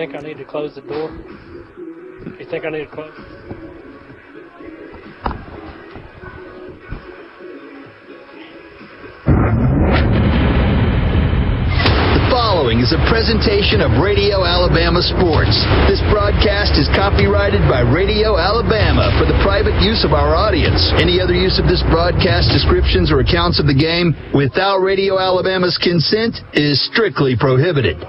think I need to close the door? You think I need to close? The following is a presentation of Radio Alabama Sports. This broadcast is copyrighted by Radio Alabama for the private use of our audience. Any other use of this broadcast descriptions or accounts of the game without Radio Alabama's consent is strictly prohibited.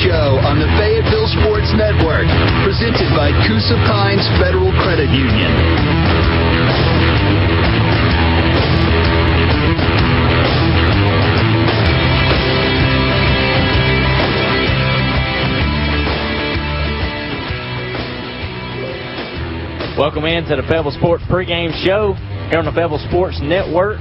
Show on the Fayetteville Sports Network, presented by Coosa Pines Federal Credit Union. Welcome in to the Pebble Sports pregame show here on the Pebble Sports Network,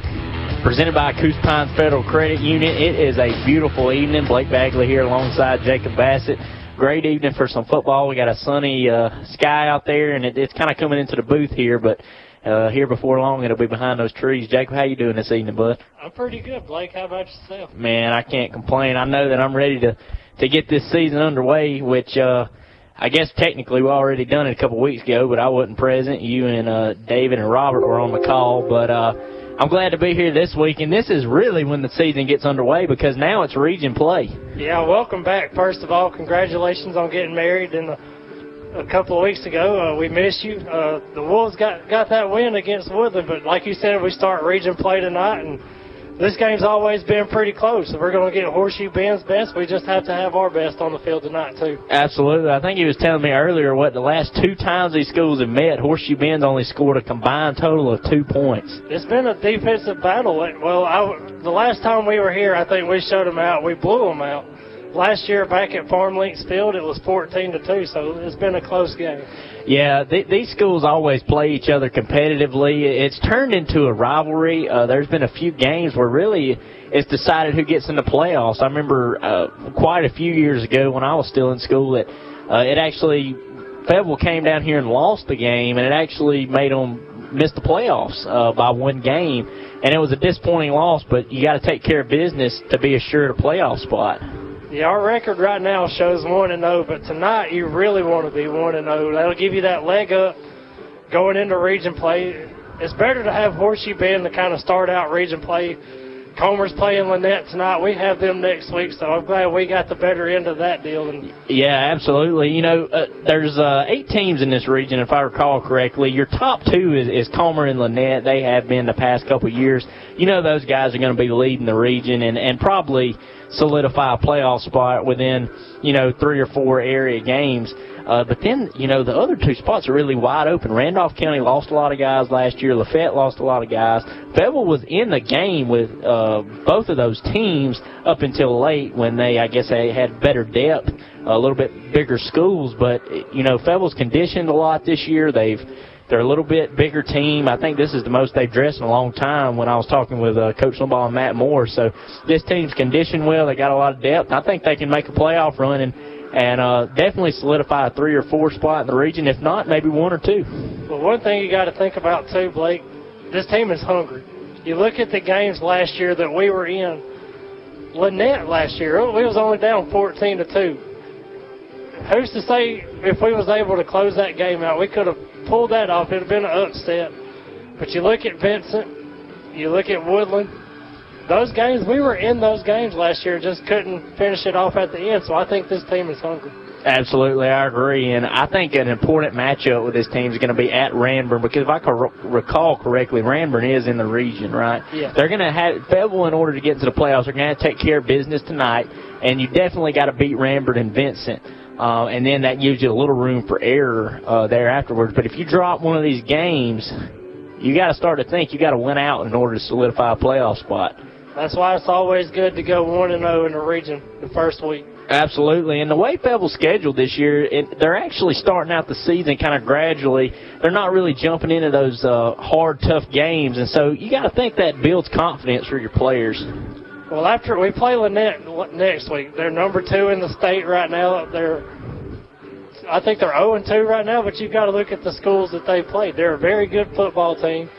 presented by Coosa Pines Federal Credit Union. It is a beautiful evening. Blake Bagley here alongside Jacob Bassett. Great evening for some football. We got a sunny uh, sky out there, and it, it's kind of coming into the booth here, but uh, here before long it'll be behind those trees. Jacob, how you doing this evening, bud? I'm pretty good, Blake. How about yourself? Man, I can't complain. I know that I'm ready to to get this season underway, which uh I guess technically we already done it a couple weeks ago, but I wasn't present. You and uh David and Robert were on the call, but uh I'm glad to be here this week and this is really when the season gets underway because now it's region play. Yeah, welcome back. First of all, congratulations on getting married in a, a couple of weeks ago. Uh, we miss you. Uh, the Wolves got got that win against Woodland, but like you said, we start region play tonight, and this game's always been pretty close. If we're going to get Horseshoe Bend's best. We just have to have our best on the field tonight too. Absolutely. I think he was telling me earlier what the last two times these schools have met, Horseshoe Bend's only scored a combined total of two points. It's been a defensive battle. Well, I, the last time we were here, I think we showed them out. We blew them out. Last year back at Farm Links Field, it was 14 to two. So it's been a close game. Yeah, th- these schools always play each other competitively. It's turned into a rivalry. Uh, there's been a few games where really it's decided who gets in the playoffs. I remember uh, quite a few years ago when I was still in school that uh, it actually Fayetteville came down here and lost the game, and it actually made them miss the playoffs uh, by one game. And it was a disappointing loss, but you got to take care of business to be assured a playoff spot. Yeah, our record right now shows one and zero, but tonight you really want to be one and zero. That'll give you that leg up going into region play. It's better to have Horseshoe Bend to kind of start out region play. Comer's playing Lanett tonight. We have them next week, so I'm glad we got the better end of that deal. And Yeah, absolutely. You know, uh, there's uh, eight teams in this region, if I recall correctly. Your top two is, is Comer and Lanett. They have been the past couple years. You know those guys are going to be leading the region and, and probably solidify a playoff spot within, you know, three or four area games. Uh, but then, you know, the other two spots are really wide open. Randolph County lost a lot of guys last year. Lafayette lost a lot of guys. Fayetteville was in the game with uh, both of those teams up until late when they, I guess, they had better depth, a little bit bigger schools. But, you know, Fayetteville's conditioned a lot this year. They've they're a little bit bigger team. I think this is the most they've dressed in a long time when I was talking with uh, Coach Limbaugh and Matt Moore. So this team's conditioned well. They got a lot of depth. I think they can make a playoff run and and uh, definitely solidify a three or four spot in the region. If not, maybe one or two. Well, one thing you got to think about too, Blake, this team is hungry. You look at the games last year that we were in. Lanett last year, we was only down 14 to two. Who's to say if we was able to close that game out, we could have pulled that off. It'd have been an upset. But you look at Vincent, you look at Woodland. Those games, we were in those games last year, just couldn't finish it off at the end. So I think this team is hungry. Absolutely, I agree, and I think an important matchup with this team is going to be at Ranburne because if I can recall correctly, Ranburne is in the region, right? Yeah. They're going to have Fayetteville in order to get into the playoffs. They're going to have to take care of business tonight, and you definitely got to beat Ranburne and Vincent. Uh, and then that gives you a little room for error uh, there afterwards. But if you drop one of these games, you got to start to think you got to win out in order to solidify a playoff spot. That's why it's always good to go one and zero in the region the first week. Absolutely, and the way Fayetteville's scheduled this year, it, they're actually starting out the season kind of gradually. They're not really jumping into those uh, hard, tough games, and so you got to think that builds confidence for your players. Well, after we play Lanett next week, they're number two in the state right now. They're I think they're 0 2 right now, but you've got to look at the schools that they played. They're a very good football team.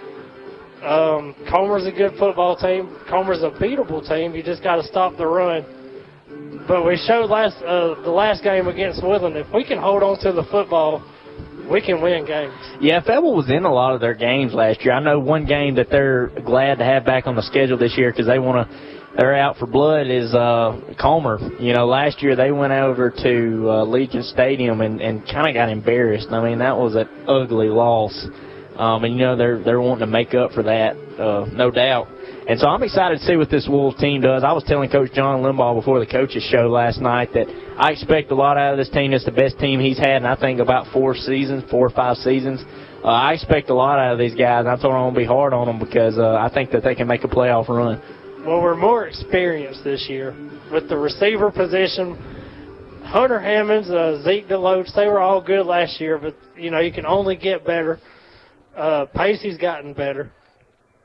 Um, Comer's a good football team. Comer's a beatable team. You just got to stop the run. But we showed last uh, the last game against Woodland. If we can hold on to the football, we can win games. Yeah, Fayetteville was in a lot of their games last year. I know one game that they're glad to have back on the schedule this year because they want to. They're out for blood is uh, Comer. You know, last year they went over to uh, Legion Stadium and, and kind of got embarrassed. I mean, that was an ugly loss. Um, and you know they're they're wanting to make up for that, uh, no doubt. And so I'm excited to see what this Wolves team does. I was telling Coach John Limbaugh before the coaches show last night that I expect a lot out of this team. It's the best team he's had, and I think about four seasons, four or five seasons. Uh, I expect a lot out of these guys. I told them I'm to be hard on them because uh, I think that they can make a playoff run. Well, we're more experienced this year with the receiver position. Hunter Hammonds, uh, Zeke Deloach, they were all good last year, but you know you can only get better. Uh, Pacey's gotten better.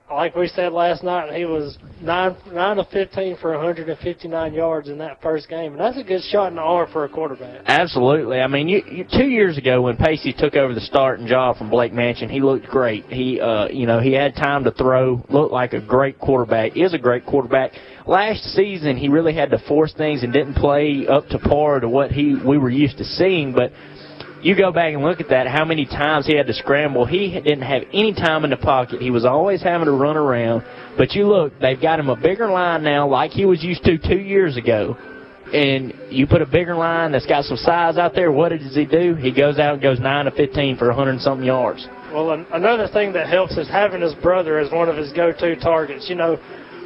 Like we said last night, he was nine nine of fifteen for 159 yards in that first game, and that's a good shot in the arm for a quarterback. Absolutely. I mean, you, you, two years ago when Pacey took over the starting job from Blake Mansion, he looked great. He, uh, you know, he had time to throw, looked like a great quarterback. Is a great quarterback. Last season, he really had to force things and didn't play up to par to what he we were used to seeing, but you go back and look at that, how many times he had to scramble. He didn't have any time in the pocket. He was always having to run around. But you look, they've got him a bigger line now like he was used to two years ago. And you put a bigger line that's got some size out there, what does he do? He goes out and goes 9 to 15 for 100 and something yards. Well, another thing that helps is having his brother as one of his go-to targets. You know,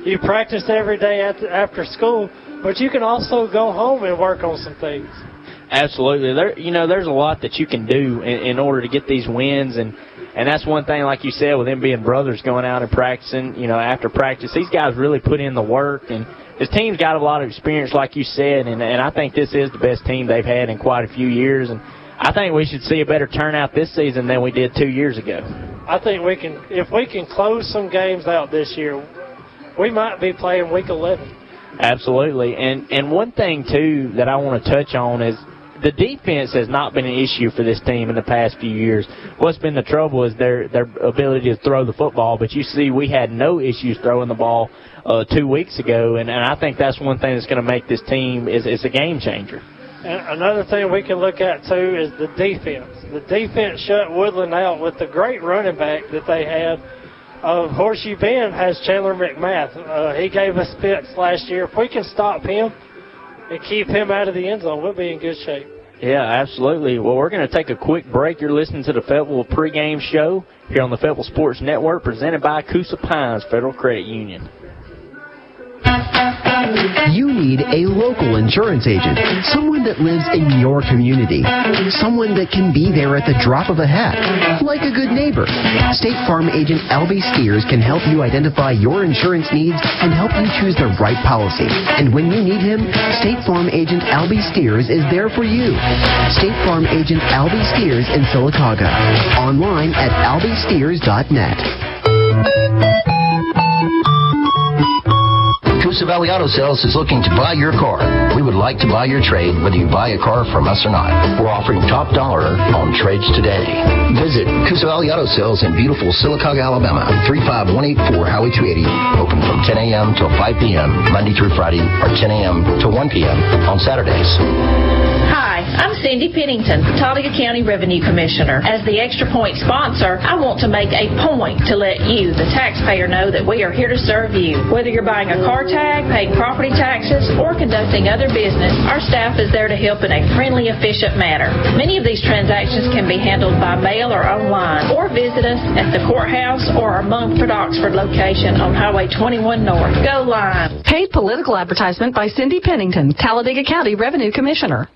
you practice every day after school, but you can also go home and work on some things. Absolutely. There, you know, there's a lot that you can do in, in order to get these wins, and and that's one thing, like you said, with them being brothers going out and practicing. You know, after practice, these guys really put in the work, and this team's got a lot of experience, like you said, and and I think this is the best team they've had in quite a few years, and I think we should see a better turnout this season than we did two years ago. I think we can, if we can close some games out this year, we might be playing week 11. Absolutely, and and one thing too that I want to touch on is the defense has not been an issue for this team in the past few years. What's been the trouble is their their ability to throw the football. But you see, we had no issues throwing the ball uh, two weeks ago, and, and I think that's one thing that's going to make this team is it's a game changer. And another thing we can look at too is the defense. The defense shut Woodland out with the great running back that they had. Uh, Horseshoe Bend has Chandler McMath. Uh, he gave us fits last year. If we can stop him, and keep him out of the end zone, we'll be in good shape. Yeah, absolutely. Well, we're going to take a quick break. You're listening to the Fayetteville pregame show here on the Fayetteville Sports Network, presented by Coosa Pines Federal Credit Union. You need a local insurance agent, someone that lives in your community, someone that can be there at the drop of a hat, like a good neighbor. State Farm agent Albie Steers can help you identify your insurance needs and help you choose the right policy. And when you need him, State Farm agent Albie Steers is there for you. State Farm agent Albie Steers in Sylacauga. Online at albiesteers.net. Coosa Valley Auto Sales is looking to buy your car. We would like to buy your trade, whether you buy a car from us or not. We're offering top dollar on trades today. Visit Coosa Valley Auto Sales in beautiful Sylacauga, Alabama, 35184 Highway 280. Open from 10 a.m. till 5 p.m. Monday through Friday, or 10 a.m. to 1 p.m. on Saturdays. Hi, I'm Cindy Pennington, Talladega County Revenue Commissioner. As the Extra Point sponsor, I want to make a point to let you, the taxpayer, know that we are here to serve you. Whether you're buying a car tag, paying property taxes, or conducting other business, our staff is there to help in a friendly, efficient manner. Many of these transactions can be handled by mail or online, or visit us at the courthouse or our Munford Oxford location on Highway 21 North. Go live. Paid political advertisement by Cindy Pennington, Talladega County Revenue Commissioner.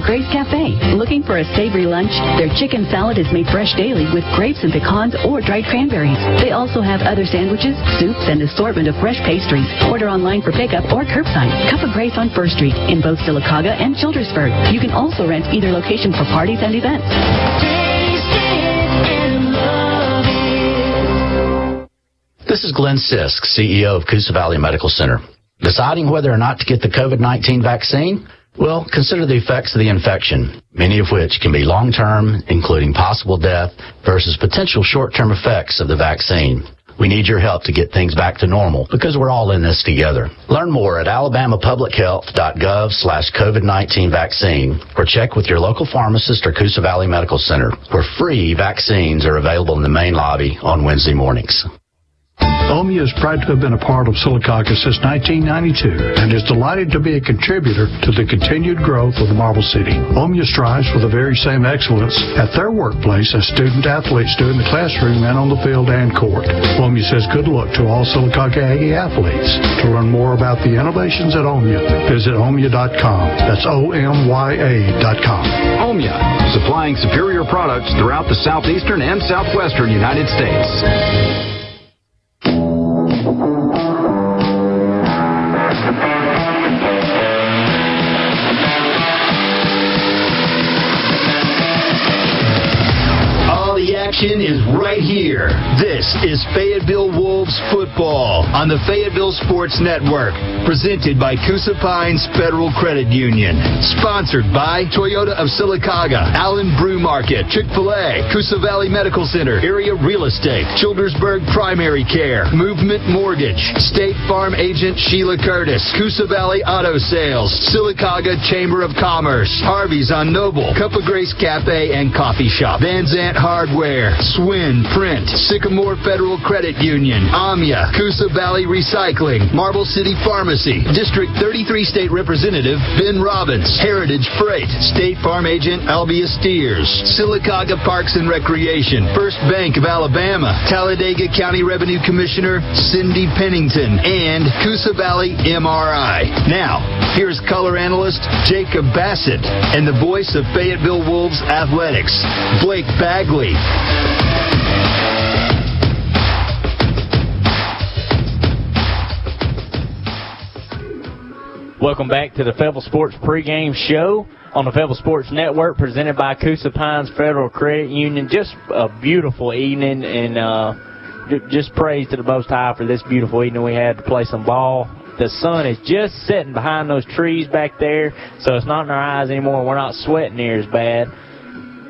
Grace Cafe. Looking for a savory lunch? Their chicken salad is made fresh daily with grapes and pecans or dried cranberries. They also have other sandwiches, soups, and assortment of fresh pastries. Order online for pickup or curbside. Cup of Grace on First Street in both Sylacauga and Childersburg. You can also rent either location for parties and events. This is Glenn Sisk, CEO of Coosa Valley Medical Center. Deciding whether or not to get the COVID-19 vaccine? Well, consider the effects of the infection, many of which can be long-term, including possible death, versus potential short-term effects of the vaccine. We need your help to get things back to normal because we're all in this together. Learn more at alabamapublichealth.gov slash COVID-19 vaccine or check with your local pharmacist or Coosa Valley Medical Center where free vaccines are available in the main lobby on Wednesday mornings. Omya is proud to have been a part of Sylacauga since 1992 and is delighted to be a contributor to the continued growth of the Marble City. Omya strives for the very same excellence at their workplace as student athletes do in the classroom and on the field and court. Omya says good luck to all Sylacauga Aggie athletes. To learn more about the innovations at Omya, visit omya.com. That's O-M-Y-A.com. Omya, supplying superior products throughout the southeastern and southwestern United States. Thank you. Action is right here. This is Fayetteville Wolves football on the Fayetteville Sports Network, presented by Coosa Pines Federal Credit Union, sponsored by Toyota of Sylacauga, Allen Brew Market, Chick-fil-A, Coosa Valley Medical Center, Area Real Estate, Childersburg Primary Care, Movement Mortgage, State Farm Agent Sheila Curtis, Coosa Valley Auto Sales, Sylacauga Chamber of Commerce, Harvey's on Noble, Cup of Grace Cafe and Coffee Shop, Van Zant Hardware, Swin Print, Sycamore Federal Credit Union, Omya, Coosa Valley Recycling, Marble City Pharmacy, District 33 State Representative Ben Robbins, Heritage Freight, State Farm Agent Albie Steers, Sylacauga Parks and Recreation, First Bank of Alabama, Talladega County Revenue Commissioner Cindy Pennington, and Coosa Valley MRI. Now, here's color analyst Jacob Bassett and the voice of Fayetteville Wolves Athletics, Blake Bagley. Welcome back to the Fayetteville Sports pregame show on the Fayetteville Sports Network, presented by Coosa Pines Federal Credit Union. Just a beautiful evening, and uh, just praise to the Most High for this beautiful evening we had to play some ball. The sun is just setting behind those trees back there, so it's not in our eyes anymore. We're not sweating near as bad.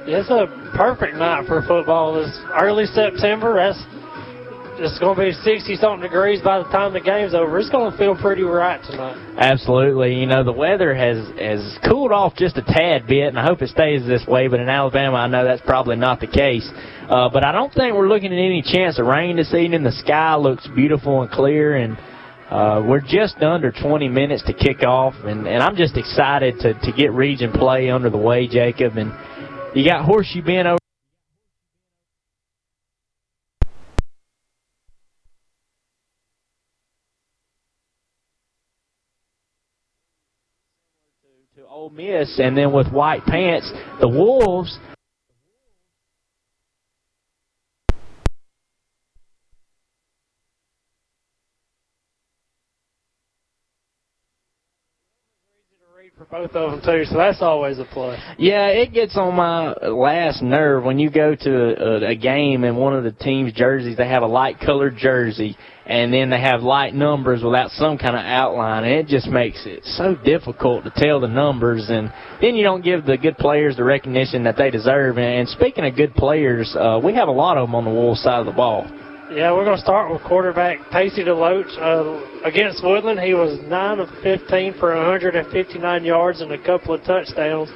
It's a perfect night for football. It's early September. That's it's going to be 60 something degrees by the time the game's over. It's going to feel pretty right tonight. Absolutely. You know, the weather has has cooled off just a tad bit, and I hope it stays this way. But in Alabama, I know that's probably not the case. Uh, but I don't think we're looking at any chance of rain this evening. The sky looks beautiful and clear, and uh, we're just under 20 minutes to kick off, and, and I'm just excited to, to get region play under the way, Jacob. And you got Horseshoe Bend over. to Ole Miss, and then with white pants, the Wolves. Both of them too, so that's always a plus. Yeah, it gets on my last nerve when you go to a, a game and one of the team's jerseys, they have a light colored jersey, and then they have light numbers without some kind of outline, and it just makes it so difficult to tell the numbers, and then you don't give the good players the recognition that they deserve. And, speaking of good players, uh, we have a lot of them on the Wolves side of the ball. Yeah, we're going to start with quarterback Pacey DeLoach. Uh, against Woodland, he was 9 of 15 for 159 yards and a couple of touchdowns.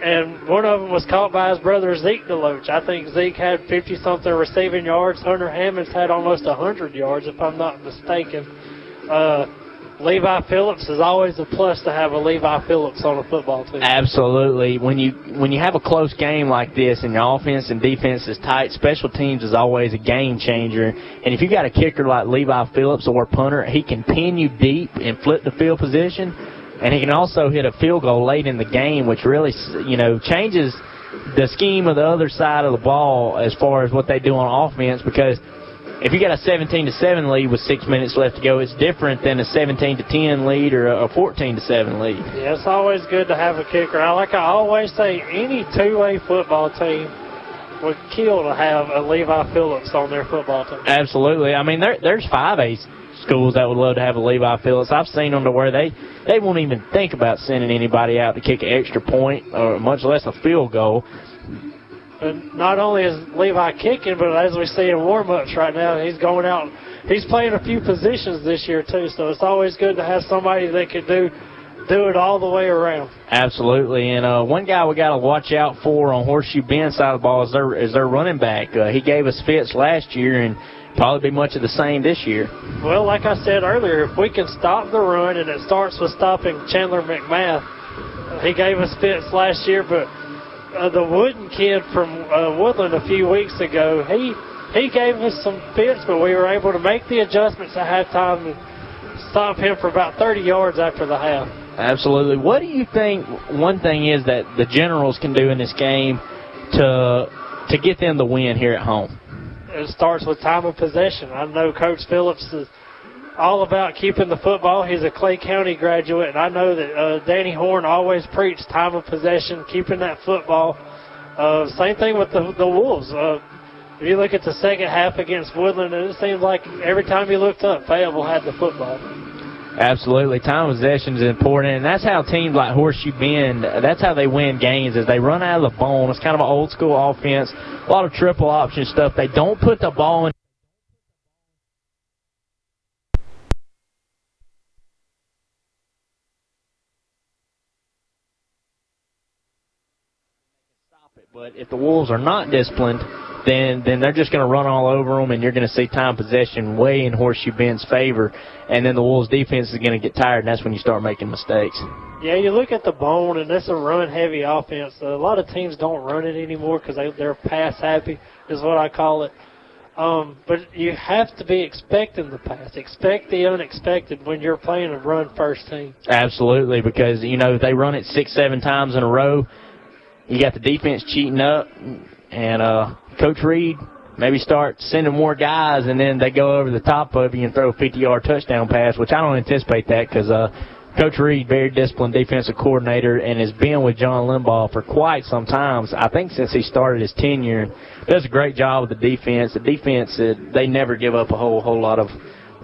And one of them was caught by his brother Zeke DeLoach. I think Zeke had 50-something receiving yards. Hunter Hammonds had almost 100 yards, if I'm not mistaken. Uh, Levi Phillips is always a plus to have a Levi Phillips on a football team. Absolutely. When you when you have a close game like this and your offense and defense is tight, special teams is always a game changer. And if you got a kicker like Levi Phillips or a punter, he can pin you deep and flip the field position, and he can also hit a field goal late in the game, which really you know changes the scheme of the other side of the ball as far as what they do on offense because if you got a 17 to 7 lead with six minutes left to go, it's different than a 17 to 10 lead or a 14 to 7 lead. Yeah, it's always good to have a kicker. I like I always say, any two-way football team would kill to have a Levi Phillips on their football team. Absolutely. I mean, there, there's five A schools that would love to have a Levi Phillips. I've seen them to where they they won't even think about sending anybody out to kick an extra point or much less a field goal. And not only is Levi kicking, but as we see in warm-ups right now, he's going out. He's playing a few positions this year too, so it's always good to have somebody that can do do it all the way around. Absolutely, and uh, one guy we got to watch out for on Horseshoe Bend side of the ball is their is their running back. Uh, he gave us fits last year, and probably be much of the same this year. Well, like I said earlier, if we can stop the run, and it starts with stopping Chandler McMath, he gave us fits last year, but uh, the Wooden kid from uh, Woodland a few weeks ago, he he gave us some fits, but we were able to make the adjustments at halftime and stop him for about 30 yards after the half. Absolutely. What do you think? One thing is that the Generals can do in this game to to get them the win here at home it starts with time of possession. I know Coach Phillips is all about keeping the football. He's a Clay County graduate, and I know that uh, Danny Horn always preached time of possession, keeping that football. Uh, same thing with the, the Wolves. Uh, if you look at the second half against Woodland, it seems like every time you looked up, Fayetteville had the football. Absolutely. Time of possession is important, and that's how teams like Horseshoe Bend, that's how they win games, is they run out of the bone. It's kind of an old school offense, a lot of triple option stuff. They don't put the ball in But if the Wolves are not disciplined, then then they're just going to run all over them, and you're going to see time possession way in Horseshoe Bend's favor, and then the Wolves' defense is going to get tired, and that's when you start making mistakes. Yeah, you look at the bone, and it's a run-heavy offense. A lot of teams don't run it anymore because they, they're pass-happy, is what I call it. Um, but you have to be expecting the pass. Expect the unexpected when you're playing a run-first team. Absolutely, because, you know, if they run it six, seven times in a row – you got the defense cheating up, and uh, Coach Reed maybe start sending more guys, and then they go over the top of you and throw a 50-yard touchdown pass, which I don't anticipate that because uh, Coach Reed, very disciplined defensive coordinator, and has been with John Limbaugh for quite some time. I think since he started his tenure, does a great job with the defense. The defense, uh, they never give up a whole whole lot of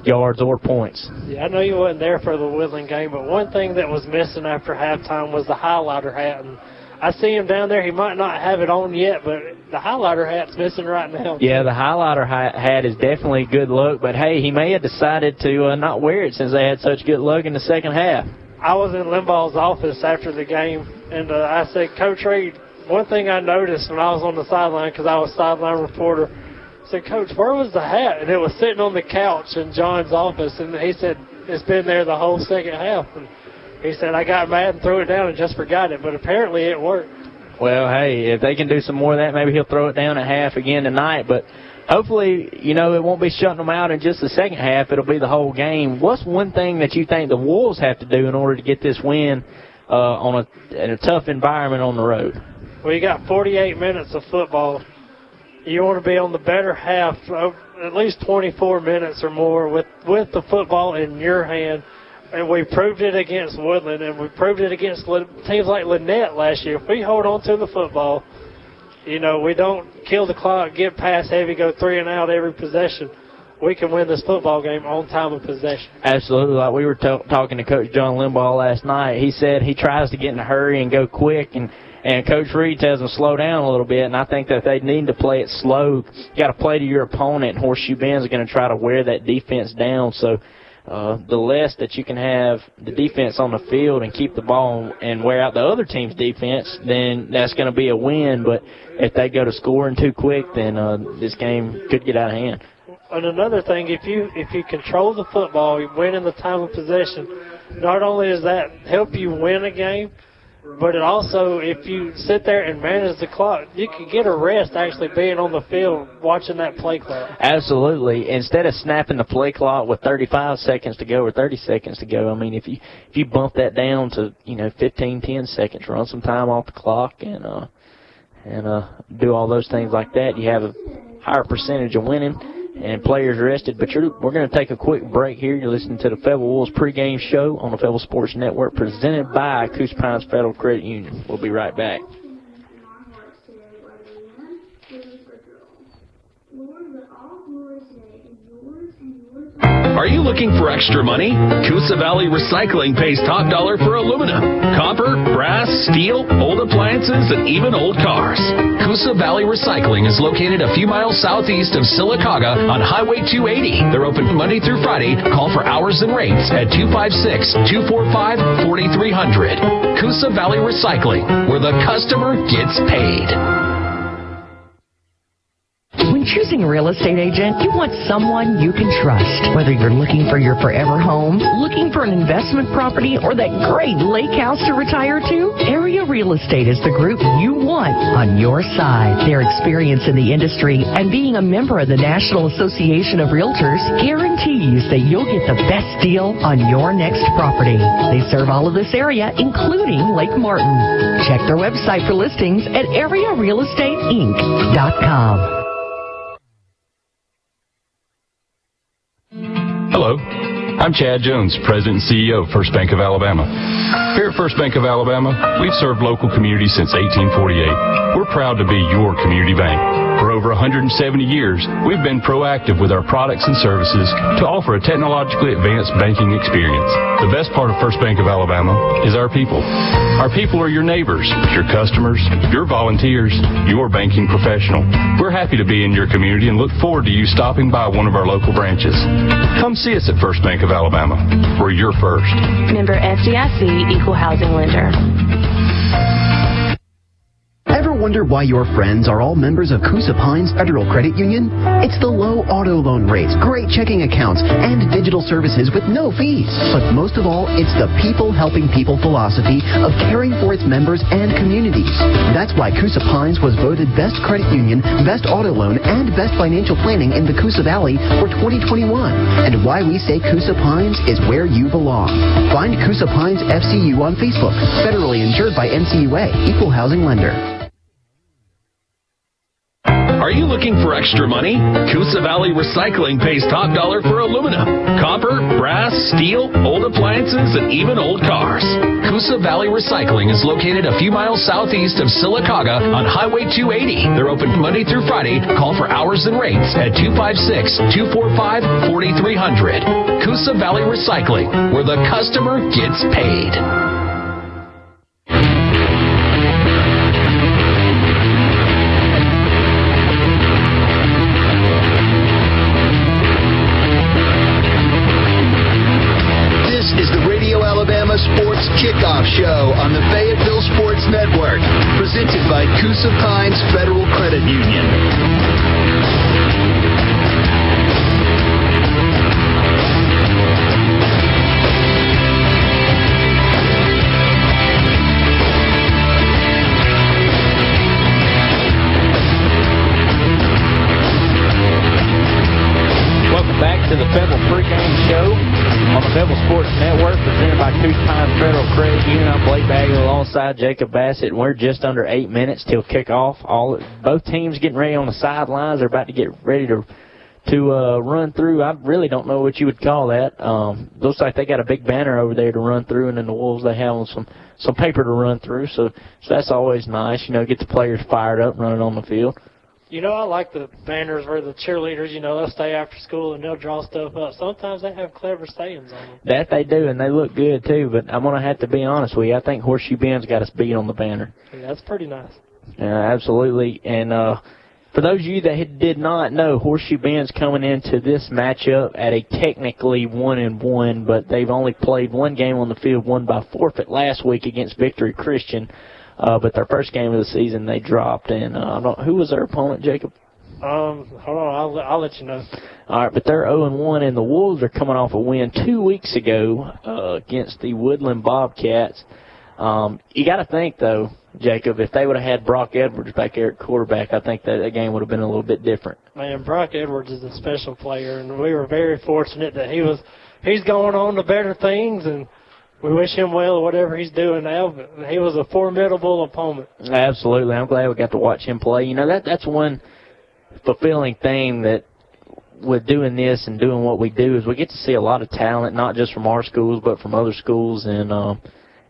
yards or points. Yeah, I know you wasn't there for the Woodland game, but one thing that was missing after halftime was the highlighter hat, and I see him down there. He might not have it on yet, but the highlighter hat's missing right now. Yeah, the highlighter hat is definitely a good look, but hey, he may have decided to uh, not wear it since they had such good luck in the second half. I was in Limbaugh's office after the game, and uh, I said, Coach Reed, one thing I noticed when I was on the sideline, because I was sideline reporter, I said, Coach, where was the hat? And it was sitting on the couch in John's office, and he said, it's been there the whole second half. And he said, I got mad and threw it down and just forgot it, but apparently it worked. Well, hey, if they can do some more of that, maybe he'll throw it down at half again tonight. But hopefully, you know, it won't be shutting them out in just the second half. It'll be the whole game. What's one thing that you think the Wolves have to do in order to get this win uh, on a in a tough environment on the road? Well, you got 48 minutes of football. You want to be on the better half, at least 24 minutes or more, with with the football in your hand and we proved it against Woodland, and we proved it against teams like Lanett last year. If we hold on to the football, you know, we don't kill the clock, get past heavy, go three and out every possession. We can win this football game on time of possession. Absolutely. Like we were talking to Coach John Limbaugh last night, he said he tries to get in a hurry and go quick, and and Coach Reed tells them slow down a little bit. And I think that they need to play it slow. You got to play to your opponent. Horseshoe Bend's going to try to wear that defense down. So uh, the less that you can have the defense on the field and keep the ball and wear out the other team's defense, then that's going to be a win. But if they go to scoring too quick, then uh, this game could get out of hand. And another thing, if you if you control the football, you win in the time of possession. Not only does that help you win a game, but it also, if you sit there and manage the clock, you can get a rest actually being on the field watching that play clock. Absolutely. Instead of snapping the play clock with 35 seconds to go or 30 seconds to go, I mean, if you if you bump that down to you know 15, 10 seconds, run some time off the clock and uh and uh do all those things like that, you have a higher percentage of winning and players rested. But we're going to take a quick break here. You're listening to the Fayetteville Wolves pregame show on the Fayetteville Sports Network presented by Coosa Pines Federal Credit Union. We'll be right back. Are you looking for extra money? Coosa Valley Recycling pays top dollar for aluminum, copper, brass, steel, old appliances, and even old cars. Coosa Valley Recycling is located a few miles southeast of Sylacauga on Highway 280. They're open Monday through Friday. Call for hours and rates at 256 245 4300. Coosa Valley Recycling, where the customer gets paid. Choosing a real estate agent, you want someone you can trust. Whether you're looking for your forever home, looking for an investment property, or that great lake house to retire to, Area Real Estate is the group you want on your side. Their experience in the industry and being a member of the National Association of Realtors guarantees that you'll get the best deal on your next property. They serve all of this area, including Lake Martin. Check their website for listings at arearealestateinc.com. Hello, I'm Chad Jones, President and CEO of First Bank of Alabama. Here at First Bank of Alabama, we've served local communities since 1848. We're proud to be your community bank. For over 170 years, we've been proactive with our products and services to offer a technologically advanced banking experience. The best part of First Bank of Alabama is our people. Our people are your neighbors, your customers, your volunteers, your banking professional. We're happy to be in your community and look forward to you stopping by one of our local branches. Come see us at First Bank of Alabama. We're your first. Member FDIC Equal Housing Lender. Ever wonder why your friends are all members of Coosa Pines Federal Credit Union? It's the low auto loan rates, great checking accounts, and digital services with no fees. But most of all, it's the people helping people philosophy of caring for its members and communities. That's why Coosa Pines was voted Best Credit Union, Best Auto Loan, and Best Financial Planning in the Coosa Valley for 2021. And why we say Coosa Pines is where you belong. Find Coosa Pines FCU on Facebook, federally insured by NCUA, Equal Housing Lender. Are you looking for extra money? Coosa Valley Recycling pays top dollar for aluminum, copper, brass, steel, old appliances, and even old cars. Coosa Valley Recycling is located a few miles southeast of Sylacauga on Highway 280. They're open Monday through Friday. Call for hours and rates at 256 245 4300. Coosa Valley Recycling, where the customer gets paid. Jacob Bassett, and we're just under eight minutes till kickoff. All both teams getting ready on the sidelines. They're about to get ready to to uh, run through. I really don't know what you would call that. Um, looks like they got a big banner over there to run through, and then the Wolves they have some some paper to run through. So so that's always nice. You know, get the players fired up running on the field. You know, I like the banners where the cheerleaders, you know, they'll stay after school and they'll draw stuff up. Sometimes they have clever sayings on them. That they do, and they look good too. But I'm gonna have to be honest with you. I think Horseshoe Bend's got us beat on the banner. Yeah, that's pretty nice. Yeah, absolutely. And uh, for those of you that did not know, Horseshoe Bend's coming into this matchup at a technically one and one, but they've only played one game on the field, won by forfeit last week against Victory Christian. Uh, but their first game of the season they dropped, and uh, I don't, who was their opponent, Jacob? Um, hold on, I'll, I'll let you know. All right, but they're 0 and 1, and the Wolves are coming off a win two weeks ago uh, against the Woodland Bobcats. Um, you got to think though, Jacob, if they would have had Brock Edwards back there at quarterback, I think that, that game would have been a little bit different. Man, Brock Edwards is a special player, and we were very fortunate that he was he's going on to better things, and we wish him well whatever he's doing now. But he was a formidable opponent. Absolutely, I'm glad we got to watch him play. You know that that's one fulfilling thing that with doing this and doing what we do is we get to see a lot of talent, not just from our schools but from other schools, and um,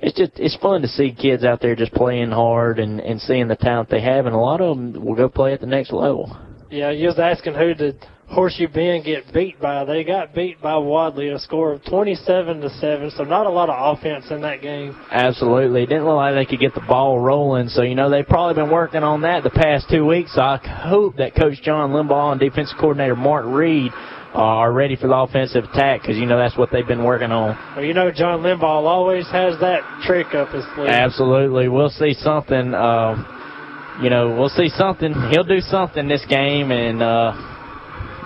it's just it's fun to see kids out there just playing hard and and seeing the talent they have, and a lot of them will go play at the next level. Yeah, you was asking who did Horseshoe Bend get beat by. They got beat by Wadley, a score of 27 to seven. So not a lot of offense in that game. Absolutely. It didn't look like they could get the ball rolling. So, you know, they've probably been working on that the past two weeks. So I hope that Coach John Limbaugh and defensive coordinator Mark Reed are ready for the offensive attack because, you know, that's what they've been working on. Well, you know, John Limbaugh always has that trick up his sleeve. Absolutely. We'll see something. Uh, you know, we'll see something. He'll do something this game, and, uh,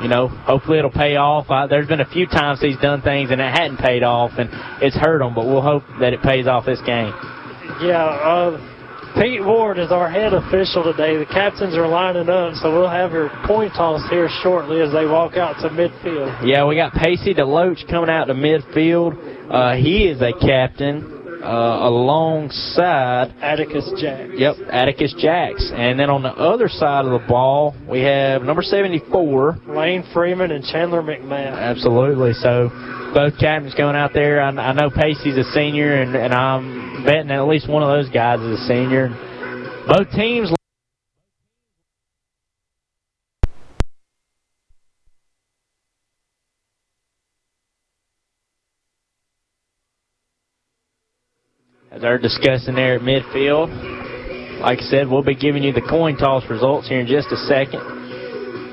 you know, hopefully it'll pay off. Uh, there's been a few times he's done things and it hadn't paid off, and it's hurt him, but we'll hope that it pays off this game. Yeah, uh, Pete Ward is our head official today. The captains are lining up, so we'll have your coin toss here shortly as they walk out to midfield. Yeah, we got Pacey DeLoach coming out to midfield. Uh, he is a captain uh, alongside Atticus Jacks. Yep, Atticus Jacks. And then on the other side of the ball, we have number 74, Lane Freeman and Chandler McMahon. Absolutely. So both captains going out there. I, I know Pacey's a senior, and, and I'm betting at least one of those guys is a senior. Both teams. They're discussing there at midfield. Like I said, we'll be giving you the coin toss results here in just a second.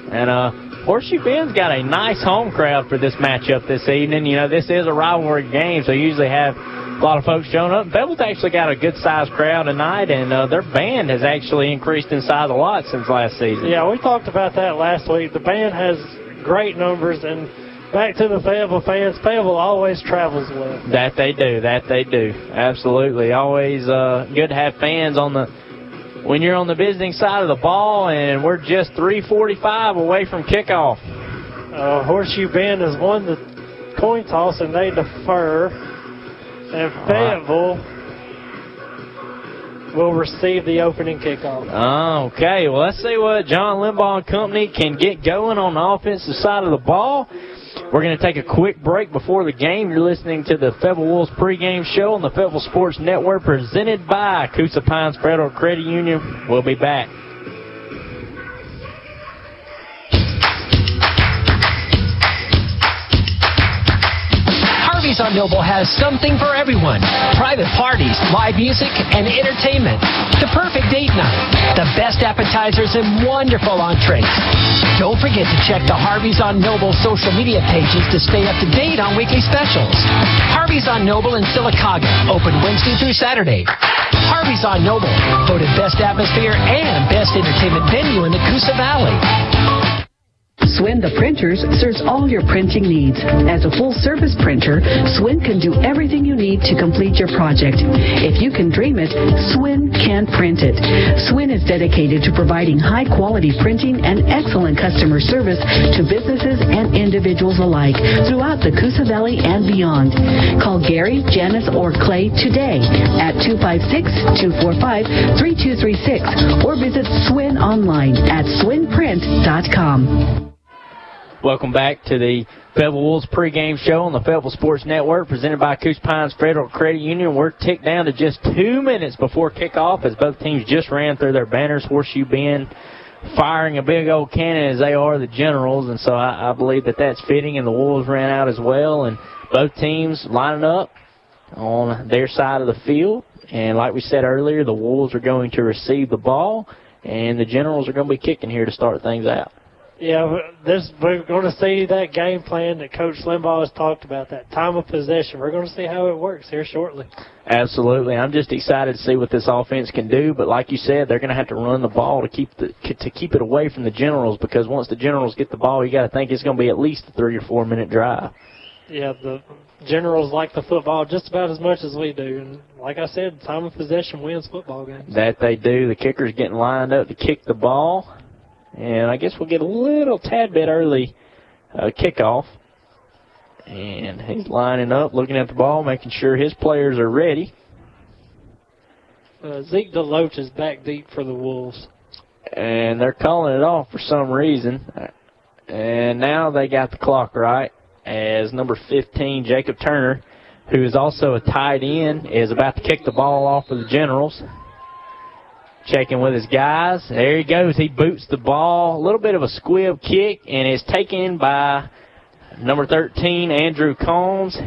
And uh, Horseshoe Bend's got a nice home crowd for this matchup this evening. You know, this is a rivalry game, so you usually have a lot of folks showing up. Bevel's actually got a good sized crowd tonight, and uh, their band has actually increased in size a lot since last season. Yeah, we talked about that last week. The band has great numbers, and back to the Fayetteville fans. Fayetteville always travels well. That they do. That they do. Absolutely. Always uh, good to have fans on the when you're on the visiting side of the ball, and we're just 3:45 away from kickoff. Uh, Horseshoe Bend has won the coin toss, and they defer. And Fayetteville will receive the opening kickoff. Okay, well, let's see what John Limbaugh and company can get going on the offensive side of the ball. We're going to take a quick break before the game. You're listening to the Fayetteville Wolves pregame show on the Fayetteville Sports Network presented by Coosa Pines Federal Credit Union. We'll be back. Harvey's on Noble has something for everyone. Private parties, live music, and entertainment. The perfect date night. The best appetizers and wonderful entrees. Don't forget to check the Harvey's on Noble social media pages to stay up to date on weekly specials. Harvey's on Noble in Sylacauga, open Wednesday through Saturday. Harvey's on Noble, voted best atmosphere and best entertainment venue in the Coosa Valley. Swin the Printers serves all your printing needs. As a full service printer, Swin can do everything you need to complete your project. If you can dream it, Swin can print it. Swin is dedicated to providing high quality printing and excellent customer service to businesses and individuals alike throughout the Coosa Valley and beyond. Call Gary, Janice, or Clay today at 256-245-3236 or visit Swin online at swinprint.com. Welcome back to the Fayetteville Wolves pregame show on the Fayetteville Sports Network presented by Coosa Pines Federal Credit Union. We're ticked down to just two minutes before kickoff as both teams just ran through their banners. Horseshoe Bend firing a big old cannon as they are the Generals, and so I, I believe that that's fitting, and the Wolves ran out as well, and both teams lining up on their side of the field. And like we said earlier, the Wolves are going to receive the ball, and the Generals are going to be kicking here to start things out. Yeah, this we're going to see that game plan that Coach Limbaugh has talked about. That time of possession. We're going to see how it works here shortly. Absolutely, I'm just excited to see what this offense can do. But like you said, they're going to have to run the ball to keep the to keep it away from the Generals because once the Generals get the ball, you got to think it's going to be at least a three or four minute drive. Yeah, the Generals like the football just about as much as we do, and like I said, time of possession wins football games. That they do. The kicker's getting lined up to kick the ball. And I guess we'll get a little tad bit early uh, kickoff. And he's lining up, looking at the ball, making sure his players are ready. Uh, Zeke DeLoach is back deep for the Wolves. And they're calling it off for some reason. And now they got the clock right as number 15, Jacob Turner, who is also a tight end, is about to kick the ball off for the Generals. Checking with his guys. There he goes. He boots the ball. A little bit of a squib kick, and it's taken by number 13, Andrew Combs.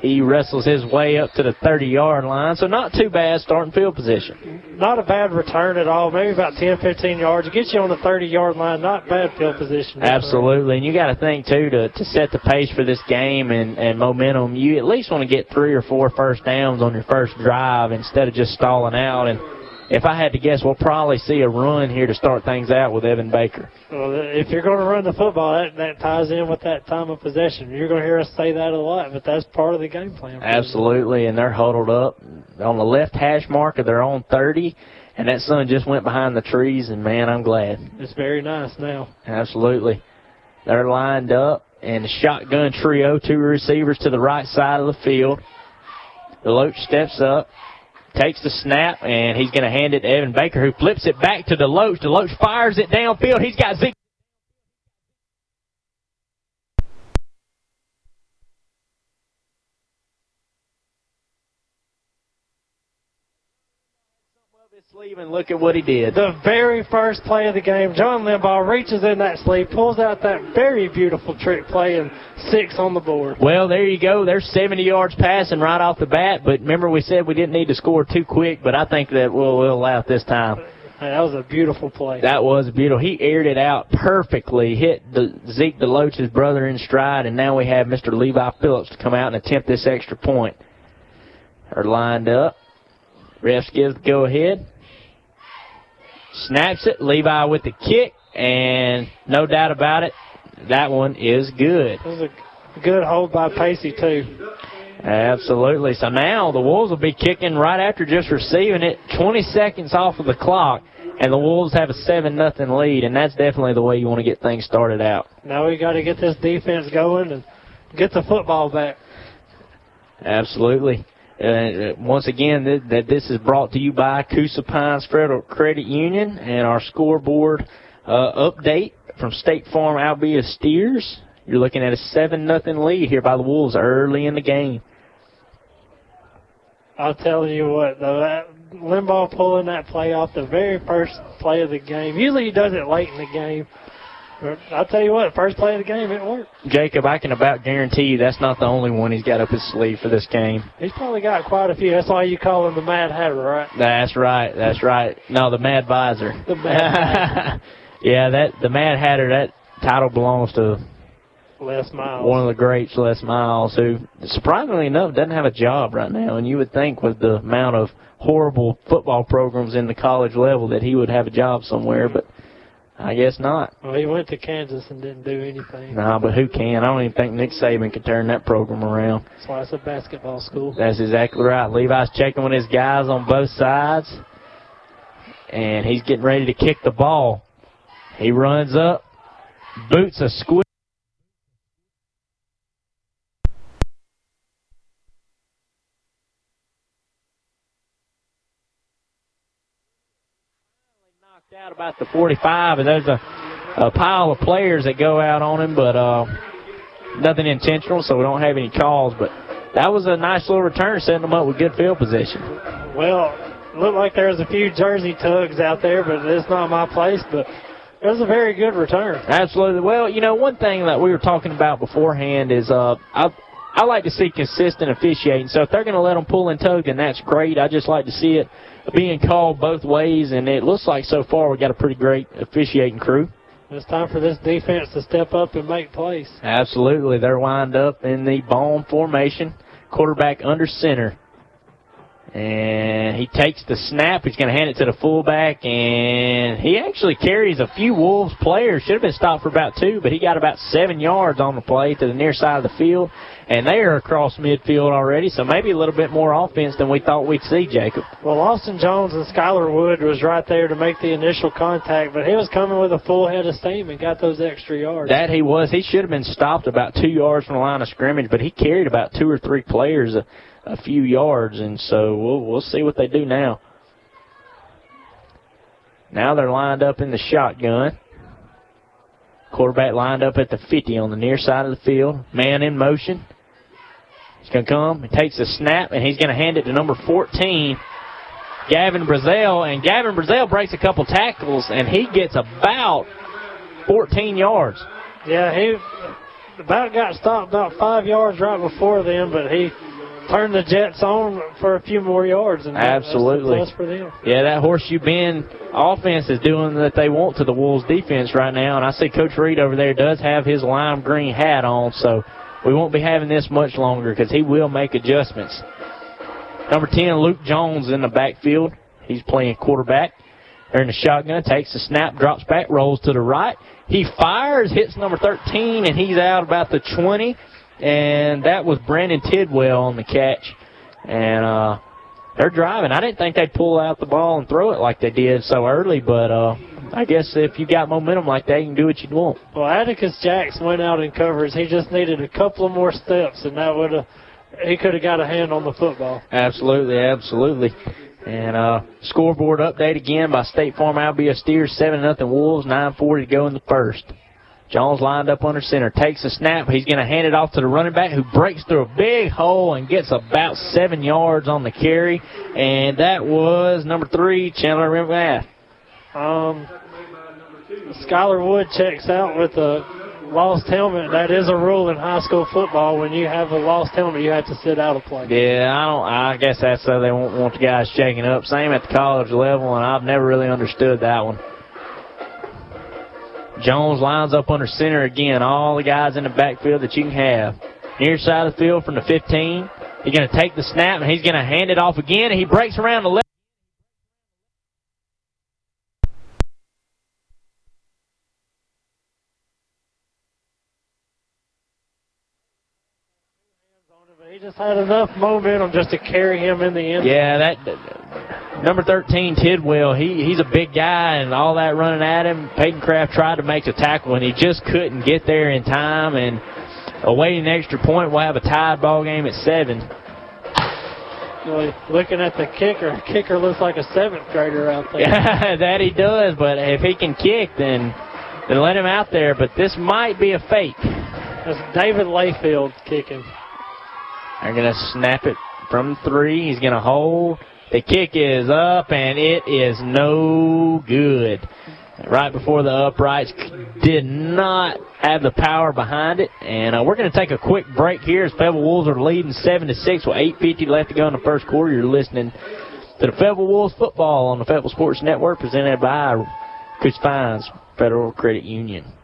He wrestles his way up to the 30-yard line, so not too bad starting field position. Not a bad return at all. Maybe about 10, 15 yards. It gets you on the 30-yard line. Not bad field position. Absolutely, and you got to think too to to set the pace for this game and and momentum. You at least want to get three or four first downs on your first drive instead of just stalling out. And if I had to guess, we'll probably see a run here to start things out with Evan Baker. Well, if you're going to run the football, that, that ties in with that time of possession. You're going to hear us say that a lot, but that's part of the game plan. Absolutely, and they're huddled up on the left hash mark of their own 30, and that sun just went behind the trees, and man, I'm glad. It's very nice now. Absolutely. They're lined up, and the shotgun trio, two receivers to the right side of the field. Deloach steps up, takes the snap, and he's going to hand it to Evan Baker, who flips it back to Deloach. Deloach fires it downfield. He's got Zeke. Sleeve and look at what he did. The very first play of the game, John Limbaugh reaches in that sleeve, pulls out that very beautiful trick play, and six on the board. Well, there you go. There's 70 yards passing right off the bat, but remember we said we didn't need to score too quick, but I think that we'll, we'll allow it this time. Hey, that was a beautiful play. That was beautiful. He aired it out perfectly, hit the Zeke DeLoach's brother in stride, and now we have Mr. Levi Phillips to come out and attempt this extra point. They're lined up. Refs gives the go ahead. Snaps it. Levi with the kick, and no doubt about it, that one is good. It was a good hold by Pacey, too. Absolutely. So now the Wolves will be kicking right after just receiving it, 20 seconds off of the clock, and the Wolves have a 7 nothing lead, and that's definitely the way you want to get things started out. Now we got to get this defense going and get the football back. Absolutely. Uh, once again, th that this is brought to you by Coosa Pines Federal Credit Union and our scoreboard uh, update from State Farm Albie Steers. You're looking at a 7 nothing lead here by the Wolves early in the game. I'll tell you what, though, that Limbaugh pulling that play off the very first play of the game. Usually he does it late in the game. I'll tell you what, first play of the game, it worked. Jacob, I can about guarantee you that's not the only one he's got up his sleeve for this game. He's probably got quite a few. That's why you call him the Mad Hatter, right? That's right. That's right. No, the Mad Visor. The Mad yeah, that the Mad Hatter, that title belongs to Les Miles. one of the greats, Les Miles, who surprisingly enough doesn't have a job right now. And you would think with the amount of horrible football programs in the college level that he would have a job somewhere, but I guess not. Well, he went to Kansas and didn't do anything. Nah, but who can? I don't even think Nick Saban could turn that program around. That's why it's a basketball school. That's exactly right. Levi's checking with his guys on both sides, and he's getting ready to kick the ball. He runs up, boots a squib. Out about the 45, and there's a, a pile of players that go out on him, but uh, nothing intentional, so we don't have any calls. But that was a nice little return, setting them up with good field position. Well, looked like there was a few jersey tugs out there, but it's not my place. But it was a very good return. Absolutely. Well, you know, one thing that we were talking about beforehand is uh, I I like to see consistent officiating. So if they're going to let them pull and tug, then that's great. I just like to see it being called both ways, and it looks like so far we got a pretty great officiating crew. It's time for this defense to step up and make plays. Absolutely. They're lined up in the bomb formation, quarterback under center. And he takes the snap. He's going to hand it to the fullback, and he actually carries a few Wolves players. Should have been stopped for about two, but he got about seven yards on the play to the near side of the field, and they are across midfield already, so maybe a little bit more offense than we thought we'd see, Jacob. Well, Austin Jones and Skylar Wood was right there to make the initial contact, but he was coming with a full head of steam and got those extra yards. That he was. He should have been stopped about two yards from the line of scrimmage, but he carried about two or three players a, a few yards, and so we'll we'll see what they do now. Now they're lined up in the shotgun. Quarterback lined up at the 50 on the near side of the field. Man in motion. He's going to come. He takes the snap, and he's going to hand it to number 14, Gavin Brazell, and Gavin Brazell breaks a couple tackles, and he gets about 14 yards. Yeah, he about got stopped about five yards right before then, but he turned the Jets on for a few more yards. And Absolutely. That's for them. Yeah, that Horseshoe Bend offense is doing that they want to the Wolves defense right now, and I see Coach Reed over there does have his lime green hat on, so we won't be having this much longer because he will make adjustments. Number 10, Luke Jones in the backfield. He's playing quarterback. They're in the shotgun, takes the snap, drops back, rolls to the right. He fires, hits number 13, and he's out about the 20. And that was Brandon Tidwell on the catch. And uh, they're driving. I didn't think they'd pull out the ball and throw it like they did so early, but uh, I guess if you got momentum like that, you can do what you want. Well, Atticus Jacks went out in covers. He just needed a couple of more steps, and that would have he could have got a hand on the football. Absolutely, absolutely. And uh, scoreboard update again by State Farm Albie Steers, 7 nothing Wolves, 9.40 to go in the first. Jones lined up under center, takes a snap. He's going to hand it off to the running back who breaks through a big hole and gets about seven yards on the carry. And that was number three, Chandler McMath. Um, Skylar Wood checks out with a lost helmet. That is a rule in high school football. When you have a lost helmet, you have to sit out a play. Yeah, I don't. I guess that's so they won't want the guys shaking up. Same at the college level, and I've never really understood that one. Jones lines up under center again. All the guys in the backfield that you can have. Near side of the field from the 15. He's going to take the snap and he's going to hand it off again. And he breaks around the left. He just had enough momentum just to carry him in the end. Yeah, that number 13 Tidwell, he he's a big guy and all that running at him. Peyton Kraft tried to make the tackle and he just couldn't get there in time and awaiting an extra point, we'll have a tied ball game at 7. Well, looking at the kicker, kicker looks like a seventh grader out there. Yeah, that he does, but if he can kick, then then let him out there. But this might be a fake. That's David Layfield kicking. They're going to snap it from three. He's going to hold. The kick is up, and it is no good. Right before the uprights did not have the power behind it. And uh, we're going to take a quick break here as Fayetteville Wolves are leading 7 to 6 with 8.50 left to go in the first quarter. You're listening to the Fayetteville Wolves football on the Fayetteville Sports Network presented by Coosa Pines Federal Credit Union.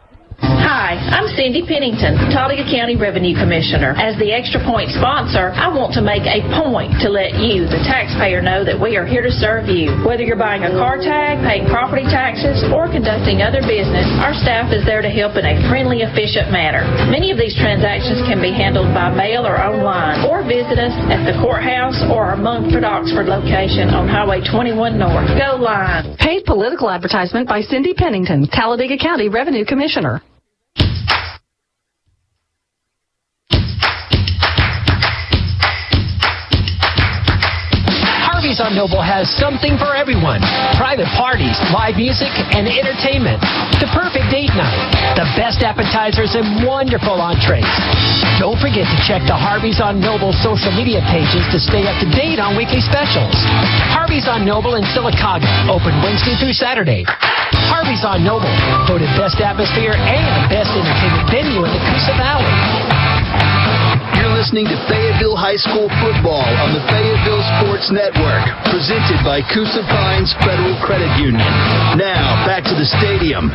Hi, I'm Cindy Pennington, Talladega County Revenue Commissioner. As the Extra Point sponsor, I want to make a point to let you, the taxpayer, know that we are here to serve you. Whether you're buying a car tag, paying property taxes, or conducting other business, our staff is there to help in a friendly, efficient manner. Many of these transactions can be handled by mail or online, or visit us at the courthouse or our Munford Oxford location on Highway 21 North. Go Line! Paid political advertisement by Cindy Pennington, Talladega County Revenue Commissioner. On Noble has something for everyone. Private parties, live music, and entertainment. The perfect date night. The best appetizers and wonderful entrees. Don't forget to check the Harvey's on Noble social media pages to stay up to date on weekly specials. Harvey's on Noble in Sylacauga, open Wednesday through Saturday. Harvey's on Noble, voted best atmosphere and best entertainment venue in the Coosa Valley. Listening to Fayetteville High School football on the Fayetteville Sports Network, presented by Coosa Pines Federal Credit Union. Now, back to the stadium.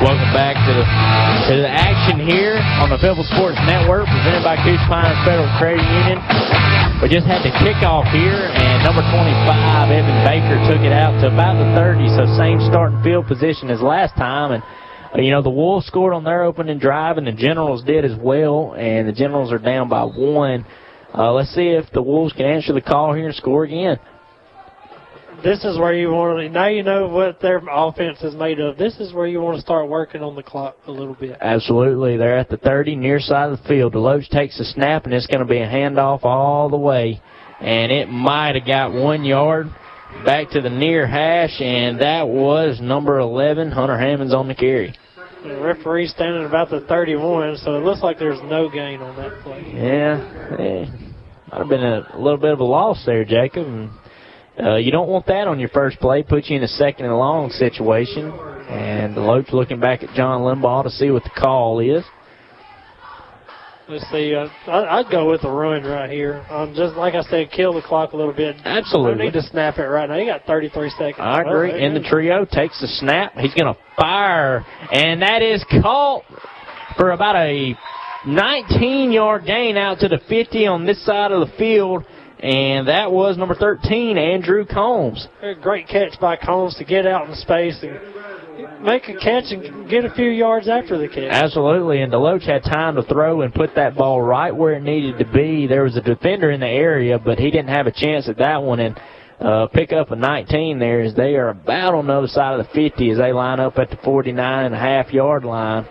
Welcome back to the, to the action here on the Fayetteville Sports Network, presented by Coosa Pines Federal Credit Union. We just had the kickoff here, and number 25, Evan Baker, took it out to about the 30, so same starting field position as last time. And you know, the Wolves scored on their opening drive, and the Generals did as well, and the Generals are down by one. Uh, let's see if the Wolves can answer the call here and score again. This is where you want to, now you know what their offense is made of. This is where you want to start working on the clock a little bit. Absolutely. They're at the 30, near side of the field. Deloach takes the snap, and it's going to be a handoff all the way. And it might have got one yard back to the near hash, and that was number 11, Hunter Hammonds on the carry. The referee standing about the 31, so it looks like there's no gain on that play. Yeah, eh, might have been a, little bit of a loss there, Jacob. And uh, you don't want that on your first play. Put you in a second and long situation. And Deloach looking back at John Limbaugh to see what the call is. Let's see. Uh, I, I'd go with the run right here. Um, just like I said, kill the clock a little bit. Absolutely. No need to snap it right now. You got 33 seconds. I agree. And the trio takes the snap. He's going to fire, and that is caught for about a 19-yard gain out to the 50 on this side of the field. And that was number 13, Andrew Combs. A great catch by Combs to get out in space and make a catch and get a few yards after the catch. Absolutely, and Deloach had time to throw and put that ball right where it needed to be. There was a defender in the area, but he didn't have a chance at that one. And uh, pick up a 19 there as they are about on the other side of the 50 as they line up at the 49 and a half yard line.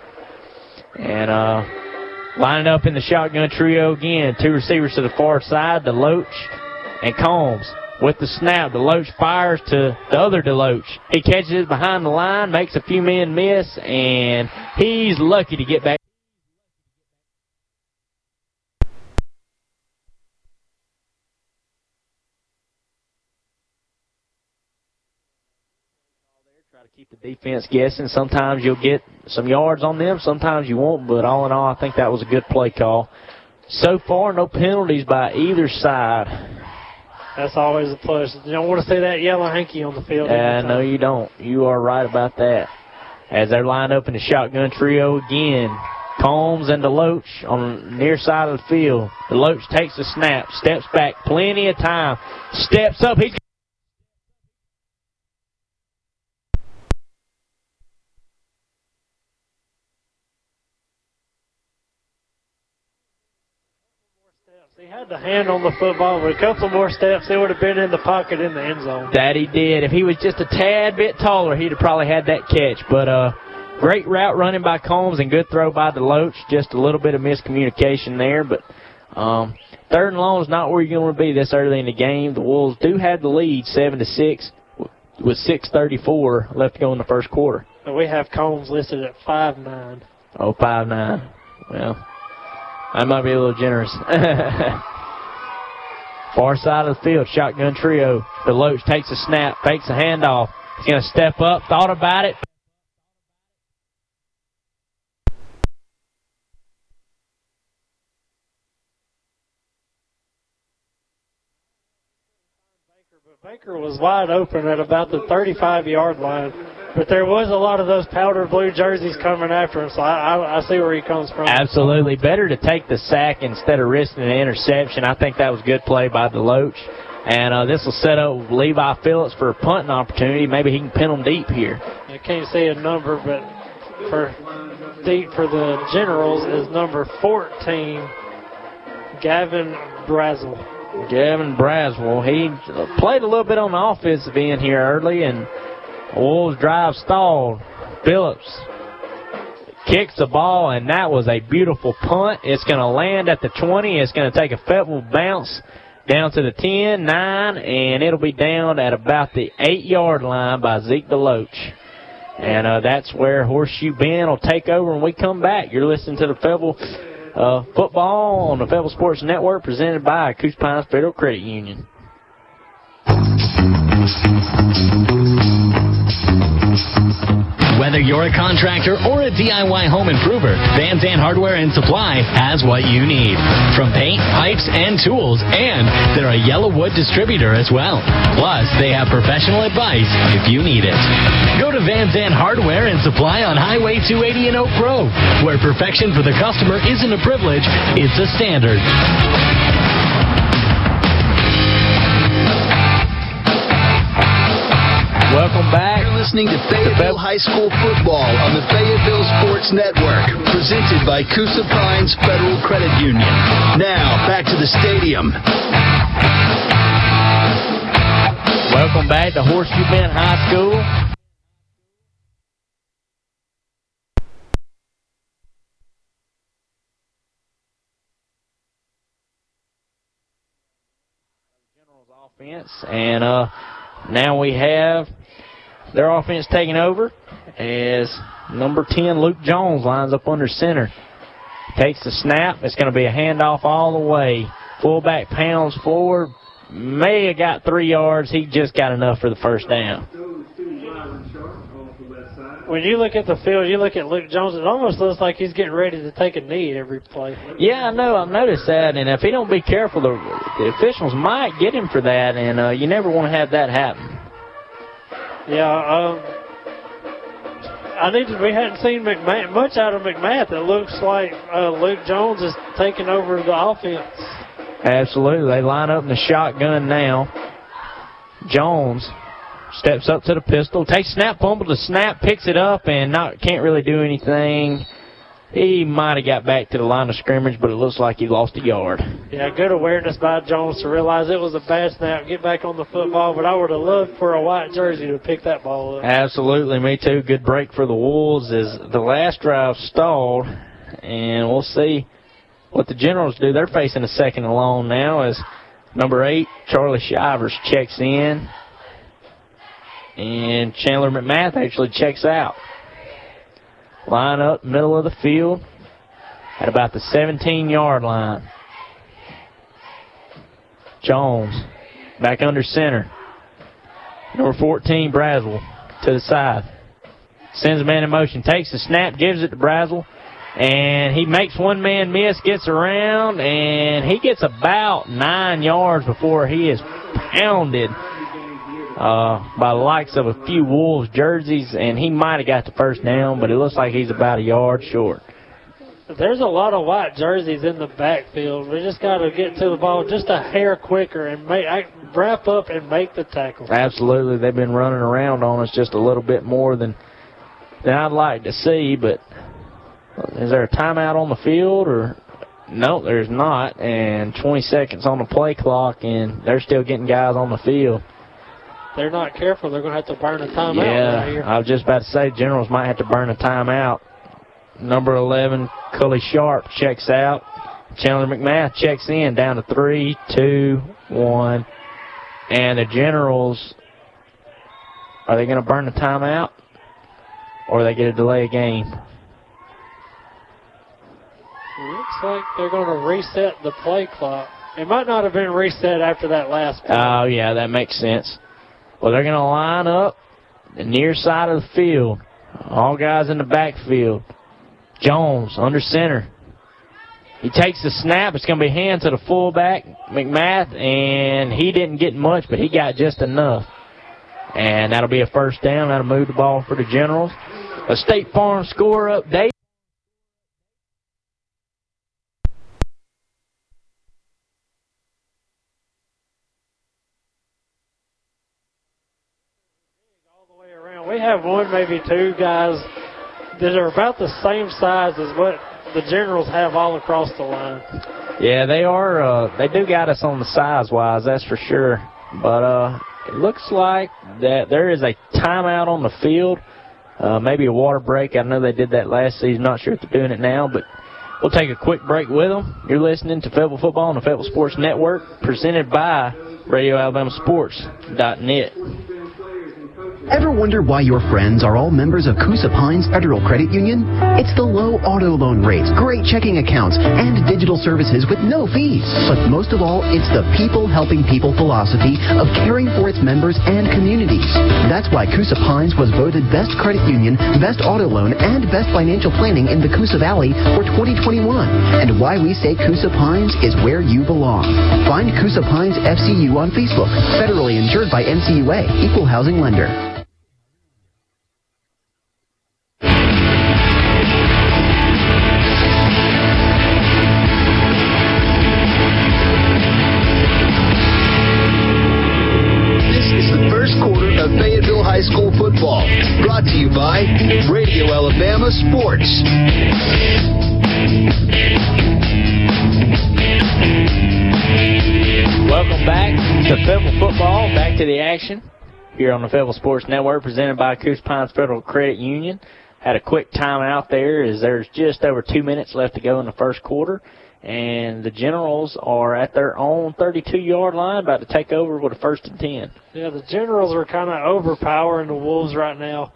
And uh, lining up in the shotgun trio again. Two receivers to the far side, Deloach and Combs. With the snap, Deloach fires to the other Deloach. He catches it behind the line, makes a few men miss, and he's lucky to get back. Try to keep the defense guessing. Sometimes you'll get some yards on them, sometimes you won't, but all in all, I think that was a good play call. So far, no penalties by either side. That's always a plus. You don't want to see that yellow hanky on the field. Uh, no, you don't. You are right about that. As they're lined up in the shotgun trio again, Combs and Deloach on the near side of the field. Deloach takes the snap, steps back, plenty of time, steps up. He's The hand on the football, but a couple more steps, he would have been in the pocket in the end zone. That he did. If he was just a tad bit taller, he'd have probably had that catch. But uh, great route running by Combs and good throw by Deloach. Just a little bit of miscommunication there, but um, third and long is not where you're going to be this early in the game. The Wolves do have the lead, seven to six, with 6:34 left to go in the first quarter. We have Combs listed at five nine. Oh, five nine. Well, I might be a little generous. Far side of the field, shotgun trio. Deloach takes a snap, fakes a handoff. He's going to step up, thought about it. Baker was wide open at about the 35-yard line, but there was a lot of those powder blue jerseys coming after him, so I, I, I see where he comes from. Absolutely. Better to take the sack instead of risking an interception. I think that was good play by Deloach. And uh, this will set up Levi Phillips for a punting opportunity. Maybe he can pin them deep here. I can't say a number, but for deep for the Generals is number 14, Gavin Brazel. Gavin Braswell. He played a little bit on the offensive end here early, and Wolves drive stalled. Phillips kicks the ball, and that was a beautiful punt. It's going to land at the 20. It's going to take a Fayetteville bounce down to the 10, 9, and it'll be down at about the 8-yard line by Zeke Deloach. And uh, that's where Horseshoe Bend will take over when we come back. You're listening to the Fayetteville uh, football on the Fayetteville Sports Network presented by Coosa Pines Federal Credit Union. Whether you're a contractor or a DIY home improver, Van Zandt Hardware and Supply has what you need. From paint, pipes, and tools, and they're a YellaWood distributor as well. Plus, they have professional advice if you need it. Go to Van Zandt Hardware and Supply on Highway 280 in Oak Grove, where perfection for the customer isn't a privilege, it's a standard. Welcome back. You're listening to Fayetteville High School football on the Fayetteville Sports Network, presented by Coosa Pines Federal Credit Union. Now, back to the stadium. Welcome back to Horseshoe Bend High School. General's offense, and uh, now we have their offense taking over as number 10, Luke Jones, lines up under center. Takes the snap. It's going to be a handoff all the way. Fullback pounds forward, may have got three yards. He just got enough for the first down. When you look at the field, you look at Luke Jones, it almost looks like he's getting ready to take a knee every play. Yeah, I know. I've noticed that, and if he don't be careful, the, the officials might get him for that, and uh, you never want to have that happen. Yeah, um, I need to. We hadn't seen McMath, much out of McMath. It looks like uh, Luke Jones is taking over the offense. Absolutely. They line up in the shotgun now. Jones steps up to the pistol, takes snap, fumble to snap, picks it up, and not can't really do anything. He might have got back to the line of scrimmage, but it looks like he lost a yard. Yeah, good awareness by Jones to realize it was a bad snap, get back on the football, but I would have loved for a white jersey to pick that ball up. Absolutely, me too. Good break for the Wolves as the last drive stalled, and we'll see what the Generals do. They're facing a second and long now as number eight, Charlie Shivers, checks in, and Chandler McMath actually checks out. Line up, middle of the field, at about the 17-yard line. Jones back under center. Number 14, Brazel, to the side. Sends a man in motion, takes the snap, gives it to Brazel, and he makes one man miss, gets around, and he gets about nine yards before he is pounded uh, by the likes of a few Wolves jerseys, and he might have got the first down, but it looks like he's about a yard short. There's a lot of white jerseys in the backfield. We just got to get to the ball just a hair quicker and make wrap up and make the tackle. Absolutely, they've been running around on us just a little bit more than than I'd like to see. But is there a timeout on the field or? No, there's not. And 20 seconds on the play clock, and they're still getting guys on the field they're not careful, they're going to have to burn a timeout yeah, right here. I was just about to say Generals might have to burn a timeout. Number 11, Cully Sharp checks out. Chandler McMath checks in down to three, two, one. And the Generals, are they going to burn the timeout? Or are they going to delay a game? Looks like they're going to reset the play clock. It might not have been reset after that last play. Oh, yeah, that makes sense. Well, they're going to line up the near side of the field. All guys in the backfield. Jones under center. He takes the snap. It's going to be hand to the fullback, McMath, and he didn't get much, but he got just enough. And that'll be a first down. That'll move the ball for the Generals. A State Farm score update. we have one, maybe two guys that are about the same size as what the Generals have all across the line. Yeah, they are. Uh, they do got us on the size wise, that's for sure. But uh, it looks like that there is a timeout on the field. Uh, maybe a water break. I know they did that last season. Not sure if they're doing it now, but we'll take a quick break with them. You're listening to Fayetteville Football on the Fayetteville Sports Network, presented by RadioAlabamaSports.net. Ever wonder why your friends are all members of Coosa Pines Federal Credit Union? It's the low auto loan rates, great checking accounts, and digital services with no fees. But most of all, it's the people helping people philosophy of caring for its members and communities. That's why Coosa Pines was voted Best Credit Union, Best Auto Loan, and Best Financial Planning in the Coosa Valley for 2021. And why we say Coosa Pines is where you belong. Find Coosa Pines FCU on Facebook. Federally insured by NCUA, Equal Housing Lender. Sports. Welcome back to Fayetteville Football. Back to the action here on the Federal Sports Network, presented by Coosa Pines Federal Credit Union. Had a quick timeout there as there's just over two minutes left to go in the first quarter. And the Generals are at their own 32-yard line, about to take over with a first and 10. Yeah, the Generals are kind of overpowering the Wolves right now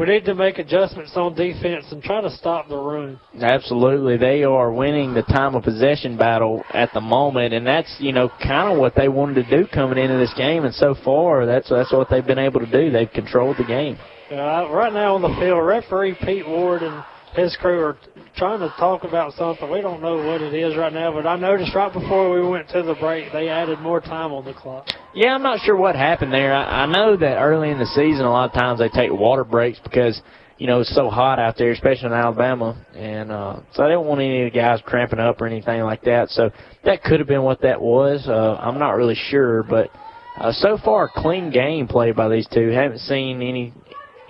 we need to make adjustments on defense and try to stop the run. Absolutely. They are winning the time of possession battle at the moment, and that's, you know, kind of what they wanted to do coming into this game, and so far, that's, that's what they've been able to do. They've controlled the game. Uh, right now on the field, referee Pete Ward and his crew are trying to talk about something. We don't know what it is right now, but I noticed right before we went to the break, they added more time on the clock. Yeah, I'm not sure what happened there. I, I know that early in the season, a lot of times they take water breaks because, you know, it's so hot out there, especially in Alabama. And uh, so I didn't want any of the guys cramping up or anything like that. So that could have been what that was. Uh, I'm not really sure, but uh, so far, clean game played by these two. Haven't seen any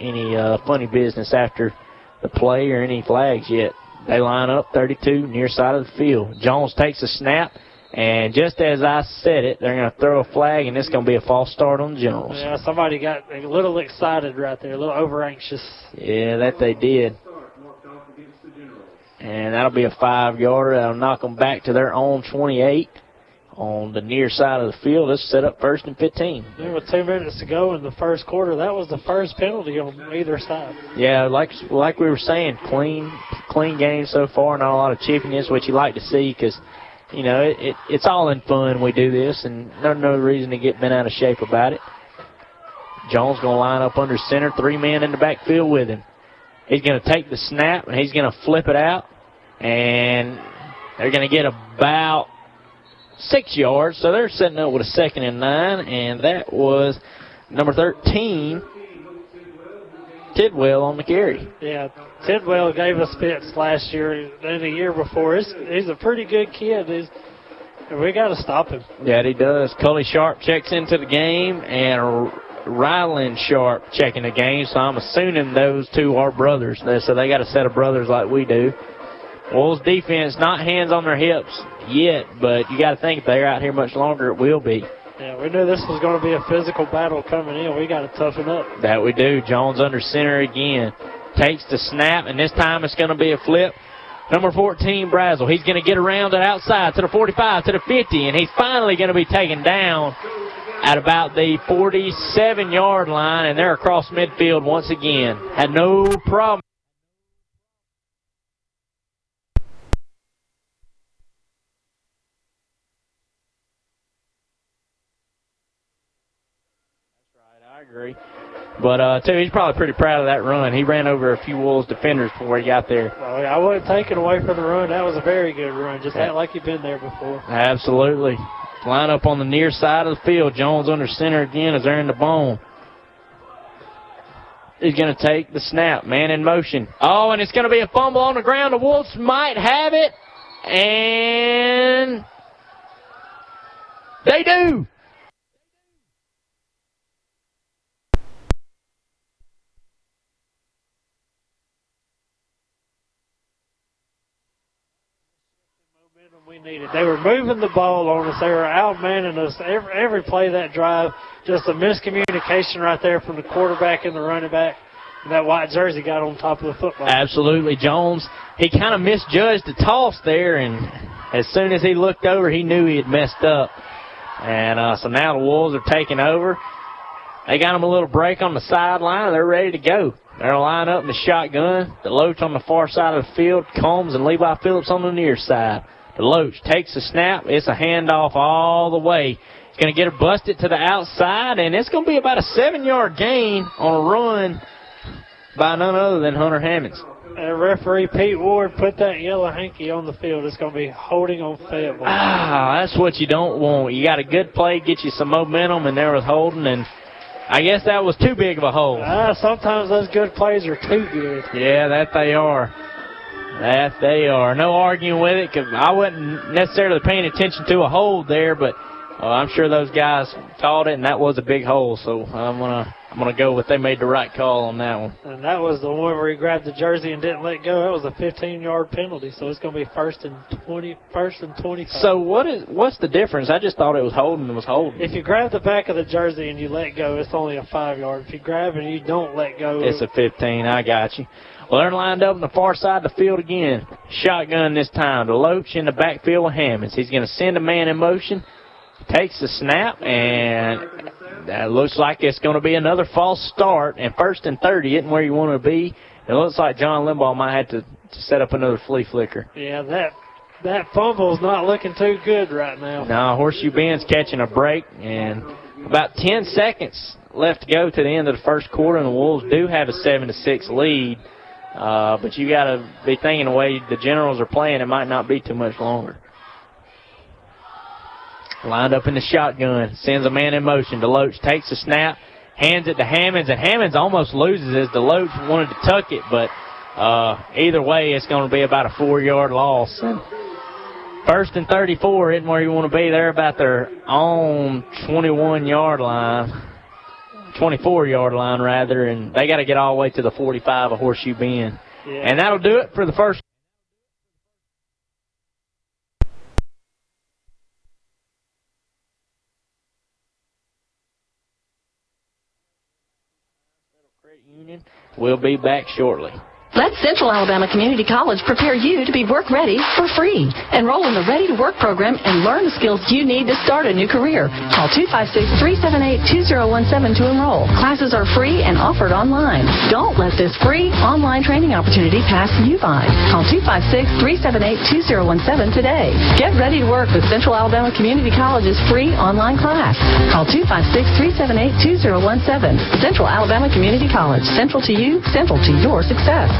any uh, funny business after the play or any flags yet. They line up 32 near side of the field. Jones takes a snap, and just as I said it, they're going to throw a flag, and it's going to be a false start on the Generals. Yeah, somebody got a little excited right there, a little over anxious. Yeah, that they did. And that'll be a five yarder. That'll knock them back to their own 28 on the near side of the field. Let's set up first and 15. Yeah, with two minutes to go in the first quarter, that was the first penalty on either side. Yeah, like like we were saying, clean clean game so far. Not a lot of chippiness, which you like to see because you know it, it it's all in fun. We do this, and no no reason to get bent out of shape about it. Jones going to line up under center, three men in the backfield with him. He's going to take the snap and he's going to flip it out, and they're going to get about six yards. So they're setting up with a second and nine, and that was number 13, Tidwell on the carry. Yeah, Tidwell gave us fits last year and the year before. He's, he's a pretty good kid. He's, we got to stop him. Yeah, he does. Cully Sharp checks into the game, and Ryland Sharp checking the game. So I'm assuming those two are brothers. So they got a set of brothers like we do. Wolves defense not hands on their hips yet, but you got to think if they're out here much longer, it will be. Yeah, we knew this was going to be a physical battle coming in. We got to toughen up. That we do. Jones under center again. Takes the snap, and this time it's going to be a flip. Number 14, Brazel. He's going to get around it outside to the 45, to the 50, and he's finally going to be taken down at about the 47-yard line, and they're across midfield once again. Had no problem. Agree. But, uh, too, he's probably pretty proud of that run. He ran over a few Wolves defenders before he got there. Well, I wouldn't take it away from the run. That was a very good run. Just act like you've been there before. Absolutely. Line up on the near side of the field. Jones under center again is they're the bone. He's going to take the snap. Man in motion. Oh, and it's going to be a fumble on the ground. The Wolves might have it. And they do. Needed. They were moving the ball on us. They were outmanning us every, every play that drive. Just a miscommunication right there from the quarterback and the running back. And that white jersey got on top of the football. Absolutely. Jones, he kind of misjudged the toss there, and as soon as he looked over, he knew he had messed up. And uh, so now the Wolves are taking over. They got him a little break on the sideline. They're ready to go. They're line up in the shotgun. DeLoach on the far side of the field. Combs and Levi Phillips on the near side. Loach takes the snap. It's a handoff all the way. He's going to get it busted to the outside, and it's going to be about a seven-yard gain on a run by none other than Hunter Hammonds. And referee Pete Ward put that yellow hanky on the field. It's going to be holding on Fayetteville. Ah, that's what you don't want. You got a good play, get you some momentum, and there was holding, and I guess that was too big of a hold. Ah, sometimes those good plays are too good. Yeah, that they are. That they are. No arguing with it because I wasn't necessarily paying attention to a hold there, but uh, I'm sure those guys called it, and that was a big hole. So I'm gonna I'm gonna go with they made the right call on that one. And that was the one where he grabbed the jersey and didn't let go. That was a 15-yard penalty, so it's gonna be first and 20, first and 25. So what is what's the difference? I just thought it was holding and was holding. If you grab the back of the jersey and you let go, it's only a five-yard. If you grab it and you don't let go, it's a 15. I got you. Well, they're lined up on the far side of the field again. Shotgun this time. Deloach in the backfield with Hammonds. He's going to send a man in motion. Takes the snap, and that looks like it's going to be another false start, and first and 30 isn't where you want to be. It looks like John Limbaugh might have to, to set up another flea flicker. Yeah, that that fumble's not looking too good right now. Now, Horseshoe Bend's catching a break, and about 10 seconds left to go to the end of the first quarter, and the Wolves do have a 7 to 6 lead. Uh, but you got to be thinking the way the Generals are playing, it might not be too much longer. Lined up in the shotgun, sends a man in motion. DeLoach takes the snap, hands it to Hammonds, and Hammonds almost loses as DeLoach wanted to tuck it, but uh, either way, it's going to be about a four-yard loss. And first and 34 isn't where you want to be. They're about their own 21-yard line. 24 yard line rather, and they got to get all the way to the 45 of Horseshoe Bend. Yeah. And that'll do it for the first. We'll be back shortly. Let Central Alabama Community College prepare you to be work ready for free. Enroll in the Ready to Work program and learn the skills you need to start a new career. Call 256-378-2017 to enroll. Classes are free and offered online. Don't let this free online training opportunity pass you by. Call 256-378-2017 today. Get ready to work with Central Alabama Community College's free online class. Call 256-378-2017. Central Alabama Community College. Central to you, central to your success.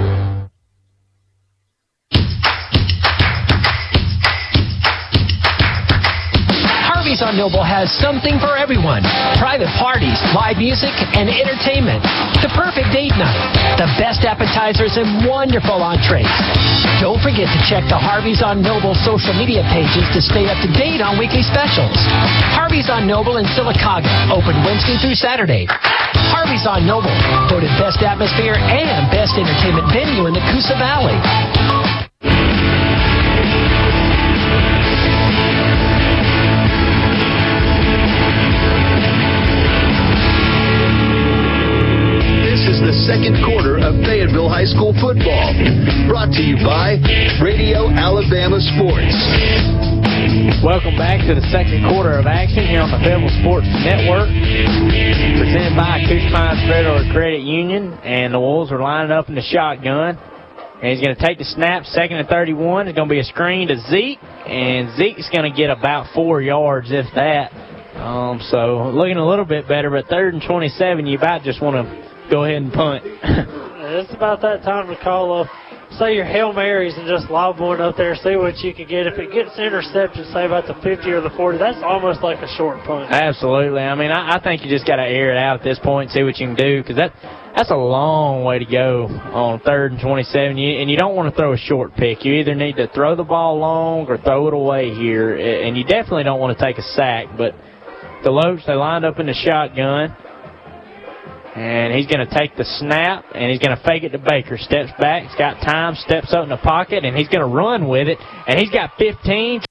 On Noble has something for everyone. Private parties, live music, and entertainment. The perfect date night. The best appetizers and wonderful entrees. Don't forget to check the Harvey's on Noble social media pages to stay up to date on weekly specials. Harvey's on Noble in Sylacauga, open Wednesday through Saturday. Harvey's on Noble, voted best atmosphere and best entertainment venue in the Coosa Valley. Second quarter of Fayetteville High School football. Brought to you by Radio Alabama Sports. Welcome back to the second quarter of action here on the Fayetteville Sports Network. Presented by Coosa Pines Federal Credit Union. And the Wolves are lining up in the shotgun. And he's going to take the snap, second and 31. It's going to be a screen to Zeke. And Zeke's going to get about four yards, if that. Um, so looking a little bit better, but third and 27, you about just want to go ahead and punt. It's about that time to call up, say your Hail Marys and just lob one up there, see what you can get. If it gets intercepted, say about the 50 or the 40, that's almost like a short punt. Absolutely. I mean, I, I think you just got to air it out at this point, see what you can do, because that that's a long way to go on third and 27. You, and you don't want to throw a short pick. You either need to throw the ball long or throw it away here, and you definitely don't want to take a sack. But the Lopes, they lined up in the shotgun. And he's going to take the snap, and he's going to fake it to Baker. Steps back, he's got time, steps up in the pocket, and he's going to run with it. And he's got 15.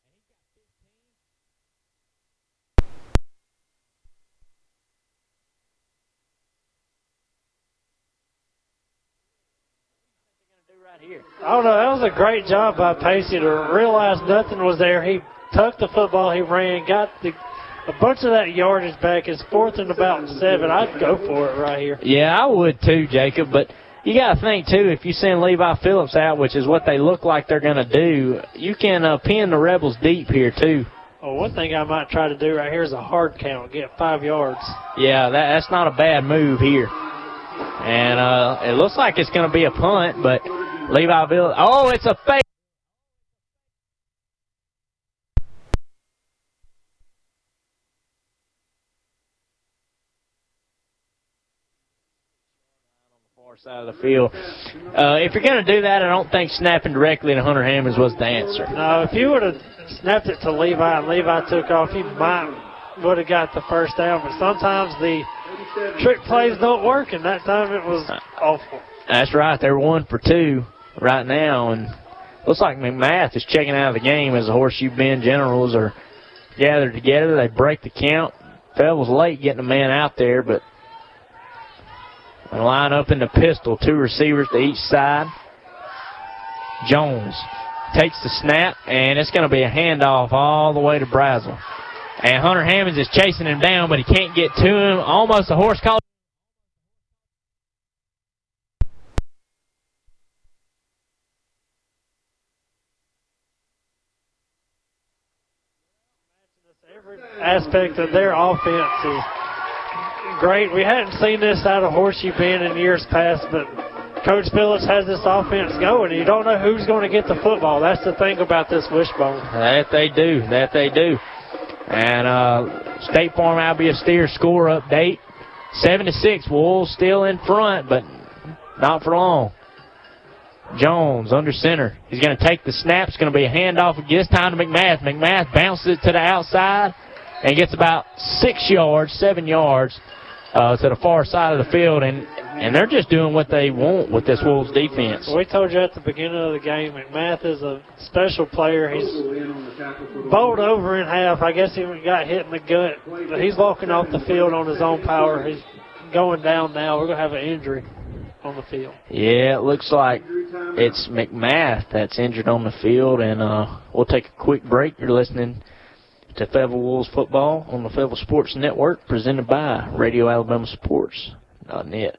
I don't know. That was a great job by Pacey to realize nothing was there. He tucked the football, he ran, got the a bunch of that yardage back. It's fourth and about seven. I'd go for it right here. Yeah, I would too, Jacob. But you got to think too. If you send Levi Phillips out, which is what they look like they're going to do, you can uh, pin the Rebels deep here too. Well, one thing I might try to do right here is a hard count, get five yards. Yeah, that, that's not a bad move here. And uh, it looks like it's going to be a punt, but Levi Phillips. Oh, it's a fake. Side of the field. Uh, if you're going to do that, I don't think snapping directly to Hunter Hammonds was the answer. No, if you would have snapped it to Levi and Levi took off, he might would have got the first down. But sometimes the trick plays don't work, and that time it was awful. That's right. They're one for two right now, and looks like McMath is checking out of the game as the Horseshoe Bend Generals are gathered together. They break the count. Fell was late getting a man out there, but they line up in the pistol, two receivers to each side. Jones takes the snap, and it's going to be a handoff all the way to Brazel. And Hunter Hammonds is chasing him down, but he can't get to him. Almost a horse collar. aspect of their offense is great. We hadn't seen this out of Horseshoe Bend in years past, but Coach Phillips has this offense going. You don't know who's going to get the football. That's the thing about this wishbone. That they do. That they do. And uh, State Farm Albie Steer score update. 7 to 6. Wolves still in front, but not for long. Jones under center. He's going to take the snap. It's going to be a handoff. This time to McMath. McMath bounces it to the outside and gets about six yards, seven yards uh, to the far side of the field. And, and they're just doing what they want with this Wolves defense. We told you at the beginning of the game, McMath is a special player. He's bowled over in half. I guess he got hit in the gut, but he's walking off the field on his own power. He's going down now. We're going to have an injury on the field. Yeah, it looks like it's McMath that's injured on the field, and uh, we'll take a quick break. You're listening to Fayetteville Wolves football on the Fayetteville Sports Network, presented by Radio Alabama Sports.net.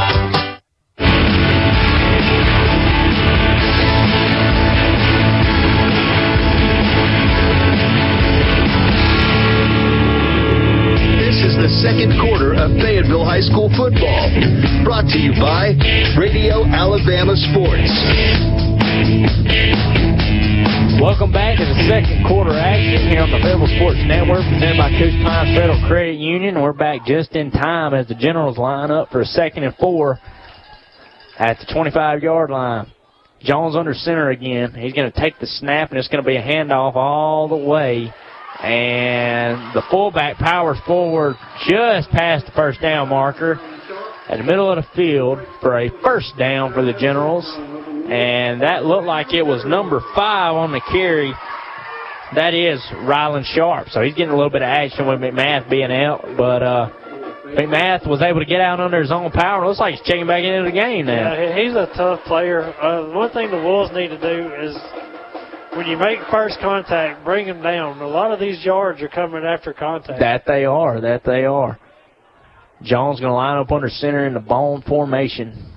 This is the second quarter of Fayetteville High School football. Brought to you by Radio Alabama Sports. Welcome back to the second quarter action here on the Fayetteville Sports Network, presented by Coosa Pines Federal Credit Union. We're back just in time as the Generals line up for a second and four at the 25-yard line. Jones under center again. He's going to take the snap, and it's going to be a handoff all the way. And the fullback powers forward just past the first down marker at the middle of the field for a first down for the Generals. And that looked like it was number five on the carry. That is Rylan Sharp. So he's getting a little bit of action with McMath being out. But uh, McMath was able to get out under his own power. Looks like he's checking back into the game now. Yeah, he's a tough player. Uh, one thing the Wolves need to do is when you make first contact, bring him down. A lot of these yards are coming after contact. That they are. That they are. Jones going to line up under center in the bone formation.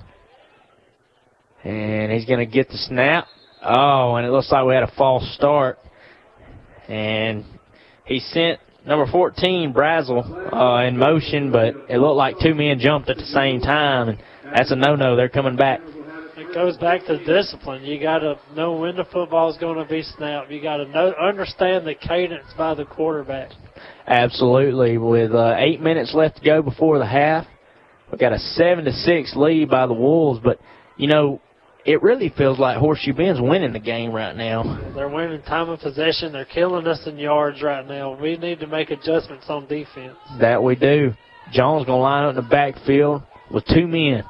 And he's going to get the snap. Oh, and it looks like we had a false start. And he sent number 14, Brazel, uh, in motion, but it looked like two men jumped at the same time. And that's a no-no. They're coming back. It goes back to discipline. You got to know when the football is going to be snapped. You got to know understand the cadence by the quarterback. Absolutely. With uh, eight minutes left to go before the half, we've got a seven to six lead by the Wolves. But you know, it really feels like Horseshoe Bend's winning the game right now. They're winning time of possession. They're killing us in yards right now. We need to make adjustments on defense. That we do. Jones gonna line up in the backfield with two men.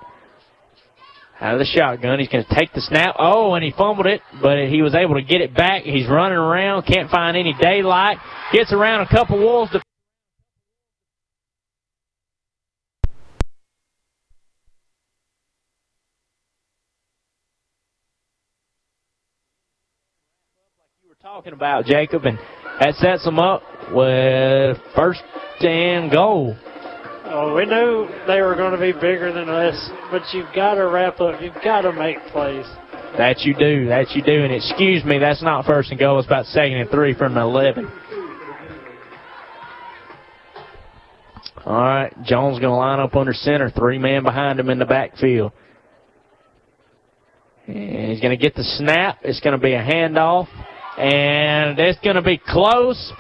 Out of the shotgun, he's going to take the snap. Oh, and he fumbled it, but he was able to get it back. He's running around, can't find any daylight. Gets around a couple wolves to talking about, Jacob, and that sets them up with first and goal. Oh, we knew they were going to be bigger than us, but you've got to wrap up. You've got to make plays. That you do. That you do. And excuse me, that's not first and goal. It's about second and three from the 11. All right, Jones going to line up under center. Three man behind him in the backfield. And he's going to get the snap. It's going to be a handoff. And it's going to be close.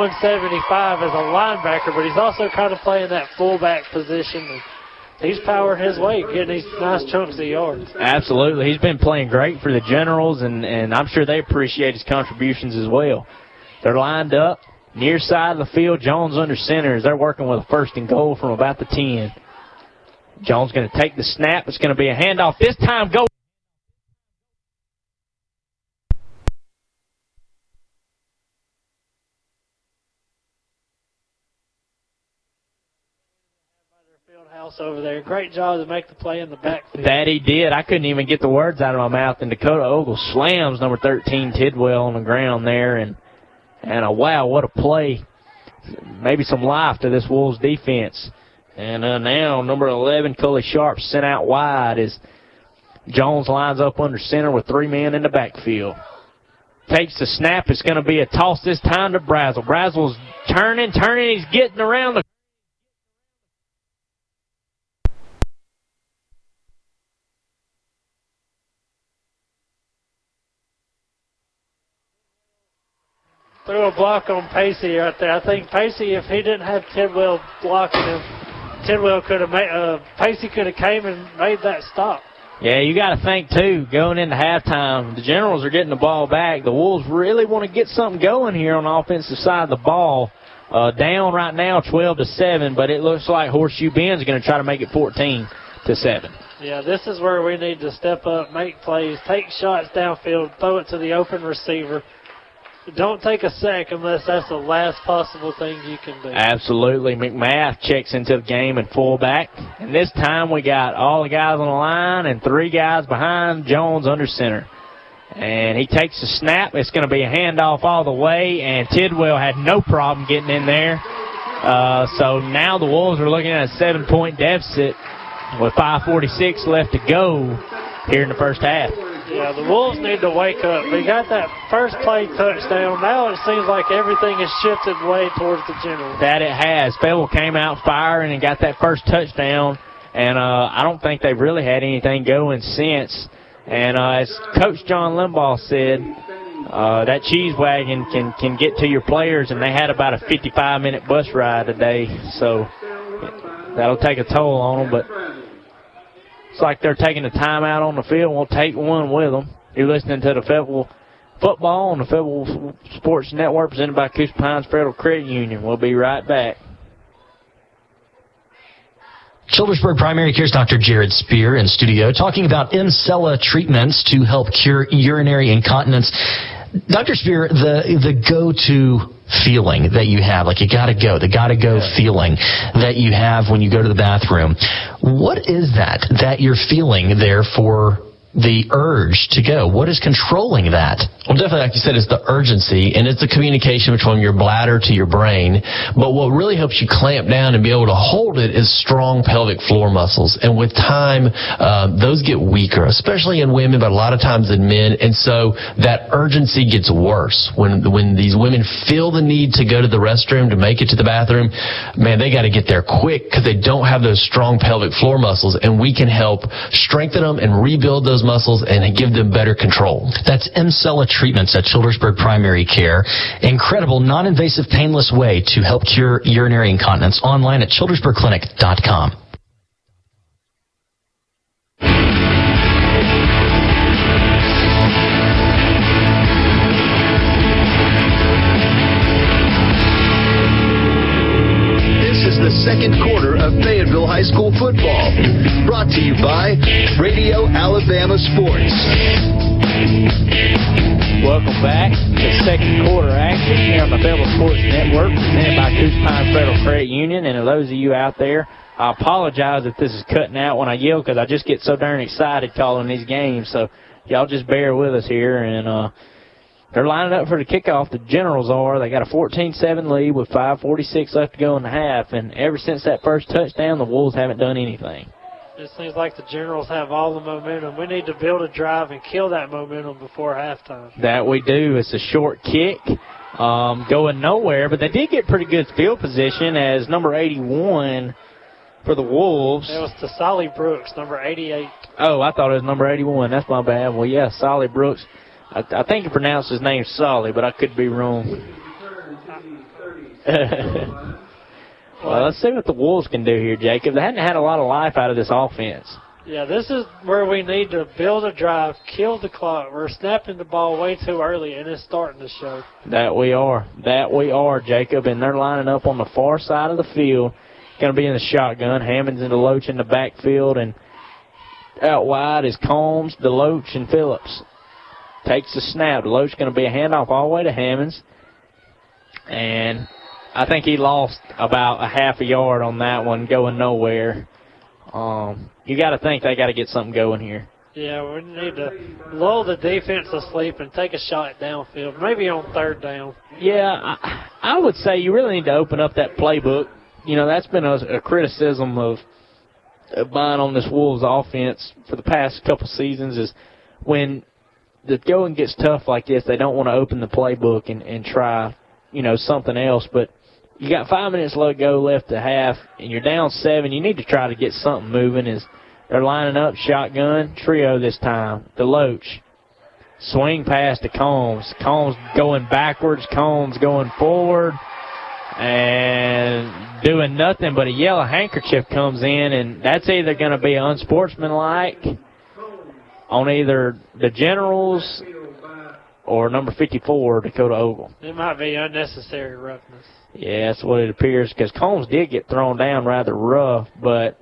175 as a linebacker, but he's also kind of playing that fullback position. He's powering his way, getting these nice chunks of yards. Absolutely. He's been playing great for the Generals, and, and I'm sure they appreciate his contributions as well. They're lined up near side of the field. Jones under center as they're working with a first and goal from about the 10. Jones going to take the snap. It's going to be a handoff. This time, go. House over there. Great job to make the play in the backfield. That he did. I couldn't even get the words out of my mouth. And Dakota Ogle slams number 13 Tidwell on the ground there. And, and a wow, what a play. Maybe some life to this Wolves defense. And uh, now number 11, Cully Sharp, sent out wide as Jones lines up under center with three men in the backfield. Takes the snap. It's going to be a toss this time to Brazel. Brazel's turning, turning. He's getting around the threw a block on Pacey right there. I think Pacey, if he didn't have Tidwell blocking him, Tidwell could have made, uh, Pacey could have came and made that stop. Yeah, you got to think too. Going into halftime, the Generals are getting the ball back. The Wolves really want to get something going here on the offensive side of the ball. Uh, down right now, 12 to seven, but it looks like Horseshoe Bend's going to try to make it 14 to seven. Yeah, this is where we need to step up, make plays, take shots downfield, throw it to the open receiver. Don't take a sack unless that's the last possible thing you can do. Absolutely. McMath checks into the game and fullback. And this time we got all the guys on the line and three guys behind Jones under center. And he takes the snap. It's going to be a handoff all the way, and Tidwell had no problem getting in there. Uh, so now the Wolves are looking at a seven-point deficit with 5.46 left to go here in the first half. Yeah, the Wolves need to wake up. They got that first play touchdown. Now it seems like everything has shifted way towards the Generals. That it has. Fable came out firing and got that first touchdown, and uh, I don't think they've really had anything going since. And uh, as Coach John Limbaugh said, uh, that cheese wagon can can get to your players, and they had about a 55-minute bus ride today, so that'll take a toll on them. But it's like they're taking a timeout on the field. We'll take one with them. You're listening to the Fayetteville football on the Fayetteville Sports Network presented by Coosa Pines Federal Credit Union. We'll be right back. Childersburg Primary Care's Dr. Jared Spear in studio talking about Emsella treatments to help cure urinary incontinence. Dr. Spear, the the go-to feeling that you have, like you gotta go, the gotta go feeling that you have when you go to the bathroom. What is that that you're feeling there for the urge to go? What is controlling that? Well, definitely, like you said, it's the urgency and it's the communication between your bladder to your brain. But what really helps you clamp down and be able to hold it is strong pelvic floor muscles. And with time, uh, those get weaker, especially in women, but a lot of times in men. And so that urgency gets worse when when these women feel the need to go to the restroom to make it to the bathroom. Man, they got to get there quick because they don't have those strong pelvic floor muscles, and we can help strengthen them and rebuild those muscles and give them better control. That's Emsella Treatments at Childersburg Primary Care. Incredible, non-invasive, painless way to help cure urinary incontinence. Online at childersburgclinic.com. second quarter of Fayetteville High School football. Brought to you by Radio Alabama Sports. Welcome back to second quarter action here on the Fayetteville Sports Network presented by Coosa Pines Federal Credit Union. And to those of you out there, I apologize if this is cutting out when I yell because I just get so darn excited calling these games. So y'all just bear with us here. And uh, they're lining up for the kickoff. The Generals are. They got a 14-7 lead with 5.46 left to go in the half. And ever since that first touchdown, the Wolves haven't done anything. It seems like the Generals have all the momentum. We need to build a drive and kill that momentum before halftime. That we do. It's a short kick, um, going nowhere, but they did get pretty good field position as number 81 for the Wolves. It was to Solly Brooks, number 88. Oh, I thought it was number 81. That's my bad. Well, yeah, Solly Brooks. I, I think you pronounce his name Solly, but I could be wrong. well, let's see what the Wolves can do here, Jacob. They hadn't had a lot of life out of this offense. Yeah, this is where we need to build a drive, kill the clock. We're snapping the ball way too early, and it's starting to show. That we are. That we are, Jacob. And they're lining up on the far side of the field. Going to be in the shotgun. Hammonds and Deloach in the backfield. And out wide is Combs, Deloach, and Phillips. Takes the snap. Deloach going to be a handoff all the way to Hammonds. And I think he lost about a half a yard on that one, going nowhere. Um, you got to think they got to get something going here. Yeah, we need to lull the defense asleep and take a shot downfield, maybe on third down. Yeah, I, I would say you really need to open up that playbook. You know, that's been a, a criticism of, of mine on this Wolves offense for the past couple seasons is when the going gets tough like this, they don't want to open the playbook and, and try, you know, something else. But you got five minutes to go left to half, and you're down seven. You need to try to get something moving. Is they're lining up shotgun trio this time. Deloach swing pass to Combs. Combs going backwards. Combs going forward, and doing nothing. But a yellow handkerchief comes in, and that's either going to be unsportsmanlike on either the Generals or number 54, Dakota Ogle. It might be unnecessary roughness. Yeah, that's what it appears because Combs did get thrown down rather rough, but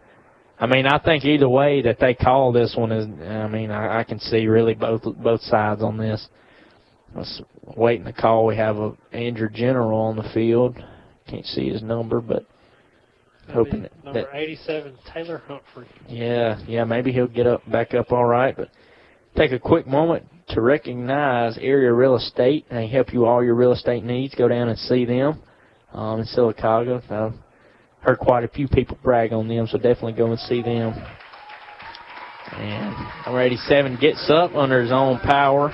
I mean, I think either way that they call this one is, I mean, I, I can see really both both sides on this. Let's waiting to call. We have a injured general on the field. Can't see his number, but hoping that, Number that 87, Taylor Humphrey. yeah, yeah, maybe he'll get up back up all right. But take a quick moment to recognize Area Real Estate. They help you all your real estate needs. Go down and see them um, in Sylacauga. I've heard quite a few people brag on them, so definitely go and see them. And number 87 gets up under his own power,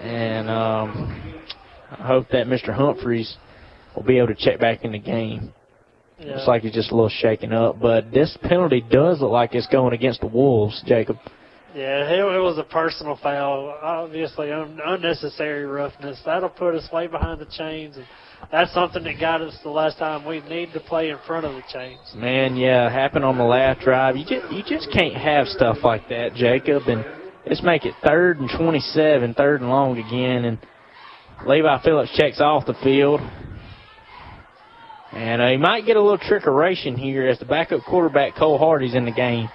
and um, I hope that Mr. Humphreys will be able to check back in the game. Yeah. Looks like he's just a little shaken up, but this penalty does look like it's going against the Wolves, Jacob. Yeah, it, it was a personal foul. Obviously, un, unnecessary roughness. That'll put us way behind the chains, and that's something that got us the last time. We need to play in front of the chains. Man, yeah, happened on the last drive. You just you just can't have stuff like that, Jacob. And let's make it third and 27, third and long again. And Levi Phillips checks off the field. And uh, he might get a little trickeration here as the backup quarterback Cole Hardy's in the game.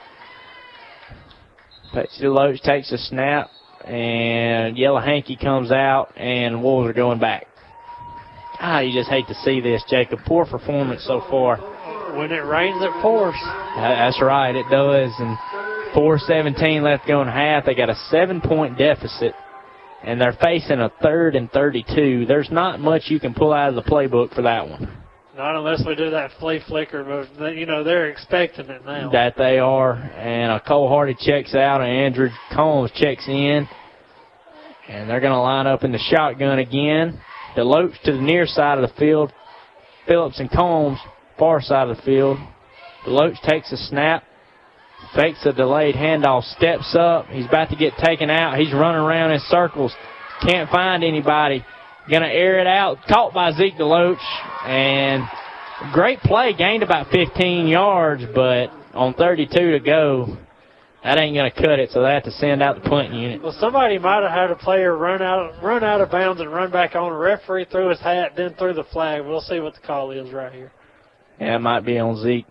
Pacey Deloach takes a snap, and Yellow Hanky comes out, and Wolves are going back. Ah, you just hate to see this, Jacob. Poor performance so far. When it rains, it pours. That's right, it does. And 4:17 left going half. They got a seven-point deficit, and they're facing a third and 32. There's not much you can pull out of the playbook for that one. Not unless we do that flea flicker, but you know they're expecting it now. That they are, and a Cole Hardy checks out, and Andrew Combs checks in, and they're going to line up in the shotgun again. Deloach to the near side of the field. Phillips and Combs far side of the field. Deloach takes a snap, fakes a delayed handoff, steps up. He's about to get taken out. He's running around in circles. Can't find anybody. Going to air it out. Caught by Zeke Deloach. And great play. Gained about 15 yards, but on 32 to go, that ain't going to cut it, so they have to send out the punt unit. Well, somebody might have had a player run out, run out of bounds and run back on. A referee threw his hat, then threw the flag. We'll see what the call is right here. Yeah, it might be on Zeke.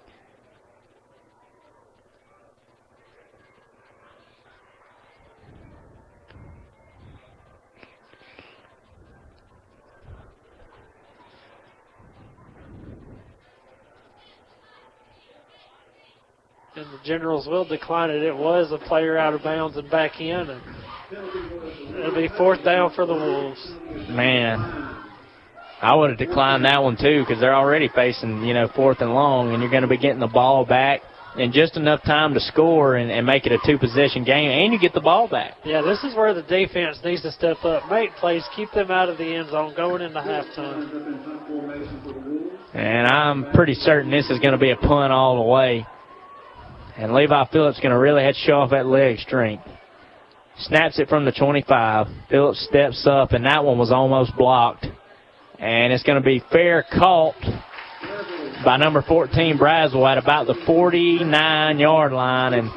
And the Generals will decline it. It was a player out of bounds and back in, and it'll be fourth down for the Wolves. Man, I would have declined that one too because they're already facing, you know, fourth and long, and you're going to be getting the ball back in just enough time to score and, and make it a two-possession game, and you get the ball back. Yeah, this is where the defense needs to step up, make plays, keep them out of the end zone going into halftime. And I'm pretty certain this is going to be a punt all the way. And Levi Phillips is going to really have to show off that leg strength. Snaps it from the 25. Phillips steps up, and that one was almost blocked And it's going to be fair caught by number 14, Braswell, at about the 49 yard line. And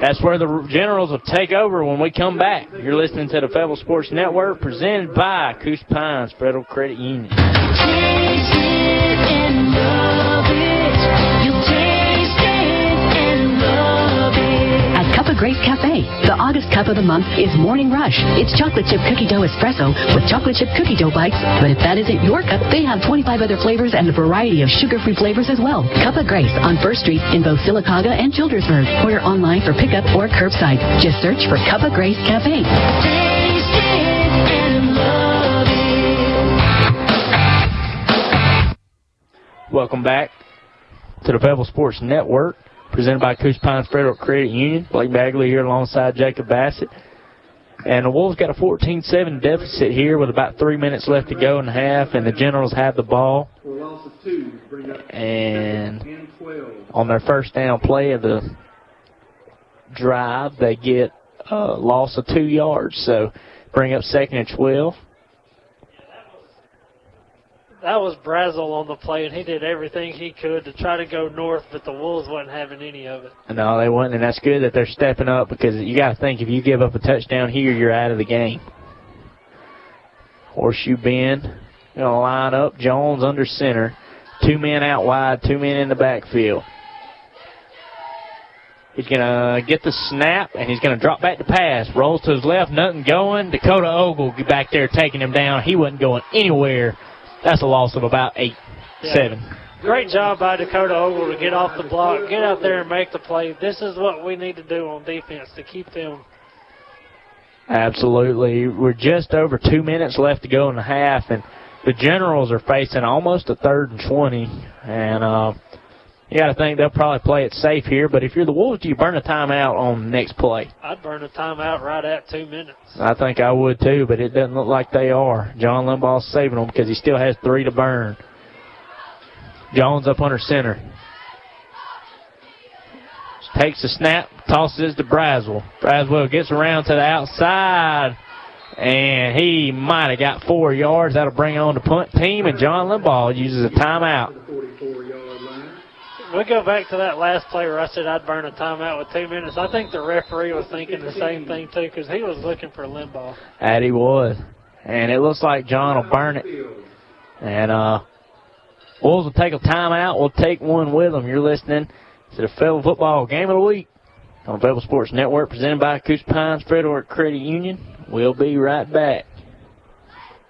that's where the Generals will take over when we come back. You're listening to the Fayetteville Sports Network presented by Coosa Pines Federal Credit Union. Grace Cafe, the August cup of the month is Morning Rush. It's chocolate chip cookie dough espresso with chocolate chip cookie dough bites. But if that isn't your cup, they have 25 other flavors and a variety of sugar-free flavors as well. Cup of Grace on First Street in both Sylacauga and Childersburg. Order online for pickup or curbside. Just search for Cup of Grace Cafe. Welcome back to the Fayetteville Sports Network, presented by Coosa Pines Federal Credit Union. Blake Bagley here alongside Jacob Bassett. And the Wolves got a 14-7 deficit here with about three minutes left to go in half, and the Generals have the ball. And on their first down play of the drive, they get a loss of two yards, so bring up second and 12. That was Brazel on the play, and he did everything he could to try to go north, but the Wolves wasn't having any of it. No, they wouldn't, and that's good that they're stepping up because you got to think if you give up a touchdown here, you're out of the game. Horseshoe bend, going to line up. Jones under center. Two men out wide, two men in the backfield. He's going to get the snap, and he's going to drop back to pass. Rolls to his left, nothing going. Dakota Ogle back there taking him down. He wasn't going anywhere. That's a loss of about eight, Yeah. seven. Great job by Dakota Ogle to get off the block, get out there and make the play. This is what we need to do on defense to keep them. Absolutely. We're just over two minutes left to go in the half, and the Generals are facing almost a third and 20. And uh, you got to think they'll probably play it safe here, but if you're the Wolves, do you burn a timeout on the next play? I'd burn a timeout right at two minutes. I think I would too, but it doesn't look like they are. John Limbaugh's saving them because he still has three to burn. Jones up under center. Takes the snap, tosses to Braswell. Braswell gets around to the outside, and he might have got four yards. That'll bring on the punt team, and John Limbaugh uses a timeout. We go back to that last play where I said I'd burn a timeout with two minutes. I think the referee was thinking the same thing too because he was looking for Limbaugh. That he was. And it looks like John will burn it. And uh Wolves will take a timeout. We'll take one with them. You're listening to the Fayetteville Football Game of the Week on Fayetteville Sports Network presented by Coosa Pines Federal Credit Union. We'll be right back.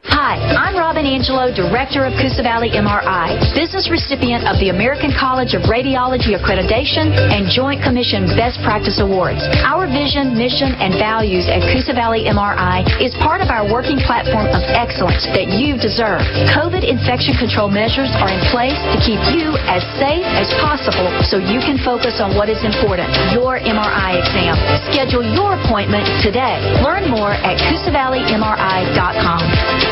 Hi, I'm Robin Angelo, Director of Coosa Valley MRI, business recipient of the American College of Radiology Accreditation and Joint Commission Best Practice Awards. Our vision, mission, and values at Coosa Valley MRI is part of our working platform of excellence that you deserve. COVID infection control measures are in place to keep you as safe as possible so you can focus on what is important, your MRI exam. Schedule your appointment today. Learn more at CoosaValleyMRI.com.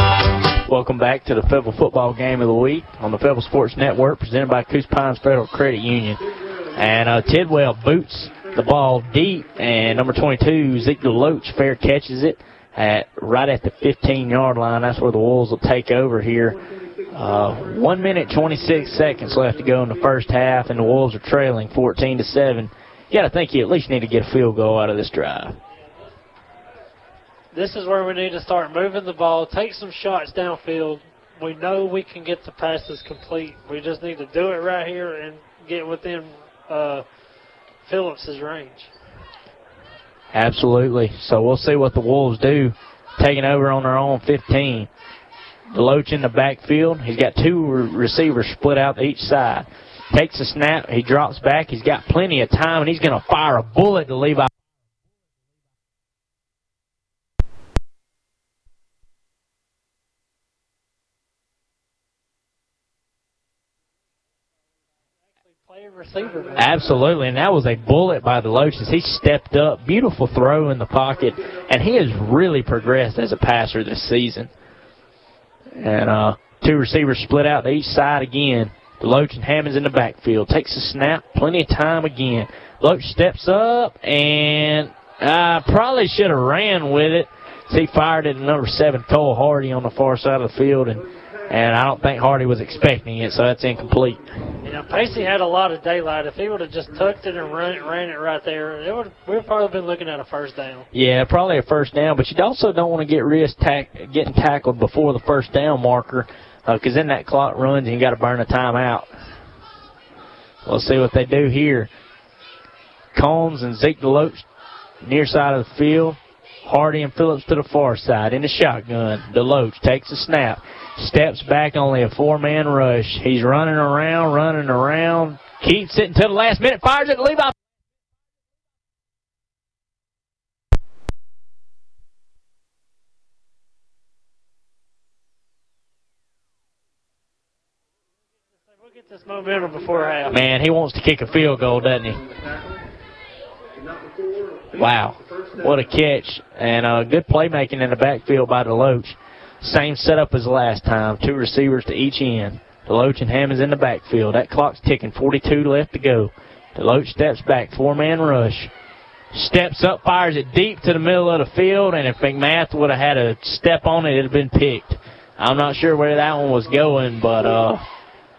Welcome back to the Fayetteville Football Game of the Week on the Fayetteville Sports Network presented by Coosa Pines Federal Credit Union. And uh, Tidwell boots the ball deep, and number 22, Zeke Deloach, fair catches it at right at the 15-yard line. That's where the Wolves will take over here. Uh, one minute 26 seconds left to go in the first half, and the Wolves are trailing 14 to seven. You got to think you at least need to get a field goal out of this drive. This is where we need to start moving the ball, take some shots downfield. We know we can get the passes complete. We just need to do it right here and get within uh, Phillips's range. Absolutely. So we'll see what the Wolves do, taking over on their own 15. Deloach in the backfield. He's got two re- receivers split out each side. Takes a snap. He drops back. He's got plenty of time, and he's going to fire a bullet to Levi. Receiver. Man. Absolutely, and that was a bullet by the Loaches. He stepped up, beautiful throw in the pocket, and he has really progressed as a passer this season. And uh, two receivers split out to each side again. Deloach and Hammonds in the backfield. Takes a snap, plenty of time again. Loach steps up, and uh, probably should have ran with it. He fired it at number seven, Cole Hardy, on the far side of the field, and and I don't think Hardy was expecting it, so that's incomplete. You know, Pacey had a lot of daylight. If he would have just tucked it and run it, ran it right there, it would we'd probably been looking at a first down. Yeah, probably a first down, but you also don't want to get risk tack, getting tackled before the first down marker, because uh, then that clock runs and you got to burn a timeout. We'll see what they do here. Combs and Zeke Deloach near side of the field. Hardy and Phillips to the far side in the shotgun. Deloach takes a snap. Steps back, only a four-man rush. He's running around, running around. Keeps it until the last minute. Fires it to Levi. We'll get this momentum before half. Man, he wants to kick a field goal, doesn't he? Wow. What a catch. And uh, good playmaking in the backfield by Deloach. Same setup as last time. Two receivers to each end. Deloach and Hammonds in the backfield. That clock's ticking. 42 left to go. Deloach steps back. Four-man rush. Steps up, fires it deep to the middle of the field, and if McMath would have had a step on it, it would have been picked. I'm not sure where that one was going, but uh,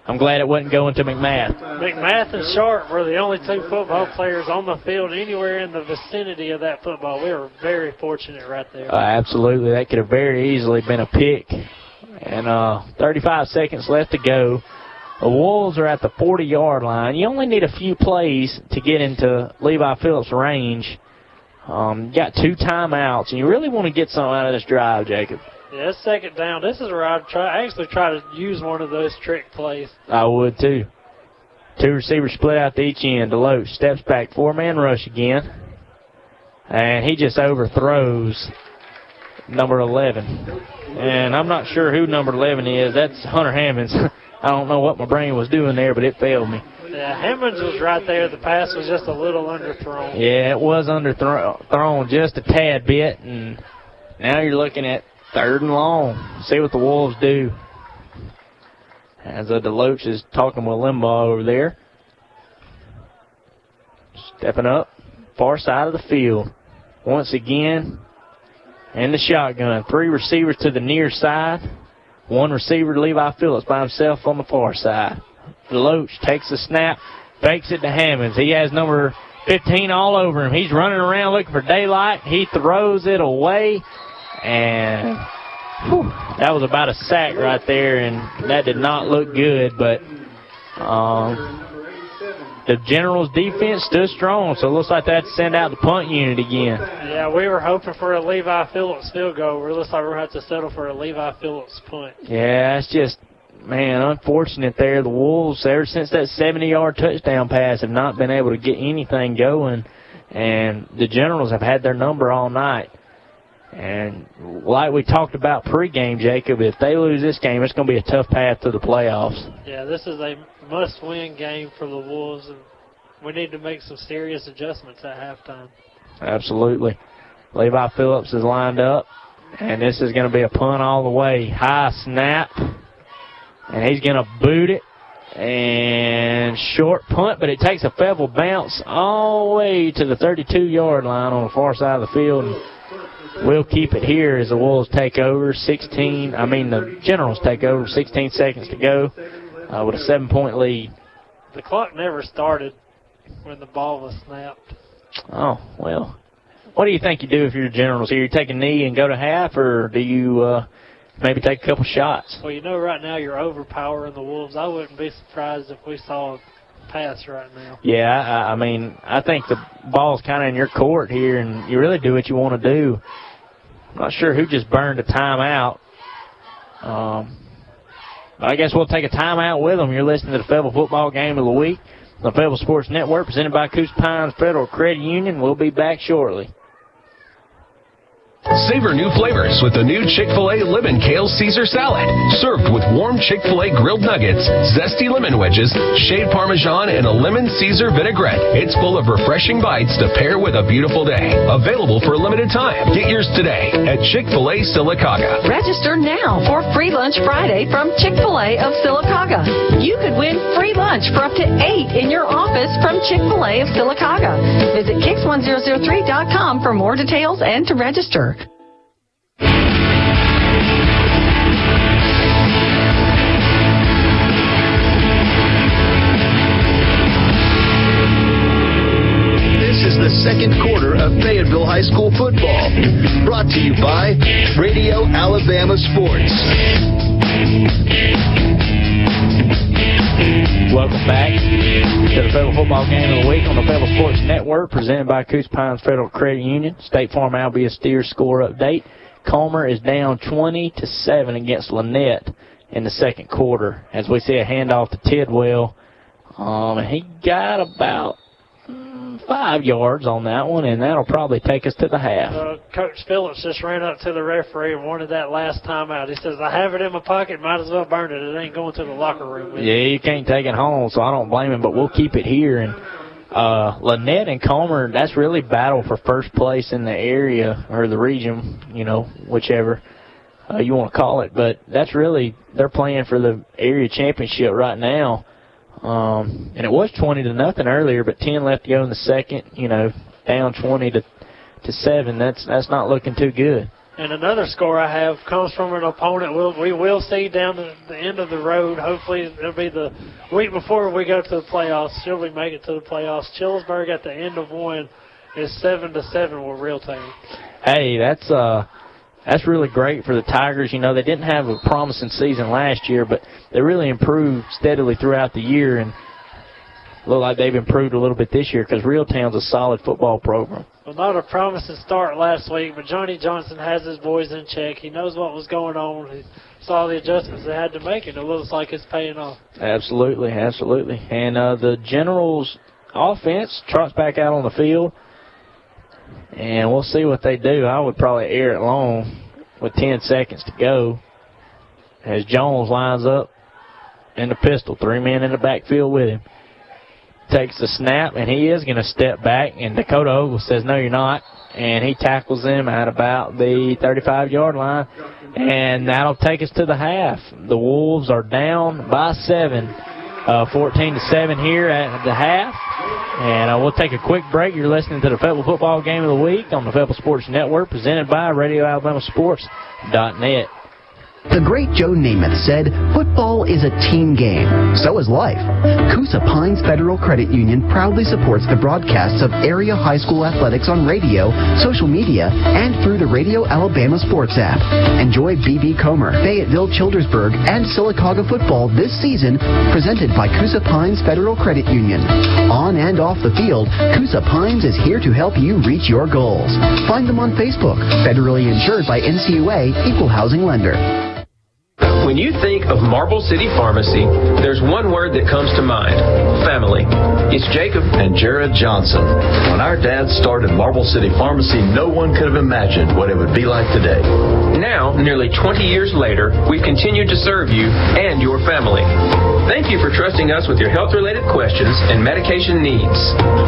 I'm glad it wasn't going to McMath. McMath and Sharp were the only two football players on the field anywhere in the vicinity of that football. We were very fortunate right there. Uh, absolutely. That could have very easily been a pick. And uh, 35 seconds left to go. The Wolves are at the 40-yard line. You only need a few plays to get into Levi Phillips' range. Um, you got two timeouts, and you really want to get something out of this drive, Jacob. Yeah, it's second down. This is where I'd try. I actually try to use one of those trick plays. I would too. Two receivers split out to each end. Deloach steps back, four-man rush again, and he just overthrows number 11. And I'm not sure who number 11 is. That's Hunter Hammonds. I don't know what my brain was doing there, but it failed me. Yeah, Hammonds was right there. The pass was just a little underthrown. Yeah, it was underthrown just a tad bit, and now you're looking at Third and long. See what the Wolves do. As a Deloach is talking with Limbaugh over there. Stepping up, far side of the field. Once again, and the shotgun. Three receivers to the near side. One receiver, Levi Phillips, by himself on the far side. Deloach takes the snap, fakes it to Hammonds. He has number 15 all over him. He's running around looking for daylight. He throws it away and whew, that was about a sack right there, and that did not look good, but um, the Generals defense stood strong, so it looks like they had to send out the punt unit again. Yeah, we were hoping for a Levi Phillips field goal. It looks like we're going to have to settle for a Levi Phillips punt. Yeah, it's just, man, unfortunate there. The Wolves, ever since that 70-yard touchdown pass, have not been able to get anything going, and the Generals have had their number all night. And like we talked about pregame, Jacob, if they lose this game, it's going to be a tough path to the playoffs. Yeah, this is a must-win game for the Wolves, and we need to make some serious adjustments at halftime. Absolutely. Levi Phillips is lined up, and this is going to be a punt all the way. High snap, and he's going to boot it. And short punt, but it takes a fevel bounce all the way to the 32-yard line on the far side of the field. We'll keep it here as the Wolves take over. 16, I mean the Generals take over. 16 seconds to go uh, with a seven-point lead. The clock never started when the ball was snapped. Oh, well. What do you think you do if you're the Generals here? You take a knee and go to half, or do you uh, maybe take a couple shots? Well, you know right now you're overpowering the Wolves. I wouldn't be surprised if we saw pass right now. Yeah, I, I mean, I think the ball's kind of in your court here, and you really do what you want to do. I'm not sure who just burned a timeout. Um, I guess we'll take a timeout with them. You're listening to the Fayetteville Football Game of the Week the Fayetteville Sports Network, presented by Coosa Pines Federal Credit Union. We'll be back shortly. Savor new flavors with the new Chick fil A Lemon Kale Caesar Salad. Served with warm Chick fil A grilled nuggets, zesty lemon wedges, shaved Parmesan, and a lemon Caesar vinaigrette. It's full of refreshing bites to pair with a beautiful day. Available for a limited time. Get yours today at Chick fil A Sylacauga. Register now for Free Lunch Friday from Chick fil A of Sylacauga. You could win free lunch for up to eight in your office from Chick fil A of Sylacauga. Visit Kix1003.com for more details and to register. Fayetteville High School football. Brought to you by Radio Alabama Sports. Welcome back to the Fayetteville Football Game of the Week on the Fayetteville Sports Network, presented by Coosa Pines Federal Credit Union. State Farm Albie Steer score update. Comer is down 20 to 7 against Lanett in the second quarter. As we see a handoff to Tidwell. Um, he got about five yards on that one, and that'll probably take us to the half. Uh, Coach Phillips just ran up to the referee and wanted that last timeout. He says, I have it in my pocket, might as well burn it. It ain't going to the locker room. Yeah, you can't take it home, so I don't blame him, but we'll keep it here. And uh, Lanett and Comer, that's really battle for first place in the area or the region, you know, whichever uh, you want to call it. But that's really, they're playing for the area championship right now. Um, and it was 20 to nothing earlier, but 10 left to go in the second, you know, down 20 to, to 7. That's, that's not looking too good. And another score I have comes from an opponent we'll, we will see down the, the end of the road. Hopefully, it'll be the week before we go to the playoffs. Should we make it to the playoffs? Childersburg at the end of one is seven to seven with Reeltown. Hey, that's uh that's really great for the Tigers. You know, they didn't have a promising season last year, but they really improved steadily throughout the year and look like they've improved a little bit this year because Reeltown's a solid football program. Well, not a promising start last week, but Johnny Johnson has his boys in check. He knows what was going on. He saw the adjustments they had to make, and it looks like it's paying off. Absolutely, absolutely. And uh, the Generals offense trots back out on the field, and we'll see what they do. I would probably air it long with 10 seconds to go as Jones lines up in the pistol, three men in the backfield with him. Takes the snap, and he is going to step back, and Dakota Ogle says, no, you're not. And he tackles him at about the 35-yard line, and that'll take us to the half. The Wolves are down by seven, uh, 14 to 7 here at the half. And uh, we'll take a quick break. You're listening to the Fayetteville Football Game of the Week on the Fayetteville Sports Network, presented by RadioAlabamaSports.net. The great Joe Namath said, football is a team game. So is life. Coosa Pines Federal Credit Union proudly supports the broadcasts of area high school athletics on radio, social media, and through the Radio Alabama Sports app. Enjoy BB Comer, Fayetteville, Childersburg, and Sylacauga football this season, presented by Coosa Pines Federal Credit Union. On and off the field, Coosa Pines is here to help you reach your goals. Find them on Facebook, federally insured by NCUA, Equal Housing Lender. When you think of Marble City Pharmacy, there's one word that comes to mind family. It's Jacob and Jared Johnson. When our dad started Marble City Pharmacy, no one could have imagined what it would be like today. Now, nearly 20 years later, we've continued to serve you and your family. Thank you for trusting us with your health related questions and medication needs.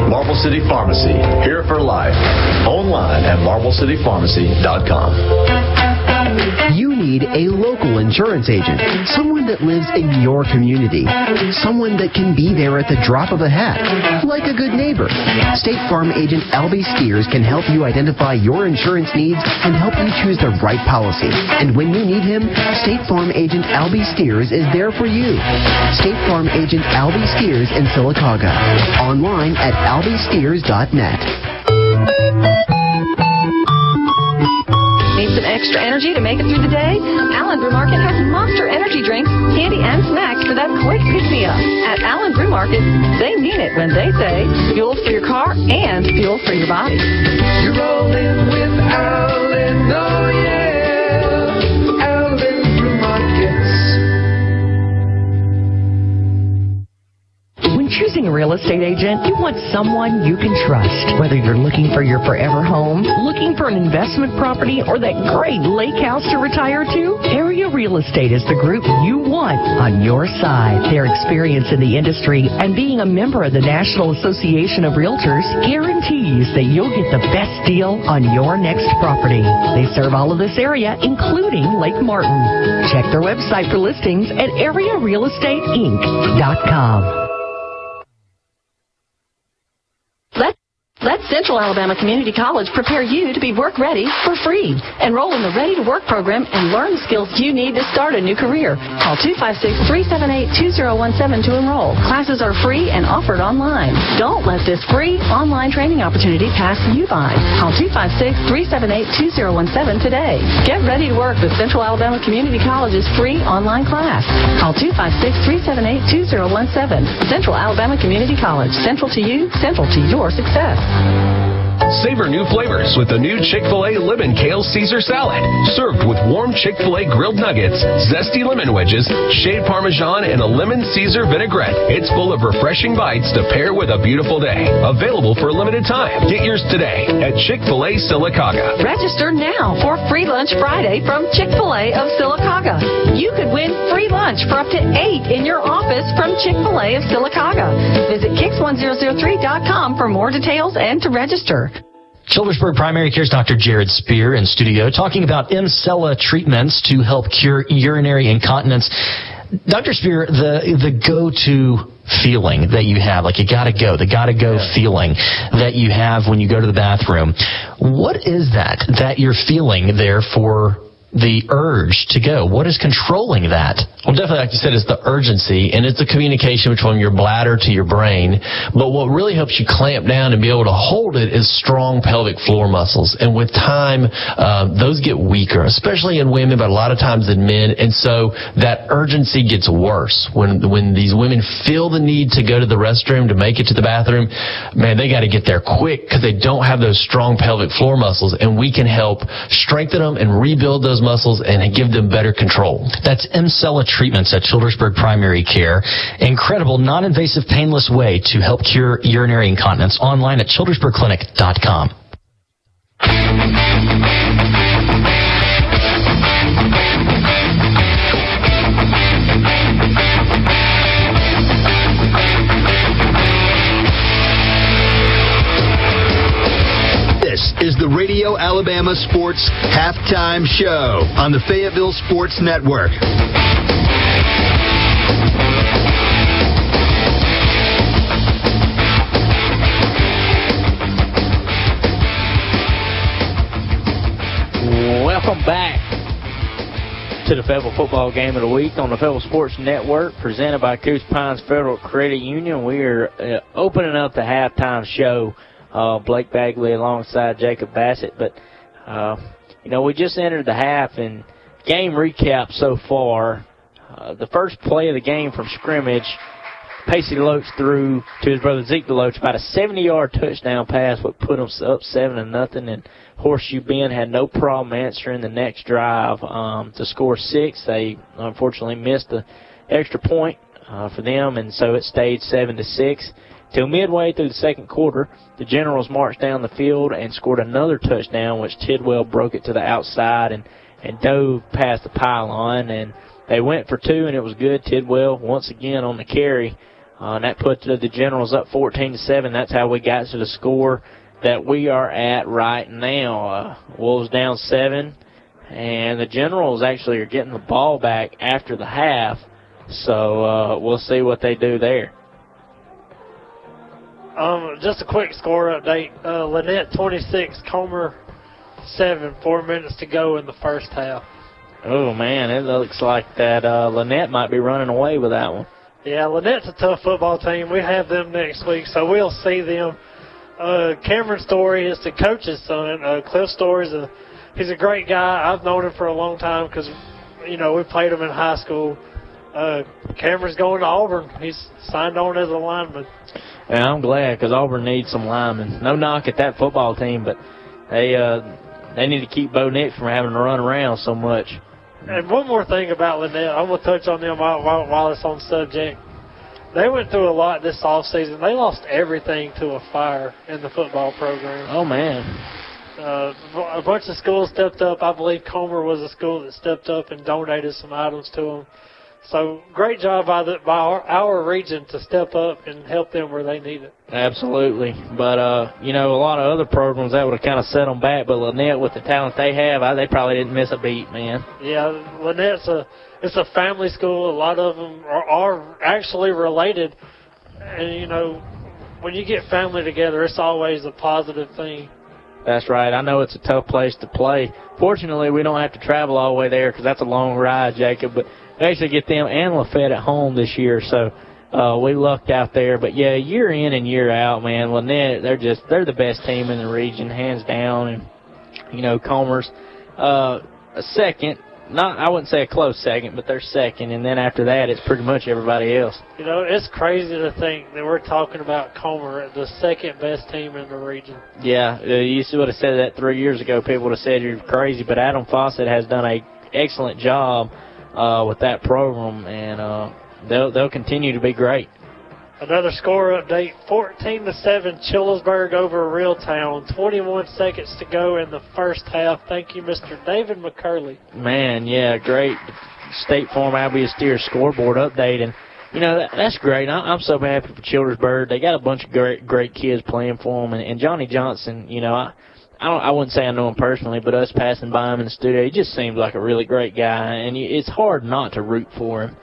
Marble City Pharmacy, here for life. Online at marblecitypharmacy.com. You need a local insurance agent, someone that lives in your community, someone that can be there at the drop of a hat, like a good neighbor. State Farm agent Albie Steers can help you identify your insurance needs and help you choose the right policy. And when you need him, State Farm agent Albie Steers is there for you. State Farm agent Albie Steers in Sylacauga. Online at albiesteers.net. Need some extra energy to make it through the day? Allen Brew Market has monster energy drinks, candy, and snacks for that quick pick me up. At Allen Brew Market, they mean it when they say fuel for your car and fuel for your body. You're rolling with Allen, oh yeah. Choosing a real estate agent, you want someone you can trust. Whether you're looking for your forever home, looking for an investment property, or that great lake house to retire to, Area Real Estate is the group you want on your side. Their experience in the industry and being a member of the National Association of Realtors guarantees that you'll get the best deal on your next property. They serve all of this area, including Lake Martin. Check their website for listings at arearealestateinc.com. Let let Central Alabama Community College prepare you to be work ready for free. Enroll in the Ready to Work program and learn the skills you need to start a new career. Call 256-378-2017 to enroll. Classes are free and offered online. Don't let this free online training opportunity pass you by. Call 256-378-2017 today. Get ready to work with Central Alabama Community College's free online class. Call 256-378-2017. Central Alabama Community College. Central to you, central to your success. Savor new flavors with the new Chick-fil-A Lemon Kale Caesar Salad. Served with warm Chick-fil-A grilled nuggets, zesty lemon wedges, shaved parmesan, and a lemon Caesar vinaigrette. It's full of refreshing bites to pair with a beautiful day. Available for a limited time. Get yours today at Chick-fil-A Sylacauga. Register now for Free Lunch Friday from Chick-fil-A of Sylacauga. You could win free lunch for up to eight in your office from Chick-fil-A of Sylacauga. Visit Kicks1003.com for more details and to register. Childersburg Primary Care's Dr. Jared Spear in studio talking about Emsella treatments to help cure urinary incontinence. Dr. Spear, the the go-to feeling that you have, like you gotta go, the gotta go feeling that you have when you go to the bathroom. What is that that you're feeling there for the urge to go? What is controlling that? Well, definitely, like you said, it's the urgency, and it's the communication between your bladder to your brain. But what really helps you clamp down and be able to hold it is strong pelvic floor muscles. And with time, um, those get weaker, especially in women, but a lot of times in men. And so that urgency gets worse when when these women feel the need to go to the restroom to make it to the bathroom. Man, they got to get there quick because they don't have those strong pelvic floor muscles, and we can help strengthen them and rebuild those muscles and give them better control. That's Emsella treatments at Childersburg Primary Care. Incredible, non-invasive, painless way to help cure urinary incontinence online at childersburgclinic.com. Alabama Sports Halftime Show on the Fayetteville Sports Network. Welcome back to the Fayetteville Football Game of the Week on the Fayetteville Sports Network, presented by Coosa Pines Federal Credit Union. We are uh, opening up the halftime show. Uh, Blake Bagley alongside Jacob Bassett, but uh, you know we just entered the half and game recap so far. Uh, the first play of the game from scrimmage, Pacey DeLoach threw to his brother Zeke DeLoach about a 70-yard touchdown pass, what put them up seven to nothing. And Horseshoe Bend had no problem answering the next drive um, to score six. They unfortunately missed the extra point uh, for them, and so it stayed seven to six. Till midway through the second quarter, the Generals marched down the field and scored another touchdown, which Tidwell broke it to the outside and and dove past the pylon, and they went for two, and it was good. Tidwell once again on the carry. Uh, and that put the, Generals up 14 to 7. That's how we got to the score that we are at right now. Uh, Wolves down 7, and the Generals actually are getting the ball back after the half. So uh, we'll see what they do there. Um, just a quick score update. Uh, Lanett 26, Comer 7, four minutes to go in the first half. Oh, man, it looks like that uh, Lanett might be running away with that one. Yeah, Lanett's a tough football team. We have them next week, so we'll see them. Uh, Cameron Story is the coach's son. Uh, Cliff Story's a he's a great guy. I've known him for a long time because you know we played him in high school. Uh, Cameron's going to Auburn. He's signed on as a lineman. Yeah, I'm glad because Auburn needs some linemen. No knock at that football team, but they uh, they need to keep Bo Nix from having to run around so much. And one more thing about Lanett, I'm gonna touch on them while, while, while it's on subject. they went through a lot this off season. They lost everything to a fire in the football program. Oh man. Uh, a bunch of schools stepped up. I believe Comer was a school that stepped up and donated some items to them. So great job by the by our, our region to step up and help them where they need it. Absolutely, but uh, you know, a lot of other programs that would have kind of set them back. But Lanett, with the talent they have, I, they probably didn't miss a beat, man. Yeah, Lanett's a it's a family school. A lot of them are, are actually related, and you know, when you get family together, it's always a positive thing. That's right. I know it's a tough place to play. Fortunately, we don't have to travel all the way there because that's a long ride, Jacob. But we actually get them and Lafayette at home this year, so uh, we lucked out there. But yeah, year in and year out, man, Lanett, they're just they're the best team in the region, hands down. And you know, Comer's uh, a second. Not, I wouldn't say a close second, but they're second, and then after that, it's pretty much everybody else. You know, it's crazy to think that we're talking about Comer, the second best team in the region. Yeah, uh, you would have said that three years ago. People would have said you're crazy, but Adam Fawcett has done a excellent job uh, with that program, and uh, they'll they'll continue to be great. Another score update: 14 to seven, Childersburg over Reeltown. 21 seconds to go in the first half. Thank you, Mr. David McCurley. Man, yeah, great State Farm Albie Steer scoreboard update, and you know that, that's great. I, I'm so happy for Childersburg. They got a bunch of great great kids playing for them, and, and Johnny Johnson. You know, I I don't I wouldn't say I know him personally, but us passing by him in the studio, he just seems like a really great guy, and it's hard not to root for him.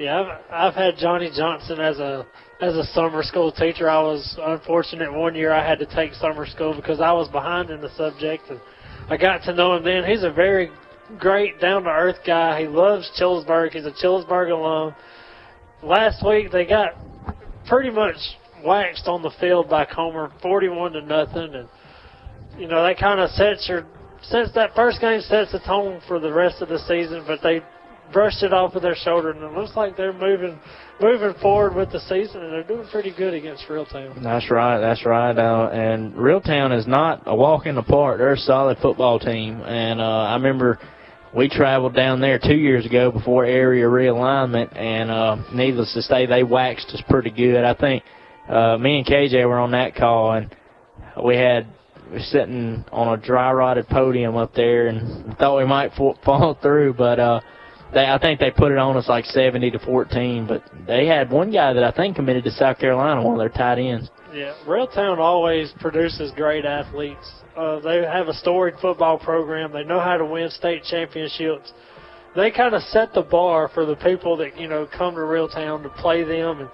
Yeah, I've I've had Johnny Johnson as a as a summer school teacher. I was unfortunate one year I had to take summer school because I was behind in the subject, and I got to know him then. He's a very great, down to earth guy. He loves Childersburg. He's a Childersburg alum. Last week they got pretty much waxed on the field by Comer, forty-one to nothing, and you know that kind of sets your sets that first game sets the tone for the rest of the season. But they brushed it off with their shoulder, and it looks like they're moving moving forward with the season, and they're doing pretty good against Reeltown. That's right, that's right. Uh, and Reeltown is not a walk in the park. They're a solid football team, and uh, I remember we traveled down there two years ago before area realignment, and uh, needless to say, they waxed us pretty good. I think uh, me and KJ were on that call, and we had were sitting on a dry rotted podium up there, and thought we might fall through, but. uh they I think they put it on us like 70 to 14, but they had one guy that I think committed to South Carolina, one of their tight ends. Yeah, Reeltown always produces great athletes. Uh, they have a storied football program. They know how to win state championships. They kind of set the bar for the people that you know come to Reeltown to play them and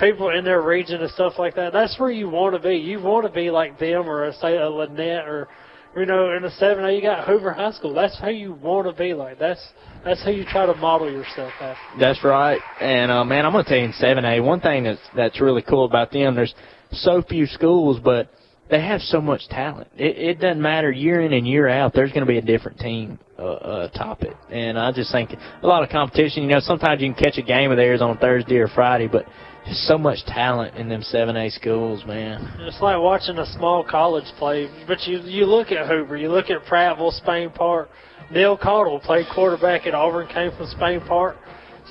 people in their region and stuff like that. That's where you want to be. You want to be like them or a, say a Lanett or you know in the seven A you got Hoover High School. That's who you want to be like. That's that's how you try to model yourself after. That's right. And uh, man, I'm gonna tell you in seven A, one thing that's that's really cool about them. There's so few schools, but they have so much talent. It, it doesn't matter year in and year out. There's going to be a different team uh, uh, top it, and I just think a lot of competition. You know, sometimes you can catch a game of theirs on a Thursday or Friday, but there's so much talent in them 7A schools, man. It's like watching a small college play. But you you look at Hoover, you look at Prattville, Spain Park. Neil Caudle played quarterback at Auburn, came from Spain Park.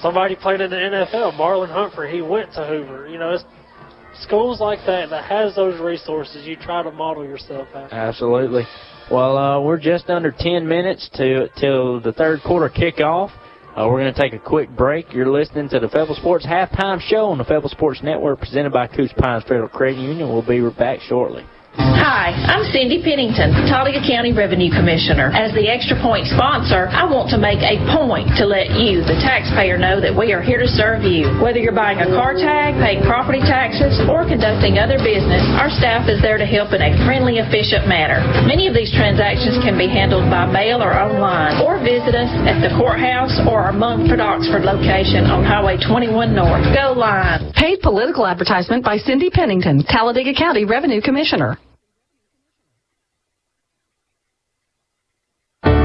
Somebody played in the NFL. Marlon Humphrey, he went to Hoover. You know, it's schools like that that has those resources. You try to model yourself after. Absolutely. Well, uh, we're just under 10 minutes to till the third quarter kickoff. Uh, we're going to take a quick break. You're listening to the Fayetteville Sports Halftime Show on the Fayetteville Sports Network presented by Coosa Pines Federal Credit Union. We'll be back shortly. Hi, I'm Cindy Pennington, Talladega County Revenue Commissioner. As the Extra Point sponsor, I want to make a point to let you, the taxpayer, know that we are here to serve you. Whether you're buying a car tag, paying property taxes, or conducting other business, our staff is there to help in a friendly, efficient manner. Many of these transactions can be handled by mail or online, or visit us at the courthouse or our Munford Oxford location on Highway 21 North. Go Line! Paid political advertisement by Cindy Pennington, Talladega County Revenue Commissioner.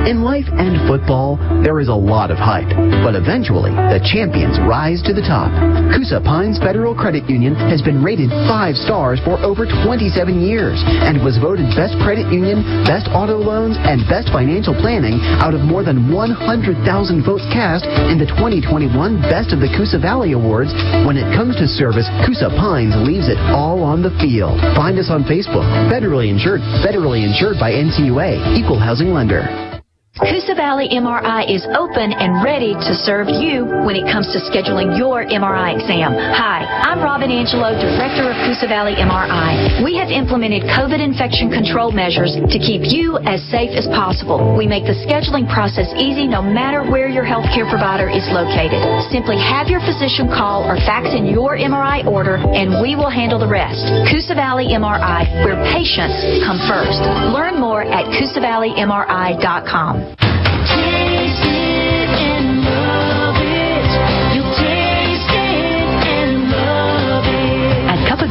In life and football, there is a lot of hype, but eventually the champions rise to the top. Coosa Pines Federal Credit Union has been rated five stars for over 27 years and was voted Best Credit Union, Best Auto Loans, and Best Financial Planning out of more than 100,000 votes cast in the 2021 Best of the Coosa Valley Awards. When it comes to service, Coosa Pines leaves it all on the field. Find us on Facebook. Federally insured, federally insured by NCUA, Equal Housing Lender. Coosa Valley MRI is open and ready to serve you when it comes to scheduling your MRI exam. Hi, I'm Robin Angelo, Director of Coosa Valley MRI. We have implemented COVID infection control measures to keep you as safe as possible. We make the scheduling process easy no matter where your healthcare provider is located. Simply have your physician call or fax in your MRI order and we will handle the rest. Coosa Valley MRI, where patients come first. Learn more at CoosaValleyMRI.com.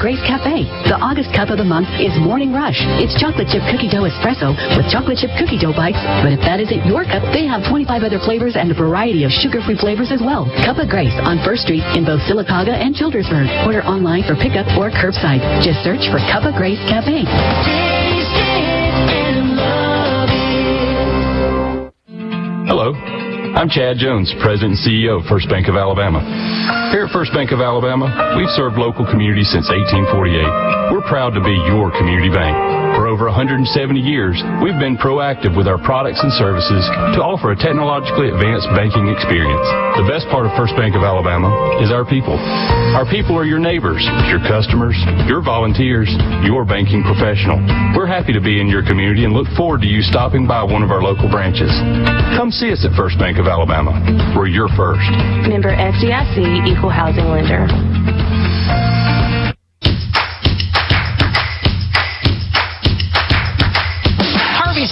Grace Cafe, the August cup of the month is Morning Rush. It's chocolate chip cookie dough espresso with chocolate chip cookie dough bites. But if that isn't your cup, they have 25 other flavors and a variety of sugar-free flavors as well. Cup of Grace on First Street in both Sylacauga and Childersburg. Order online for pickup or curbside. Just search for Cup of Grace Cafe. Hello, I'm Chad Jones, President and CEO of First Bank of Alabama. Here at First Bank of Alabama, we've served local communities since 1848. We're proud to be your community bank. For over 170 years, we've been proactive with our products and services to offer a technologically advanced banking experience. The best part of First Bank of Alabama is our people. Our people are your neighbors, your customers, your volunteers, your banking professional. We're happy to be in your community and look forward to you stopping by one of our local branches. Come see us at First Bank of Alabama. We're your first. Member FDIC Equal Housing Lender.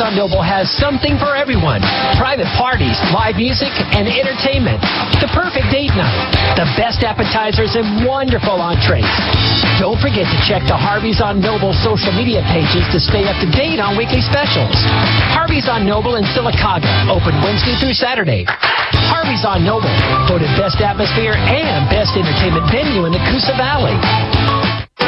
Noble has something for everyone. Private parties, live music, and entertainment. The perfect date night. The best appetizers and wonderful entrees. Don't forget to check the Harvey's on Noble social media pages to stay up to date on weekly specials. Harvey's on Noble in Sylacauga, open Wednesday through Saturday. Harvey's on Noble, voted best atmosphere and best entertainment venue in the Coosa Valley.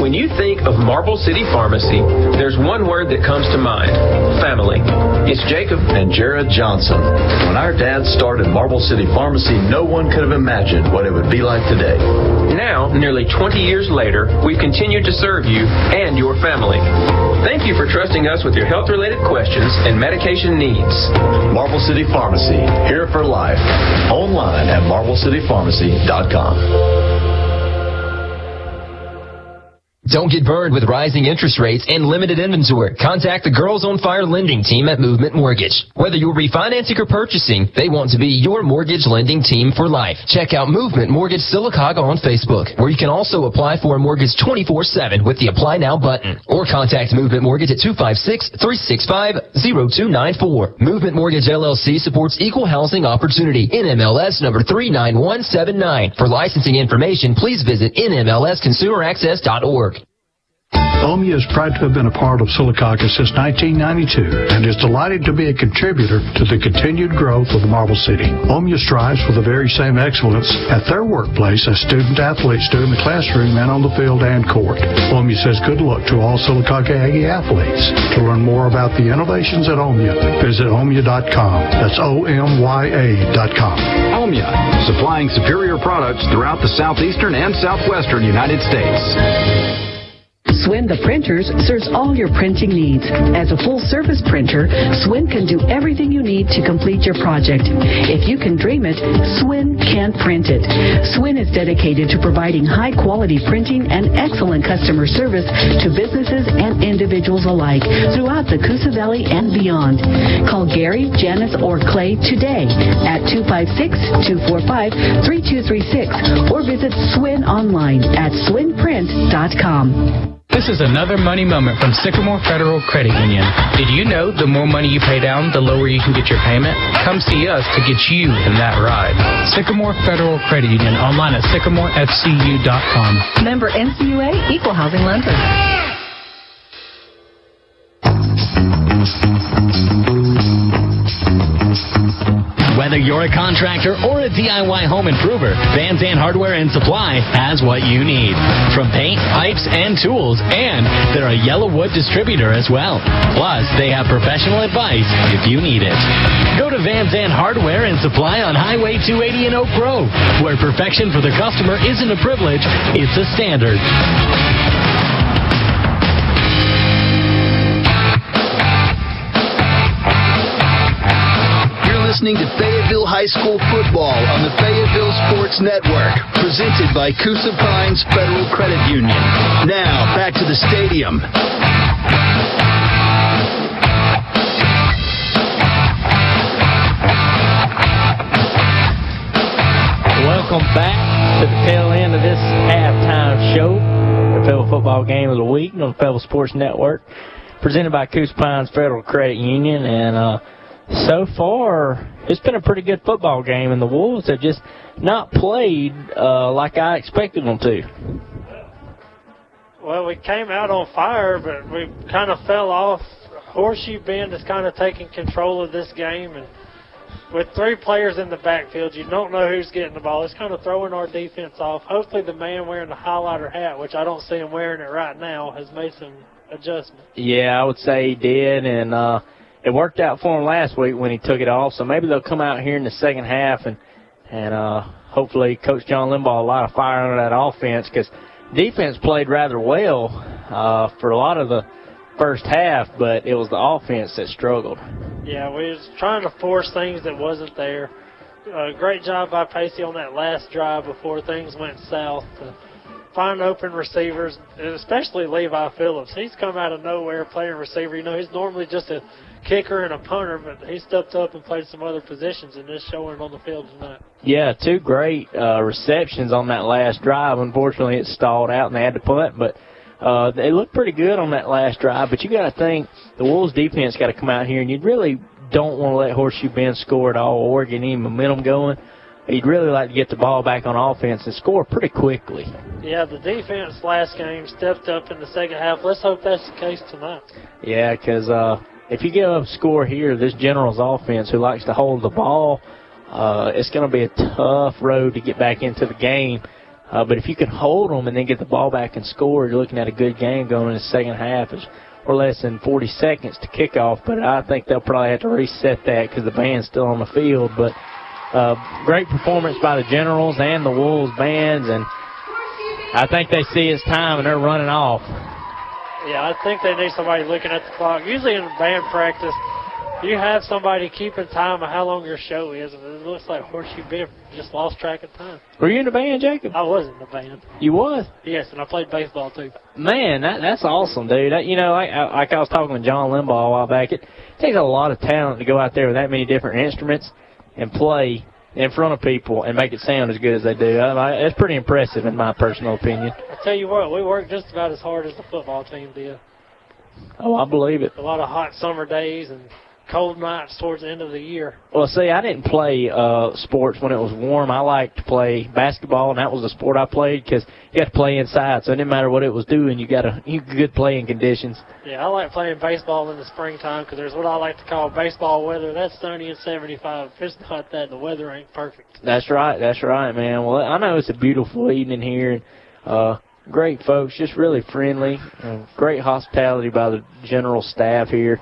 When you think of Marble City Pharmacy, there's one word that comes to mind family. It's Jacob and Jared Johnson. When our dads started Marble City Pharmacy, no one could have imagined what it would be like today. Now, nearly 20 years later, we've continued to serve you and your family. Thank you for trusting us with your health related questions and medication needs. Marble City Pharmacy, here for life. Online at marblecitypharmacy.com. Don't get burned with rising interest rates and limited inventory. Contact the Girls on Fire lending team at Movement Mortgage. Whether you're refinancing or purchasing, they want to be your mortgage lending team for life. Check out Movement Mortgage Sylacauga on Facebook, where you can also apply for a mortgage 24-7 with the Apply Now button. Or contact Movement Mortgage at 256-365-0294. Movement Mortgage LLC supports equal housing opportunity. NMLS number 39179. For licensing information, please visit nmlsconsumeraccess.org. Omya is proud to have been a part of Sylacauga since 1992 and is delighted to be a contributor to the continued growth of the Marble City. Omya strives for the very same excellence at their workplace as student athletes do in the classroom and on the field and court. Omya says good luck to all Sylacauga Aggie athletes. To learn more about the innovations at Omya, visit omya.com. That's O-M-Y-A.com. Omya, supplying superior products throughout the southeastern and southwestern United States. Swin the Printers serves all your printing needs. As a full-service printer, Swin can do everything you need to complete your project. If you can dream it, Swin can print it. Swin is dedicated to providing high-quality printing and excellent customer service to businesses and individuals alike throughout the Coosa Valley and beyond. Call Gary, Janice, or Clay today at 256-245-3236 or visit Swin online at swinprint.com. This is another money moment from Sycamore Federal Credit Union. Did you know the more money you pay down, the lower you can get your payment? Come see us to get you in that ride. Sycamore Federal Credit Union online at sycamorefcu.com. Member NCUA, Equal Housing Lender. Whether you're a contractor or a DIY home improver, Van Zandt Hardware and Supply has what you need. From paint, pipes, and tools, and they're a YellaWood distributor as well. Plus, they have professional advice if you need it. Go to Van Zandt Hardware and Supply on Highway 280 in Oak Grove, where perfection for the customer isn't a privilege, it's a standard. Listening to Fayetteville High School football on the Fayetteville Sports Network, presented by Coosa Pines Federal Credit Union. Now, back to the stadium. Welcome back to the tail end of this halftime show, the Fayetteville Football Game of the Week on the Fayetteville Sports Network, presented by Coosa Pines Federal Credit Union. And uh, so far, it's been a pretty good football game, and the Wolves have just not played uh, like I expected them to. Well, we came out on fire, but we kind of fell off. Horseshoe Bend is kind of taking control of this game, and with three players in the backfield, you don't know who's getting the ball. It's kind of throwing our defense off. Hopefully, the man wearing the highlighter hat, which I don't see him wearing it right now, has made some adjustments. Yeah, I would say he did, and uh, it worked out for him last week when he took it off. So maybe they'll come out here in the second half and and uh, hopefully Coach John Limbaugh a lot of fire under that offense because defense played rather well uh, for a lot of the first half, but it was the offense that struggled. Yeah, we was trying to force things that wasn't there. Uh, great job by Pacey on that last drive before things went south to find open receivers, and especially Levi Phillips. He's come out of nowhere playing receiver. You know, he's normally just a kicker and a punter, but he stepped up and played some other positions, and is showing on the field tonight. Yeah, two great uh, receptions on that last drive. Unfortunately, it stalled out and they had to punt, but uh, they looked pretty good on that last drive. But you got to think the Wolves defense got to come out here, and you really don't want to let Horseshoe Bend score at all or get any momentum going. You'd really like to get the ball back on offense and score pretty quickly. Yeah, the defense last game stepped up in the second half. Let's hope that's the case tonight. Yeah, because uh, if you give up score here, this Generals offense who likes to hold the ball, uh, it's going to be a tough road to get back into the game. Uh, but if you can hold them and then get the ball back and score, you're looking at a good game going in the second half. It's or less than 40 seconds to kick off, but I think they'll probably have to reset that because the band's still on the field. But uh, great performance by the Generals and the Wolves bands, and I think they see it's time and they're running off. Yeah, I think they need somebody looking at the clock. Usually in band practice, you have somebody keeping time of how long your show is, and it looks like Horseshoe Bend just lost track of time. Were you in the band, Jacob? I was in the band. You was? Yes, and I played baseball too. Man, that that's awesome, dude. That, you know, like, I- like I was talking with John Limbaugh a while back, it takes a lot of talent to go out there with that many different instruments and play in front of people and make it sound as good as they do. I, I, it's pretty impressive, in my personal opinion. I tell you what, we worked just about as hard as the football team did. Oh, I believe it. A lot of hot summer days and cold nights towards the end of the year. Well, see, I didn't play uh sports when it was warm. I liked to play basketball, and that was the sport I played because you had to play inside, so it didn't matter what it was doing. You got a you good playing conditions. Yeah, I like playing baseball in the springtime because there's what I like to call baseball weather. That's sunny and 75. If it's not that, the weather ain't perfect. That's right. That's right, man. Well, I know it's a beautiful evening here, and uh, great folks, just really friendly, great hospitality by the general staff here,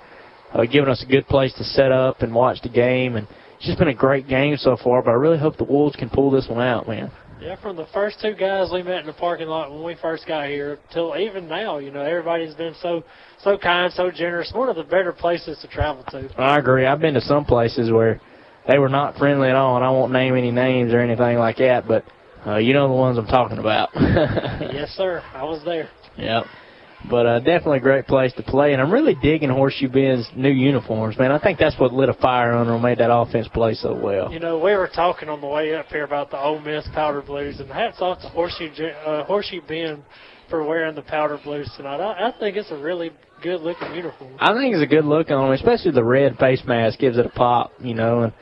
uh, giving us a good place to set up and watch the game. And it's just been a great game so far. But I really hope the Wolves can pull this one out, man. Yeah, from the first two guys we met in the parking lot when we first got here till even now, you know, everybody's been so so kind, so generous. One of the better places to travel to. I agree. I've been to some places where they were not friendly at all, and I won't name any names or anything like that, but uh, you know the ones I'm talking about. yes, sir. I was there. Yep. But uh, definitely a great place to play, and I'm really digging Horseshoe Bend's new uniforms, man. I think that's what lit a fire under them, made that offense play so well. You know, we were talking on the way up here about the Ole Miss powder blues, and hats off to Horseshoe uh, Horseshoe Bend for wearing the powder blues tonight. I, I think it's a really good looking uniform. I think it's a good look on them, especially the red face mask gives it a pop, you know. And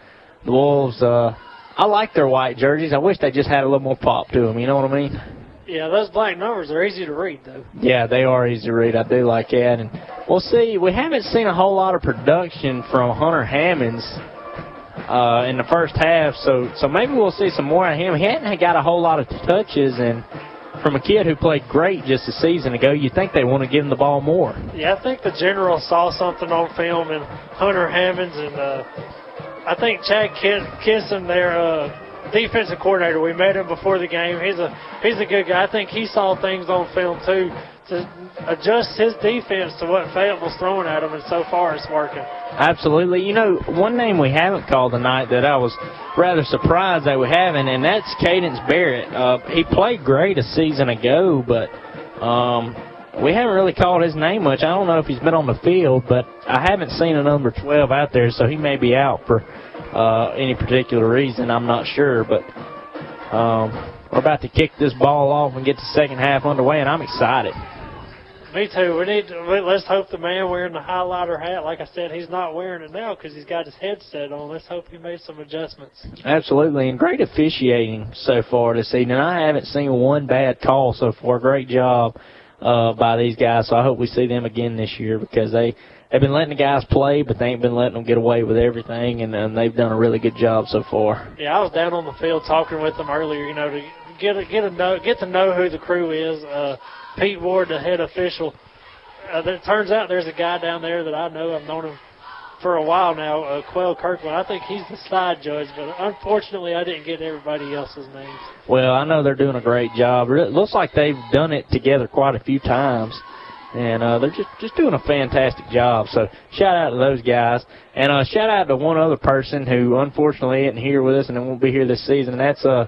the Wolves, uh, I like their white jerseys. I wish they just had a little more pop to them. You know what I mean? Yeah, those black numbers are easy to read, though. Yeah, they are easy to read. I do like that. And we'll see. We haven't seen a whole lot of production from Hunter Hammonds uh, in the first half, so so maybe we'll see some more of him. He hadn't got a whole lot of touches, and from a kid who played great just a season ago, you think they want to give him the ball more. Yeah, I think the general saw something on film in Hunter Hammonds, and uh, I think Chad Kissen, their uh, defensive coordinator. We met him before the game. He's a he's a good guy. I think he saw things on film too to adjust his defense to what Fayetteville's throwing at him, and so far it's working. Absolutely. You know, one name we haven't called tonight that I was rather surprised that we haven't, and that's Cadence Barrett. Uh, he played great a season ago, but um, we haven't really called his name much. I don't know if he's been on the field, but I haven't seen a number 12 out there, so he may be out for uh, any particular reason. I'm not sure, but um, we're about to kick this ball off and get the second half underway, and I'm excited. Me too. We need to, let's hope the man wearing the highlighter hat, like I said, he's not wearing it now because he's got his headset on. Let's hope he made some adjustments. Absolutely, and great officiating so far this evening. I haven't seen one bad call so far. Great job uh, by these guys. So I hope we see them again this year because they they've been letting the guys play, but they ain't been letting them get away with everything, and, and they've done a really good job so far. Yeah, I was down on the field talking with them earlier. You know, to get a, get a know get to know who the crew is. Uh, Pete Ward, the head official. Uh, it turns out there's a guy down there that I know. I've known him for a while now, uh, Quell Kirkland. I think he's the side judge, but unfortunately, I didn't get everybody else's names. Well, I know they're doing a great job. It looks like they've done it together quite a few times and uh, they're just just doing a fantastic job. So shout out to those guys, and uh, shout out to one other person who unfortunately isn't here with us and won't be here this season. And that's a uh,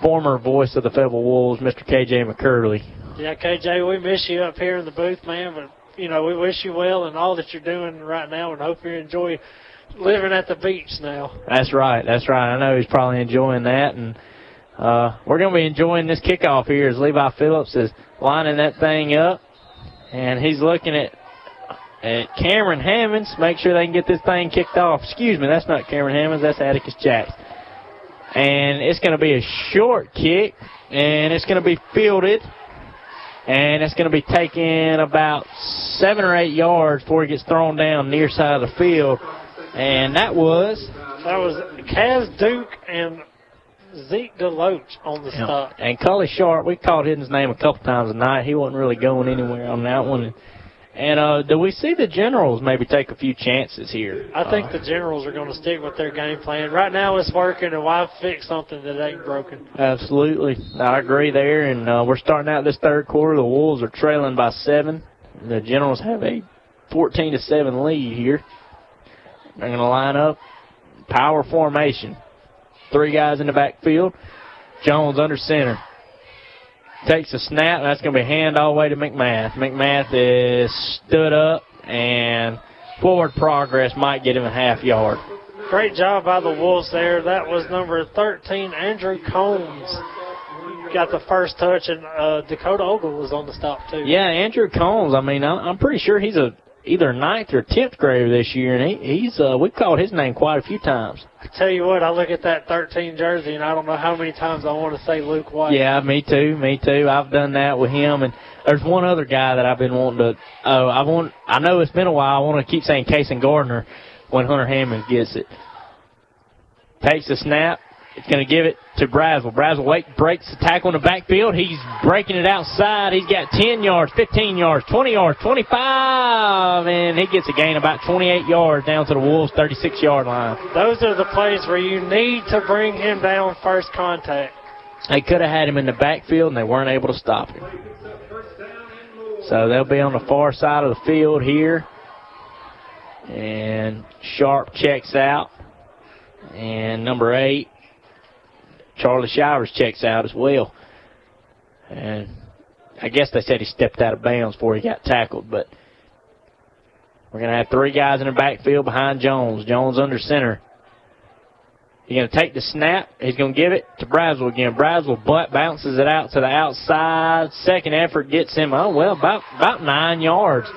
former voice of the Fayetteville Wolves, Mr. KJ McCurley. Yeah, KJ, we miss you up here in the booth, man. But you know we wish you well and all that you're doing right now, and hope you enjoy living at the beach now. That's right. That's right. I know he's probably enjoying that, and uh, we're going to be enjoying this kickoff here as Levi Phillips is lining that thing up and he's looking at at Cameron Hammonds. Make sure they can get this thing kicked off. Excuse me, that's not Cameron Hammonds. That's Atticus Jackson. And it's going to be a short kick, and it's going to be fielded, and it's going to be taken about seven or eight yards before it gets thrown down near side of the field. And that was that was Kaz Duke and Zeke DeLoach on the yeah. stop. And Cully Sharp, we called his name a couple times tonight. He wasn't really going anywhere on that one. And uh, do we see the Generals maybe take a few chances here? I think uh, the Generals are going to stick with their game plan. Right now it's working, and why fix something that ain't broken? Absolutely. I agree there. And uh, we're starting out this third quarter. The Wolves are trailing by seven. The Generals have a 14 to 7 lead here. They're going to line up power formation. Three guys in the backfield. Jones under center. Takes a snap. That's going to be hand all the way to McMath. McMath is stood up, and forward progress might get him a half yard. Great job by the Wolves there. That was number 13, Andrew Combs. Got the first touch, and uh, Dakota Ogle was on the stop, too. Yeah, Andrew Combs. I mean, I'm pretty sure he's a either ninth or tenth grader this year, and he, he's uh, we've called his name quite a few times. I tell you what, I look at that 13 jersey, and I don't know how many times I want to say Luke White. Yeah, me too, me too. I've done that with him, and there's one other guy that I've been wanting to. Oh, I want. I know it's been a while. I want to keep saying Cason Gardner when Hunter Hammond gets it. Takes a snap, it's going to give it to Braswell. Braswell wait, breaks the tackle in the backfield. He's breaking it outside. He's got 10 yards, 15 yards, 20 yards, 25, and he gets a gain about 28 yards down to the Wolves' 36-yard line. Those are the plays where you need to bring him down first contact. They could have had him in the backfield, and they weren't able to stop him. So they'll be on the far side of the field here. And Sharp checks out. And number eight, Charlie Shivers checks out as well. And I guess they said he stepped out of bounds before he got tackled, but we're going to have three guys in the backfield behind Jones. Jones under center. He's going to take the snap. He's going to give it to Braswell again. Braswell butt bounces it out to the outside. Second effort gets him, oh, well, about, about nine yards.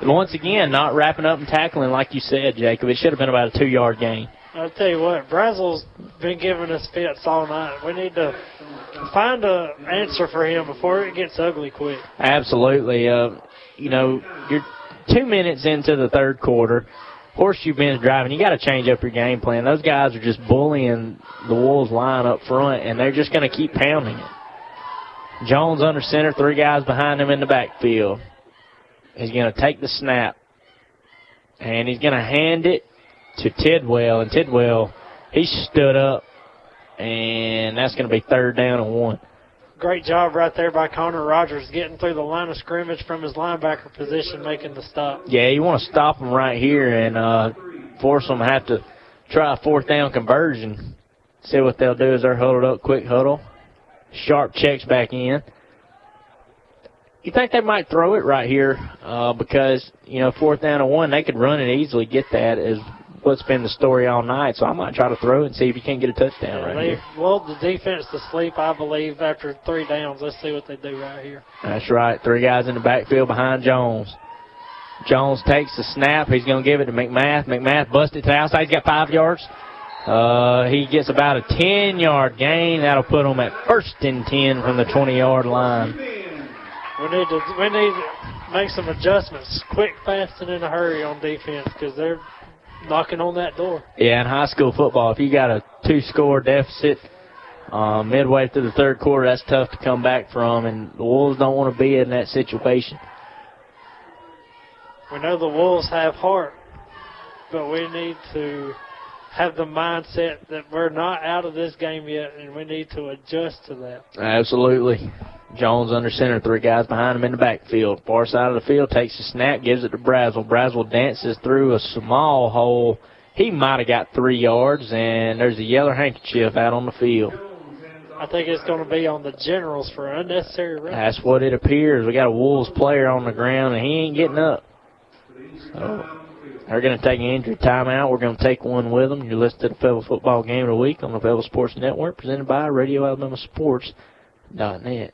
And once again, not wrapping up and tackling like you said, Jacob. It should have been about a two-yard gain. I'll tell you what, Braswell's been giving us fits all night. We need to find a answer for him before it gets ugly quick. Absolutely. Uh, you know, you're two minutes into the third quarter. Horseshoe Bend's driving. You got to change up your game plan. Those guys are just bullying the Wolves line up front, and they're just going to keep pounding it. Jones under center, three guys behind him in the backfield. He's going to take the snap, and he's going to hand it to Tidwell, and Tidwell, he stood up, and that's going to be third down and one great job right there by Connor Rogers getting through the line of scrimmage from his linebacker position, making the stop. Yeah, you want to stop them right here and uh, force them to have to try a fourth down conversion. See what they'll do is they're huddled up, quick huddle. Sharp checks back in. You think they might throw it right here uh, because, you know, fourth down and one, they could run it easily, get that as what's been the story all night. So I might try to throw and see if you can't get a touchdown right they here. lulled the defense to sleep, I believe, after three downs. Let's see what they do right here. That's right. Three guys in the backfield behind Jones. Jones takes the snap. He's going to give it to McMath. McMath busted to the outside. He's got five yards. Uh, he gets about a 10-yard gain. That'll put him at first and 10 from the 20-yard line. We need to we need to make some adjustments quick, fast, and in a hurry on defense because they're knocking on that door. Yeah, in high school football, if you got a two-score deficit uh, midway through the third quarter, that's tough to come back from, and the Wolves don't want to be in that situation. We know the Wolves have heart, but we need to have the mindset that we're not out of this game yet, and we need to adjust to that. Absolutely. Jones under center, three guys behind him in the backfield. Far side of the field, takes the snap, gives it to Braswell. Braswell dances through a small hole. He might have got three yards, and there's a yellow handkerchief out on the field. I think it's going to be on the Generals for unnecessary roughness. That's what it appears. We got a Wolves player on the ground, and he ain't getting up. So they're going to take an injury timeout. We're going to take one with them. You're listening to the Fayetteville Football Game of the Week on the Fayetteville Sports Network, presented by Radio Alabama Sports.net.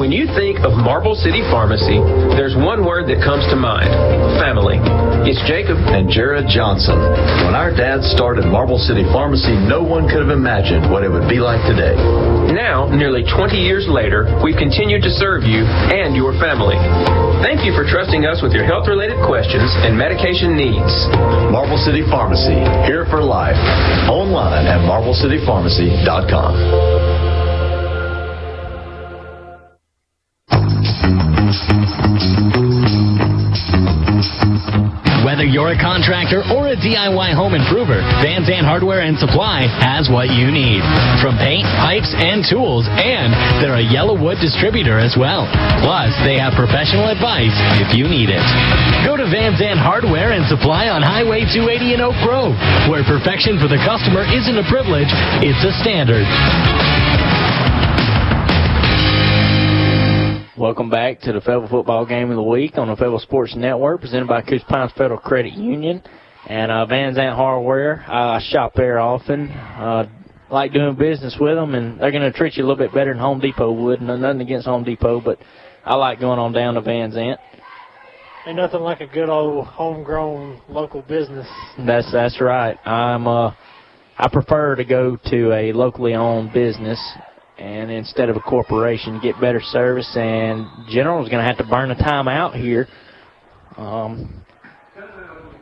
When you think of Marble City Pharmacy, there's one word that comes to mind family. It's Jacob and Jared Johnson. When our dads started Marble City Pharmacy, no one could have imagined what it would be like today. Now, nearly 20 years later, we've continued to serve you and your family. Thank you for trusting us with your health related questions and medication needs. Marble City Pharmacy, here for life. Online at marblecitypharmacy.com. Whether you're a contractor or a DIY home improver, Van Zant Hardware and Supply has what you need. From paint, pipes, and tools, and they're a YellaWood distributor as well. Plus, they have professional advice if you need it. Go to Van Zant Hardware and Supply on Highway 280 in Oak Grove, where perfection for the customer isn't a privilege, it's a standard. Welcome back to the Fayetteville Football Game of the Week on the Fayetteville Sports Network, presented by Coosa Pines Federal Credit Union and uh, Van Zant Hardware. I shop there often. Uh, like doing business with them, and they're going to treat you a little bit better than Home Depot would. No, nothing against Home Depot, but I like going on down to Van Zant. Ain't nothing like a good old homegrown local business. That's that's right. I'm uh I prefer to go to a locally owned business and instead of a corporation, get better service. And General is going to have to burn a time out here. Um,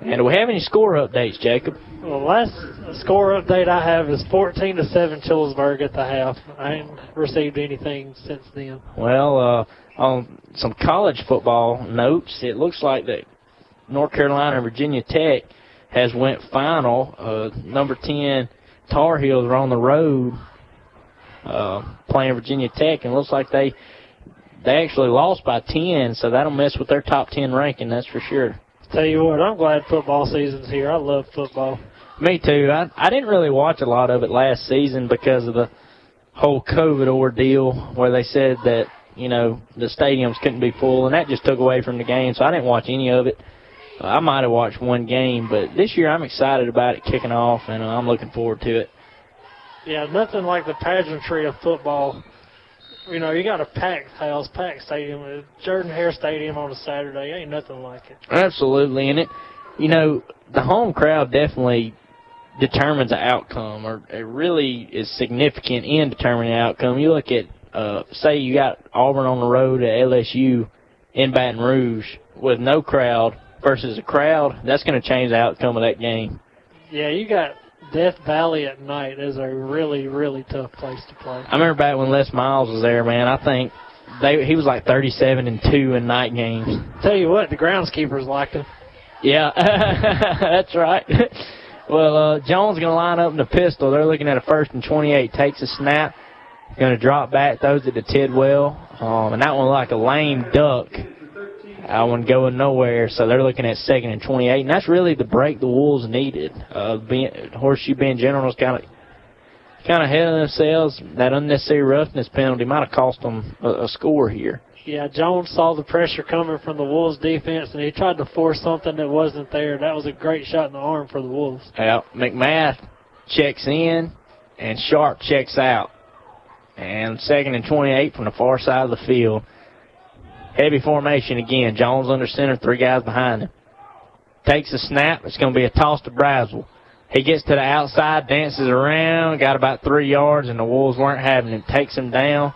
and do we have any score updates, Jacob? Well, last score update I have is 14 to 7 Childersburg at the half. I ain't received anything since then. Well, uh, on some college football notes, it looks like that North Carolina and Virginia Tech has went final. Uh, number 10 Tar Heels are on the road uh, playing Virginia Tech, and looks like they they actually lost by ten, so that'll mess with their top ten ranking. That's for sure. Tell you what, I'm glad football season's here. I love football. Me too. I I didn't really watch a lot of it last season because of the whole COVID ordeal, where they said that you know the stadiums couldn't be full, and that just took away from the game. So I didn't watch any of it. I might have watched one game, but this year I'm excited about it kicking off, and I'm looking forward to it. Yeah, nothing like the pageantry of football. You know, you got a packed house, packed stadium, Jordan Hare Stadium on a Saturday. Ain't nothing like it. Absolutely, and it, you know, the home crowd definitely determines the outcome, or it really is significant in determining the outcome. You look at, uh, say, you got Auburn on the road at LSU in Baton Rouge with no crowd versus a crowd. That's going to change the outcome of that game. Yeah, you got Death Valley at night is a really, really tough place to play. I remember back when Les Miles was there, man. I think they he was like 37 and two in night games. Tell you what, the groundskeepers liked him. Yeah, that's right. well, uh, Jones going to line up in the pistol. They're looking at a first and 28. Takes a snap. Going to drop back, throws it to Tidwell. Um, and that one like a lame duck. That one going nowhere, so they're looking at second and 28. And that's really the break the Wolves needed. Uh, ben, Horseshoe Bend General's kind of kind of ahead of themselves. That unnecessary roughness penalty might have cost them a, a score here. Yeah, Jones saw the pressure coming from the Wolves defense, and he tried to force something that wasn't there. That was a great shot in the arm for the Wolves. Yeah, McMath checks in, and Sharp checks out. And second and 28 from the far side of the field. Heavy formation again. Jones under center, three guys behind him. Takes a snap. It's going to be a toss to Braswell. He gets to the outside, dances around, got about three yards, and the Wolves weren't having him. Takes him down,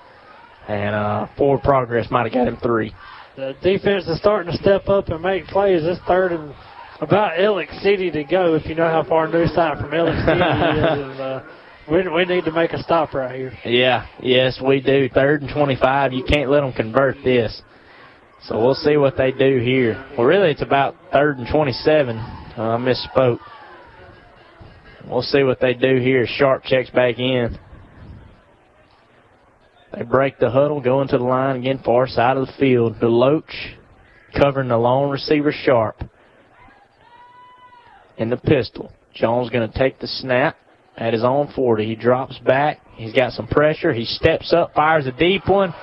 and uh, forward progress might have got him three. The defense is starting to step up and make plays. This third and about Alex City to go, if you know how far New Site from Alex City is. And, uh, we, we need to make a stop right here. Yeah, yes, we do. Third and 25. You can't let them convert this. So we'll see what they do here. Well, really, it's about third and 27. Uh, I misspoke. We'll see what they do here. Sharp checks back in. They break the huddle, go into the line again, far side of the field. DeLoach covering the lone receiver Sharp. In the pistol. Jones going to take the snap at his own 40. He drops back. He's got some pressure. He steps up, fires a deep one,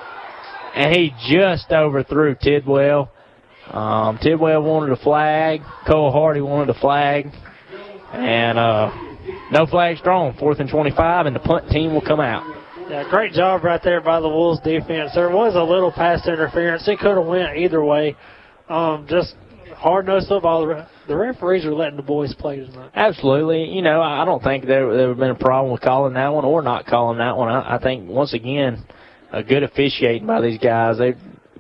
and he just overthrew Tidwell. Um, Tidwell wanted a flag. Cole Hardy wanted a flag. And uh, no flags thrown. Fourth and 25, and the punt team will come out. Yeah, great job right there by the Wolves defense. There was a little pass interference. It could have went either way. Um, just hard-nosed football. The referees are letting the boys play tonight. Absolutely. You know, I don't think there, there would have been a problem with calling that one or not calling that one. I, I think, once again, a good officiating by these guys. They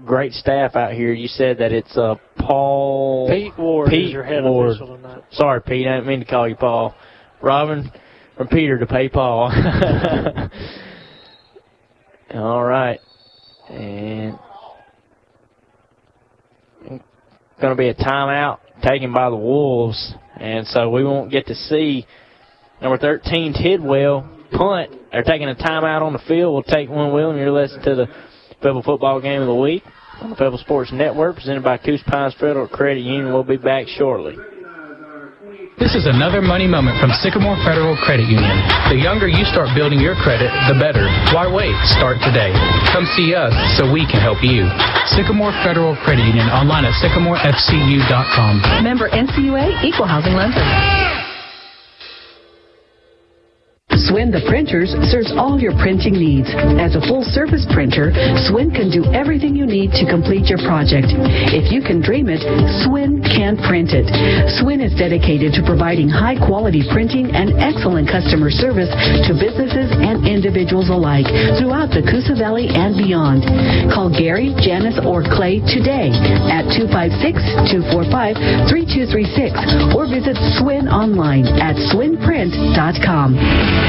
great staff out here. You said that it's uh, Paul... Pete Ward Pete is your head Ward. official tonight. Sorry, Pete. I didn't mean to call you Paul. Robin from Peter to pay Paul. All right. And going to be a timeout taken by the Wolves. And so we won't get to see number 13, Tidwell, punt. They're taking a timeout on the field. We'll take one, Will, and you're listening to the Fayetteville Football Game of the Week on the Fayetteville Sports Network, presented by Coosa Pines Federal Credit Union. We'll be back shortly. This is another money moment from Sycamore Federal Credit Union. The younger you start building your credit, the better. Why wait? Start today. Come see us so we can help you. Sycamore Federal Credit Union online at sycamorefcu.com. Member NCUA Equal Housing Lender. Swin the Printers serves all your printing needs. As a full service printer, Swin can do everything you need to complete your project. If you can dream it, Swin can print it. Swin is dedicated to providing high quality printing and excellent customer service to businesses and individuals alike throughout the Coosa Valley and beyond. Call Gary, Janice, or Clay today at 256-245-3236 or visit Swin online at swinprint.com.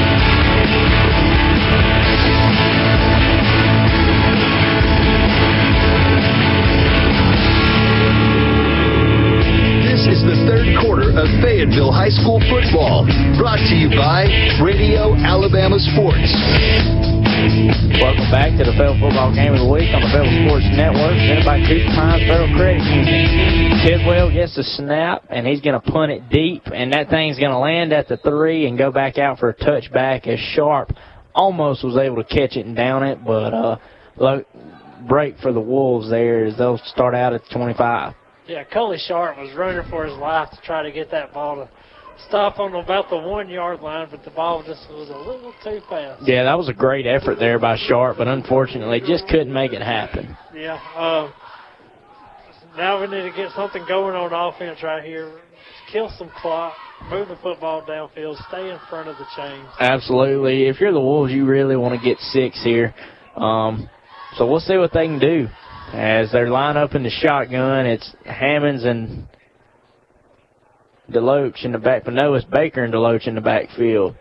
This is the third quarter of Fayetteville High School football, brought to you by Radio Alabama Sports. Welcome back to the Fayetteville Football Game of the Week on the Fayetteville Sports Network, presented by Coosa Pines Federal Credit Union. Tidwell gets the snap, and he's going to punt it deep, and that thing's going to land at the three and go back out for a touchback as Sharp almost was able to catch it and down it, but uh, look, break for the Wolves there as they'll start out at 25. Yeah, Coley Sharp was running for his life to try to get that ball to stop on about the one yard line, but the ball just was a little too fast. Yeah, that was a great effort there by Sharp, but unfortunately just couldn't make it happen. Yeah. Um, now we need to get something going on offense right here. Kill some clock, move the football downfield, stay in front of the chains. Absolutely. If you're the Wolves, you really want to get six here. Um, so we'll see what they can do. As they line up in the shotgun, it's Hammonds and Deloach in the back, but Baker and Deloach in the backfield.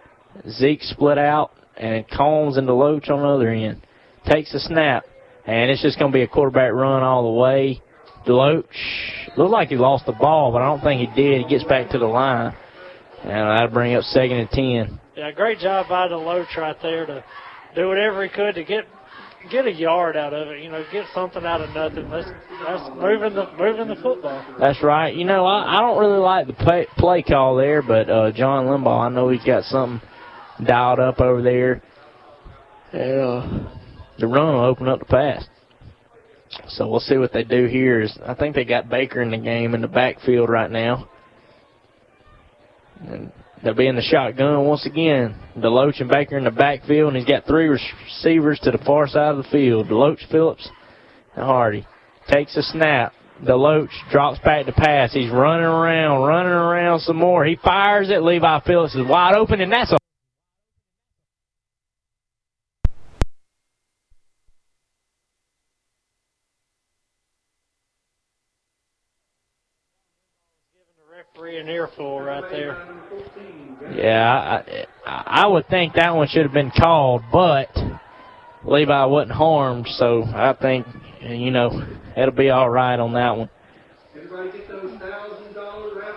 Zeke split out, and Combs and Deloach on the other end. Takes a snap, and it's just going to be a quarterback run all the way. Deloach looked like he lost the ball, but I don't think he did. He gets back to the line, and that'll bring up second and ten. Yeah, great job by Deloach right there to do whatever he could to get get a yard out of it. You know, get something out of nothing. That's that's moving the moving the football. That's right. You know, I, I don't really like the play, play call there, but uh, John Limbaugh, I know he's got something dialed up over there. And, uh, the run will open up the pass. So we'll see what they do here. Is I think they got Baker in the game in the backfield right now. And they'll be in the shotgun once again. Deloach and Baker in the backfield, and he's got three receivers to the far side of the field. Deloach, Phillips, and Hardy. Takes a snap. Deloach drops back to pass. He's running around, running around some more. He fires it. Levi Phillips is wide open, and that's a referee an earful right there. Yeah, I, I would think that one should have been called, but Levi wasn't harmed, so I think, you know, it'll be all right on that one.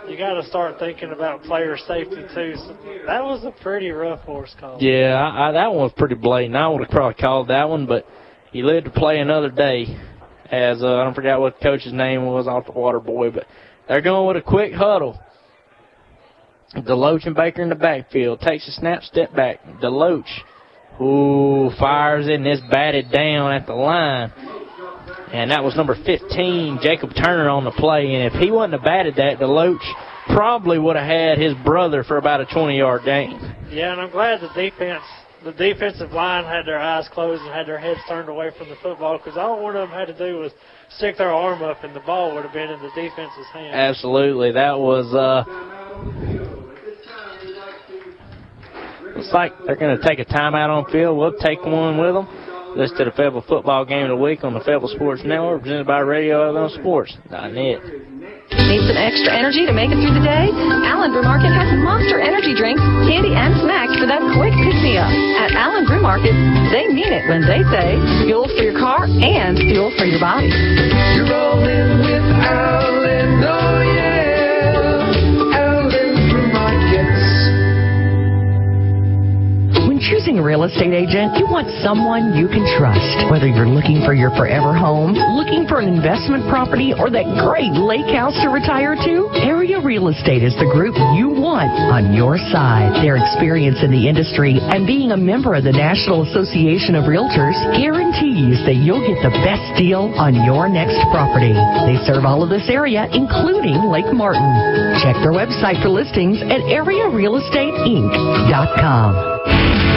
You got to start thinking about player safety, too. So that was a pretty rough horse call. Yeah, I, I, that one was pretty blatant. I would have probably called that one, but he lived to play another day. As uh, I don't forget what the coach's name was off the water boy, but they're going with a quick huddle. Deloach and Baker in the backfield. Takes a snap, step back. Deloach, who fires it and it's batted down at the line. And that was number 15, Jacob Turner, on the play. And if he wouldn't have batted that, Deloach probably would have had his brother for about a 20-yard gain. Yeah, and I'm glad the defense, the defensive line had their eyes closed and had their heads turned away from the football because all one of them had to do was stick their arm up and the ball would have been in the defense's hand. Absolutely. That was... Uh, Looks like they're going to take a timeout on field. We'll take one with them. Listen to the Fayetteville Football Game of the Week on the Fayetteville Sports Network, presented by Radio Alabama Sports.net. Need some extra energy to make it through the day? Allen Brew Market has monster energy drinks, candy, and snacks for that quick pick-me-up. At Allen Brew Market, they mean it when they say fuel for your car and fuel for your body. You're rolling with Allen, choosing a real estate agent, you want someone you can trust. Whether you're looking for your forever home, looking for an investment property, or that great lake house to retire to, Area Real Estate is the group you want on your side. Their experience in the industry and being a member of the National Association of Realtors guarantees that you'll get the best deal on your next property. They serve all of this area, including Lake Martin. Check their website for listings at arearealestateinc.com.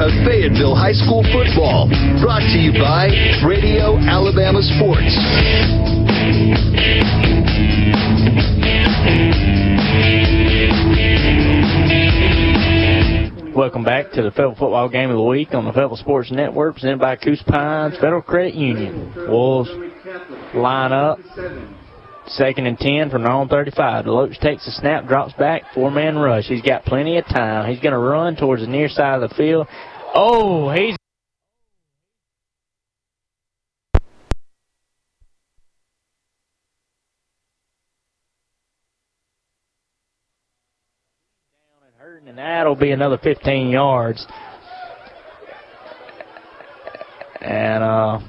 of Fayetteville High School football, brought to you by Radio Alabama Sports. Welcome back to the Fayetteville Football Game of the Week on the Fayetteville Sports Network, presented by Coosa Pines Federal Credit Union. Wolves line up. Second and 10 from their own 35. Deloach takes the snap, drops back, four-man rush. He's got plenty of time. He's going to run towards the near side of the field. Oh, he's... and that'll be another 15 yards. And uh,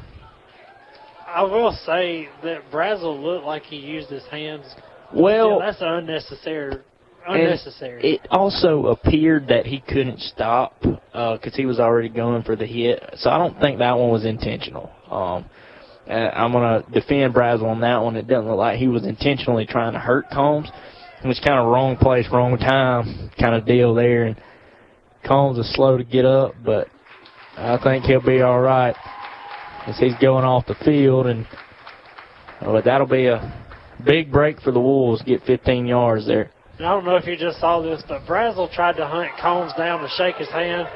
I will say that Brazel looked like he used his hands. Well- Yeah, that's unnecessary. Unnecessary. It also appeared that he couldn't stop because he was already going for the hit. So I don't think that one was intentional. Um, and I'm going to defend Brazel on that one. It doesn't look like he was intentionally trying to hurt Combs. It was kind of wrong place, wrong time kind of deal there. And Combs is slow to get up, but I think he'll be all right as he's going off the field. And but that'll be a big break for the Wolves. Get 15 yards there. I don't know if you just saw this, but Brazel tried to hunt Combs down to shake his hand.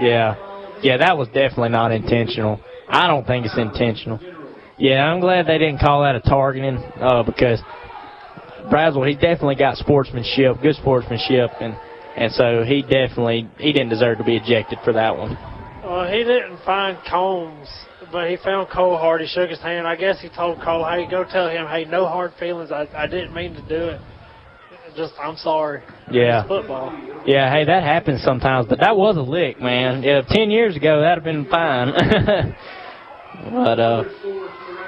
Yeah. Yeah, that was definitely not intentional. I don't think it's intentional. Yeah, I'm glad they didn't call that a targeting uh, because Brazel, he definitely got sportsmanship, good sportsmanship, and and so he definitely he didn't deserve to be ejected for that one. Well, he didn't find Combs, but he found Cole Hard. He shook his hand. I guess he told Cole, hey, go tell him, hey, no hard feelings. I, I didn't mean to do it. Just, I'm sorry. Yeah. It's football. Yeah, hey, that happens sometimes, but that was a lick, man. Yeah, 10 years ago, that'd have been fine. but, uh,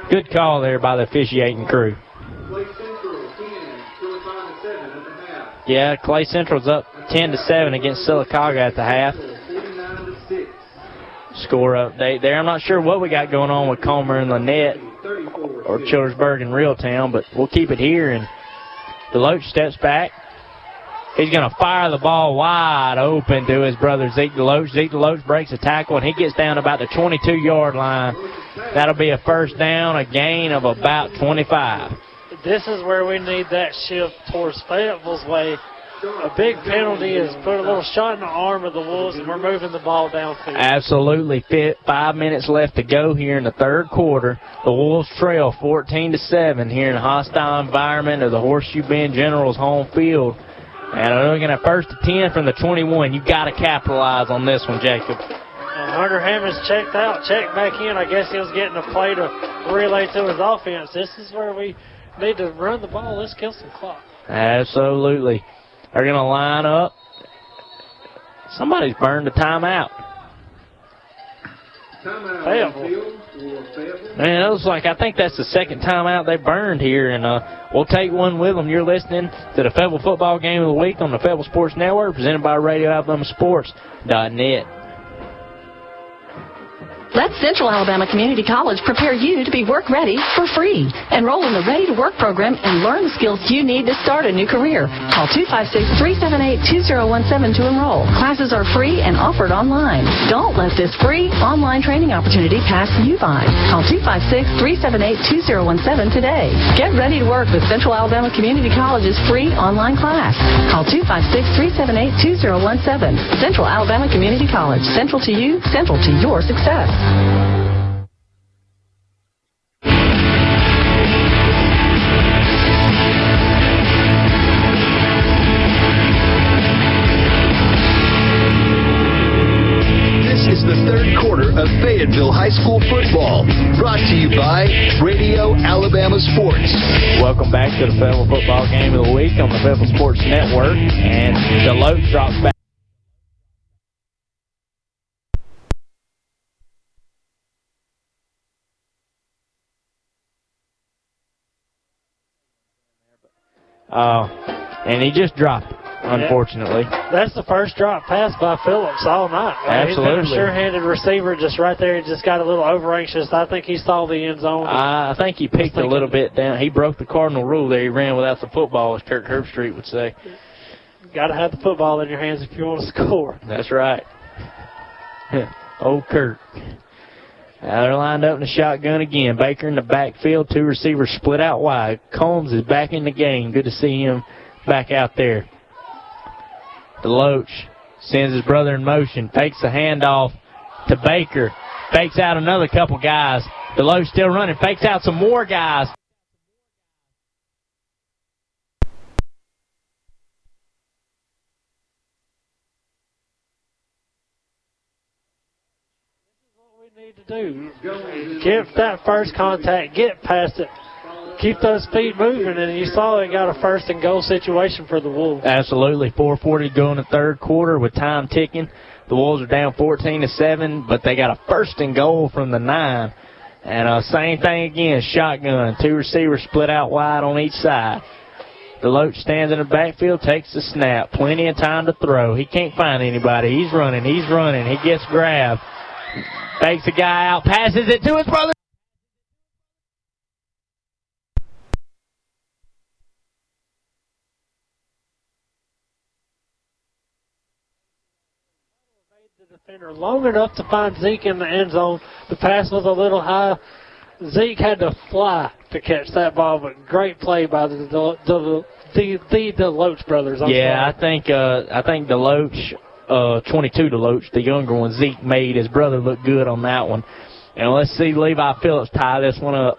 good call there by the officiating crew. Yeah, Clay Central's up 10 to 7 against Sylacauga at the half. Score update there. I'm not sure what we got going on with Comer and Lanett or Childersburg and Reeltown, but we'll keep it here. And Deloach steps back. He's going to fire the ball wide open to his brother Zeke Deloach. Zeke Deloach breaks a tackle, and he gets down about the 22-yard line. That'll be a first down, a gain of about 25. This is where we need that shift towards Fayetteville's way. A big penalty is put a little shot in the arm of the Wolves, and we're moving the ball downfield. Absolutely. Five minutes left to go here in the third quarter. The Wolves trail 14 to 7 here in a hostile environment of the Horseshoe Bend Generals home field. And are looking at first to 10 from the 21. you got to capitalize on this one, Jacob. And Hunter Hammond's checked out, checked back in. I guess he was getting a play to relay to his offense. This is where we need to run the ball. Let's kill some clock. Absolutely. They're going to line up. Somebody's burned a timeout. Fayetteville. Man, it was like I think that's the second timeout they burned here, and uh, we'll take one with them. You're listening to the Fayetteville Football Game of the Week on the Fayetteville Sports Network, presented by Radio Alabama Sports.net. Let Central Alabama Community College prepare you to be work ready for free. Enroll in the Ready to Work program and learn the skills you need to start a new career. Call 256-378-2017 to enroll. Classes are free and offered online. Don't let this free online training opportunity pass you by. Call 256-378-2017 today. Get ready to work with Central Alabama Community College's free online class. Call 256-378-2017. Central Alabama Community College. Central to you, central to your success. This is the third quarter of Fayetteville High School football, brought to you by Radio Alabama Sports. Welcome back to the Fayetteville Football Game of the Week on the Fayetteville Sports Network, and the Deloach drops back. Uh, and he just dropped it, unfortunately. That's the first drop pass by Phillips all night. He's been Absolutely. a sure-handed receiver just right there. He just got a little over-anxious. I think he saw the end zone. I think he picked a little bit down. He broke the cardinal rule there. He ran without the football, as Kirk Herbstreit would say. got to have the football in your hands if you want to score. That's right. Old Kurt. They're lined up in the shotgun again. Baker in the backfield. Two receivers split out wide. Combs is back in the game. Good to see him back out there. Deloach sends his brother in motion. Fakes the handoff to Baker. Fakes out another couple guys. Deloach still running. Fakes out some more guys. Do. Get that first contact, get past it. keep those feet moving, and you saw they got a first and goal situation for the Wolves. Absolutely. 440 going to third quarter with time ticking. The Wolves are down 14 to 7, but they got a first and goal from the 9. And uh, same thing again, shotgun. Two receivers split out wide on each side. Deloach stands in the backfield, takes the snap. Plenty of time to throw. He can't find anybody. He's running. He's running. He gets grabbed. Fakes a guy out, passes it to his brother. defender long enough to find Zeke in the end zone. The pass was a little high. Zeke had to fly to catch that ball, but great play by the the the, the, the Deloach brothers. I'm yeah, sorry. I think uh, I think Deloach, uh, 22 Loach. the younger one, Zeke made his brother look good on that one. And let's see Levi Phillips tie this one up.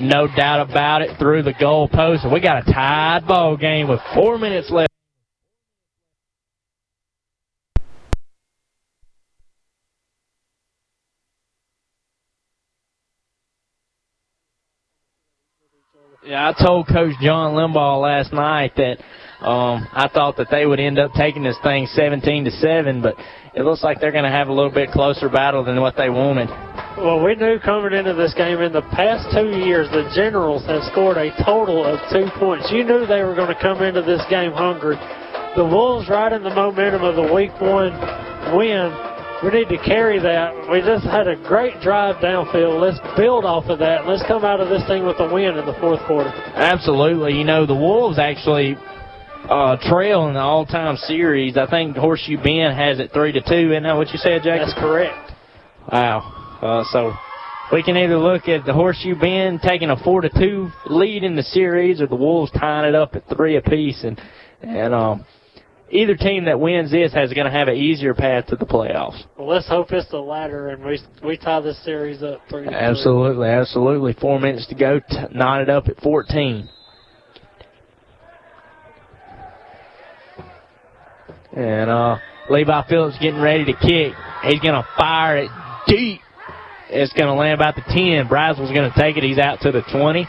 No doubt about it, through the goal post. And we got a tied ball game with four minutes left. Yeah, I told Coach John Limbaugh last night that um, I thought that they would end up taking this thing 17 to 7, but it looks like they're going to have a little bit closer battle than what they wanted. Well, we knew coming into this game in the past two years, the Generals have scored a total of two points. You knew they were going to come into this game hungry. The Wolves riding the momentum of the week one win. We need to carry that. We just had a great drive downfield. Let's build off of that. Let's come out of this thing with a win in the fourth quarter. Absolutely. You know, the Wolves actually uh, trail in the all-time series. I think Horseshoe Bend has it 3 to 2. Isn't that what you said, Jack? That's correct. Wow. Uh, so we can either look at the Horseshoe Bend taking a 4 to 2 lead in the series or the Wolves tying it up at 3 apiece. And, and um, either team that wins this has going to have an easier path to the playoffs. Well, let's hope it's the latter and we we tie this series up three. to three. Absolutely, absolutely. Four minutes to go. T- knotted up at 14. And uh, Levi Phillips getting ready to kick. He's going to fire it deep. It's going to land about the 10. Braswell's going to take it. He's out to the 20.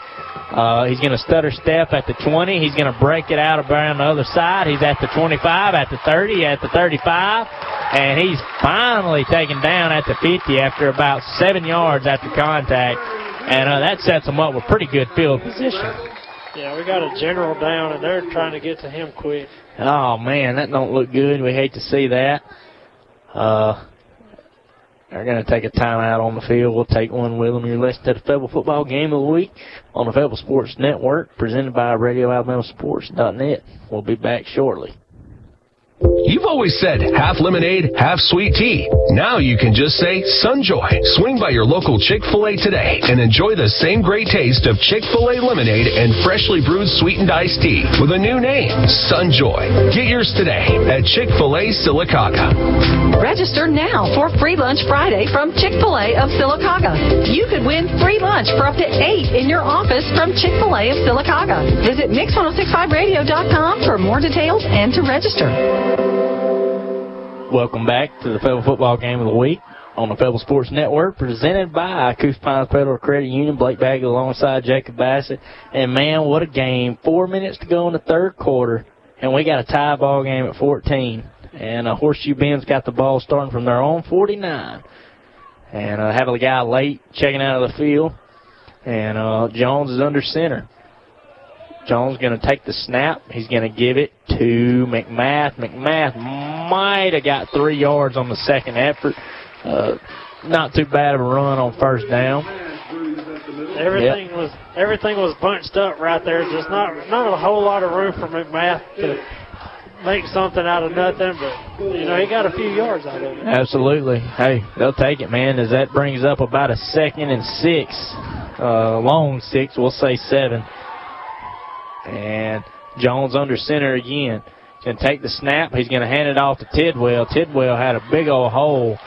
Uh, he's going to stutter step at the 20. He's going to break it out around the other side. He's at the 25, at the 30, at the 35. And he's finally taken down at the 50 after about seven yards after contact. And uh, that sets him up with pretty good field position. Yeah, we got a general down and they're trying to get to him quick. Oh, man, that don't look good. We hate to see that. Uh, they're going to take a timeout on the field. We'll take one with them. You're listening to the Fayetteville Football Game of the Week on the Fayetteville Sports Network, presented by RadioAlabamaSports.net. We'll be back shortly. You've always said half lemonade, half sweet tea. Now you can just say Sunjoy. Swing by your local Chick-fil-A today and enjoy the same great taste of Chick-fil-A lemonade and freshly brewed sweetened iced tea with a new name, Sunjoy. Get yours today at Chick-fil-A Sylacauga. Register now for Free Lunch Friday from Chick-fil-A of Sylacauga. You could win free lunch for up to eight in your office from Chick-fil-A of Sylacauga. Visit Mix1065Radio.com for more details and to register. Welcome back to the Fayetteville Football Game of the Week on the Fayetteville Sports Network, presented by Coosa Pines Federal Credit Union. Blake Bagley alongside Jacob Bassett. And man, what a game. Four minutes to go in the third quarter, and we got a tie ball game at 14. And uh, Horseshoe Bend's got the ball starting from their own 49. And uh, having a guy late checking out of the field. And uh, Jones is under center. Jones going to take the snap. He's going to give it to McMath. McMath might have got three yards on the second effort. Uh, not too bad of a run on first down. Everything was everything was bunched up right there. Just not not a whole lot of room for McMath to make something out of nothing, but you know he got a few yards out of it. Absolutely. Hey, they'll take it, man, as that brings up about a second and six. Uh, long six, we'll say seven. And Jones under center again. Can take the snap. He's going to hand it off to Tidwell. Tidwell had a big old hole.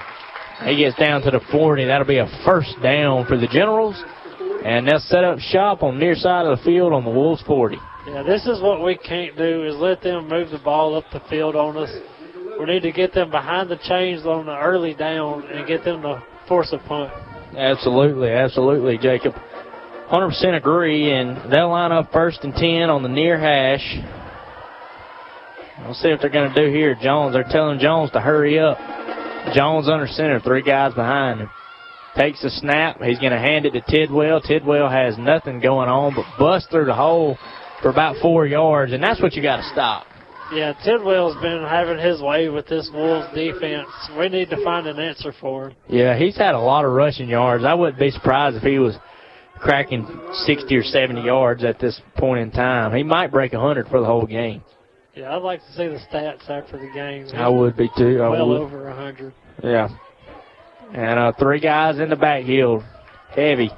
He gets down to the 40. That'll be a first down for the Generals. And they'll set up shop on near side of the field on the Wolves 40. Yeah, this is what we can't do is let them move the ball up the field on us. We need to get them behind the chains on the early down and get them to force a punt. Absolutely, absolutely, Jacob. 100% agree, and they'll line up first and 10 on the near hash. We'll see what they're going to do here. Jones, they're telling Jones to hurry up. Jones under center, three guys behind him. Takes the snap. He's going to hand it to Tidwell. Tidwell has nothing going on but bust through the hole for about four yards, and that's what you got to stop. Yeah, Tidwell's been having his way with this Wolves defense. We need to find an answer for him. Yeah, he's had a lot of rushing yards. I wouldn't be surprised if he was cracking 60 or 70 yards at this point in time. He might break 100 for the whole game. Yeah, I'd like to see the stats after the game. I would be too. I well would. over 100. Yeah. And uh, three guys in the backfield. Heavy.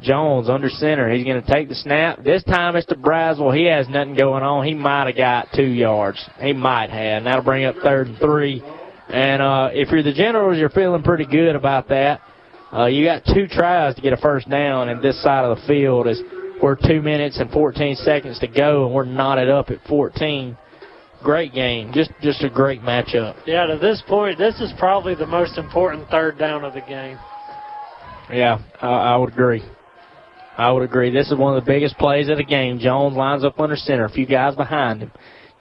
Jones under center. He's going to take the snap. This time it's to Braswell. He has nothing going on. He might have got two yards. He might have. And that'll bring up third and three. And uh, if you're the Generals, you're feeling pretty good about that. Uh, you got two tries to get a first down in this side of the field as we're two minutes and 14 seconds to go, and we're knotted up at 14. Great game. Just just a great matchup. Yeah, to this point, this is probably the most important third down of the game. Yeah, I, I would agree. I would agree. This is one of the biggest plays of the game. Jones lines up under center, a few guys behind him.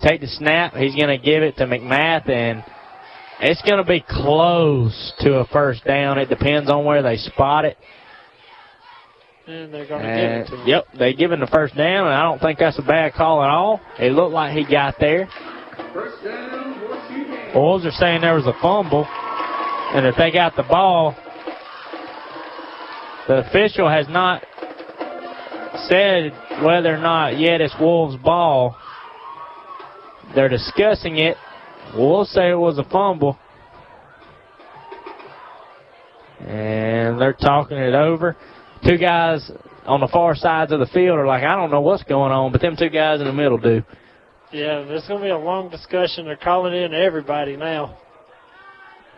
Take the snap. He's going to give it to McMath, and it's going to be close to a first down. It depends on where they spot it. And they're going to give it to him. yep, they give him the first down, and I don't think that's a bad call at all. It looked like he got there. Wolves are saying there was a fumble, and if they got the ball, the official has not said whether or not yet it's Wolves' ball. They're discussing it. We'll say it was a fumble. And they're talking it over. Two guys on the far sides of the field are like, I don't know what's going on, but them two guys in the middle do. Yeah, there's going to be a long discussion. They're calling in everybody now.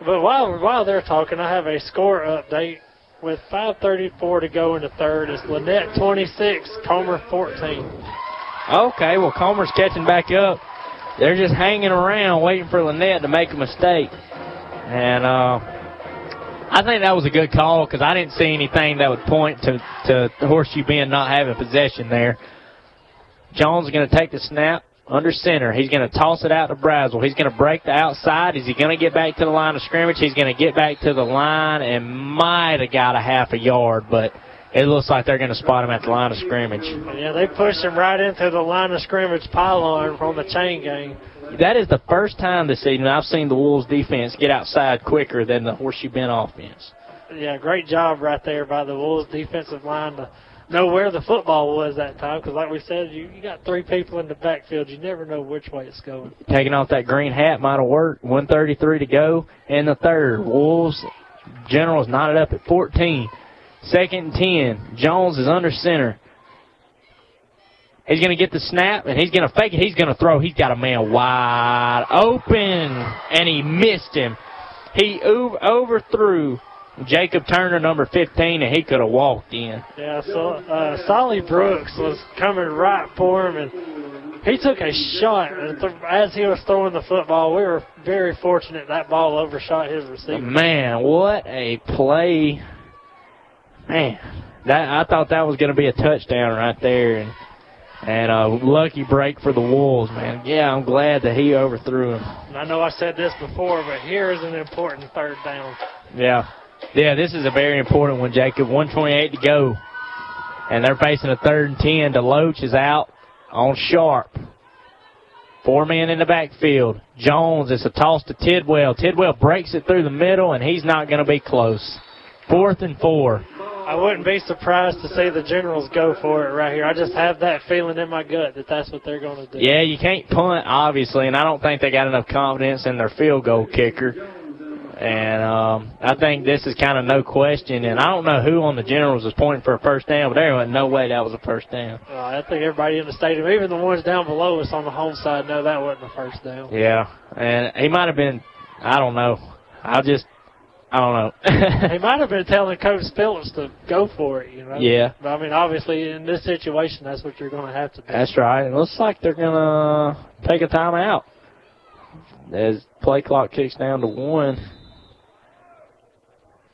But while while they're talking, I have a score update with 5:34 to go in the third. It's Lanett 26, Comer 14. Okay, well, Comer's catching back up. They're just hanging around waiting for Lanett to make a mistake. And uh, I think that was a good call because I didn't see anything that would point to, to Horseshoe Bend not having possession there. Jones is going to take the snap under center. He's going to toss it out to Braswell. He's going to break the outside. Is he going to get back to the line of scrimmage? He's going to get back to the line and might have got a half a yard, but it looks like they're going to spot him at the line of scrimmage. Yeah, they pushed him right into the line of scrimmage pylon from the chain gang. That is the first time this season I've seen the Wolves defense get outside quicker than the Horseshoe Bend offense. Yeah, great job right there by the Wolves defensive line to know where the football was that time. Because like we said, you, you got three people in the backfield. You never know which way it's going. Taking off that green hat might have worked. 133 to go in the third. Wolves Generals knotted up at 14. Second and 10. Jones is under center. He's going to get the snap, and he's going to fake it. He's going to throw. He's got a man wide open, and he missed him. He ov- overthrew Jacob Turner, number 15, and he could have walked in. Yeah, so uh, Solly Brooks was coming right for him, and he took a shot. And As he was throwing the football, we were very fortunate that ball overshot his receiver. Man, what a play. Man, that I thought that was going to be a touchdown right there. And and a lucky break for the Wolves, man. Yeah, I'm glad that he overthrew him. And I know I said this before, but here is an important third down. Yeah. Yeah, this is a very important one, Jacob. 128 to go. And they're facing a third and 10. DeLoach is out on sharp. Four men in the backfield. Jones, it's a toss to Tidwell. Tidwell breaks it through the middle, and he's not going to be close. Fourth and four. I wouldn't be surprised to see the Generals go for it right here. I just have that feeling in my gut that that's what they're going to do. Yeah, you can't punt, obviously, and I don't think they got enough confidence in their field goal kicker. And um, I think this is kind of no question. And I don't know who on the Generals was pointing for a first down, but there was no way that was a first down. Uh, I think everybody in the stadium, even the ones down below us on the home side, know that wasn't a first down. Yeah, and he might have been, I don't know. I'll just, I don't know. he might have been telling Coach Phillips to go for it, you know. Yeah. But I mean, obviously, in this situation, that's what you're going to have to do. That's right. It looks like they're going to take a timeout as play clock kicks down to one.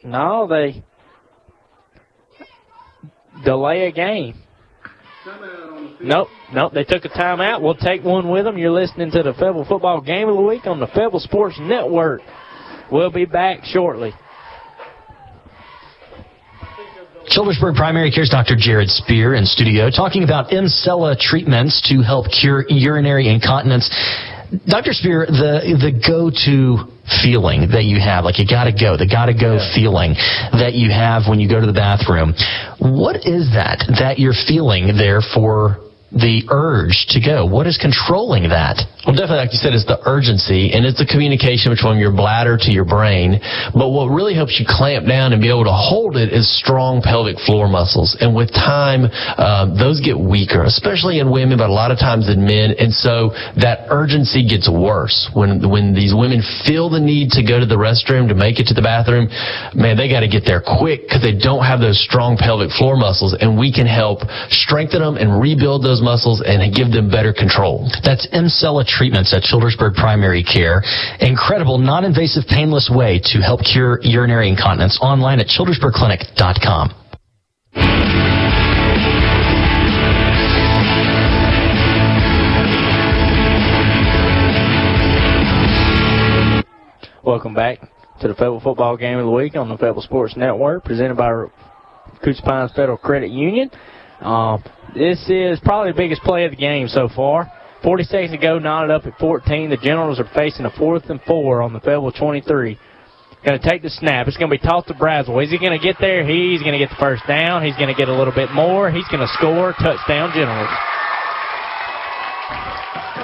No, they delay a game. Nope, nope. They took a timeout. We'll take one with them. You're listening to the Fayetteville Football Game of the Week on the Fayetteville Sports Network. We'll be back shortly. Childersburg Primary Care's Dr. Jared Spear in studio talking about Emsella treatments to help cure urinary incontinence. Dr. Spear, the the go-to feeling that you have, like you gotta go, the gotta go feeling that you have when you go to the bathroom. What is that that you're feeling there for the urge to go? What is controlling that? Well, definitely, like you said, it's the urgency and it's the communication between your bladder to your brain. But what really helps you clamp down and be able to hold it is strong pelvic floor muscles. And with time, um, those get weaker, especially in women, but a lot of times in men. And so that urgency gets worse when when these women feel the need to go to the restroom to make it to the bathroom. Man, they got to get there quick because they don't have those strong pelvic floor muscles, and we can help strengthen them and rebuild those muscles and give them better control. That's Emsella treatments at Childersburg Primary Care. Incredible, non-invasive, painless way to help cure urinary incontinence online at childersburgclinic.com. Welcome back to the Fayetteville Football Game of the Week on the Fayetteville Sports Network, presented by Coosa Pines Federal Credit Union. Um, this is probably the biggest play of the game so far. 40 seconds to go, knotted up at 14. The Generals are facing a fourth and four on the Fayetteville 23. Going to take the snap. It's going to be tossed to Braswell. Is he going to get there? He's going to get the first down. He's going to get a little bit more. He's going to score. Touchdown, Generals.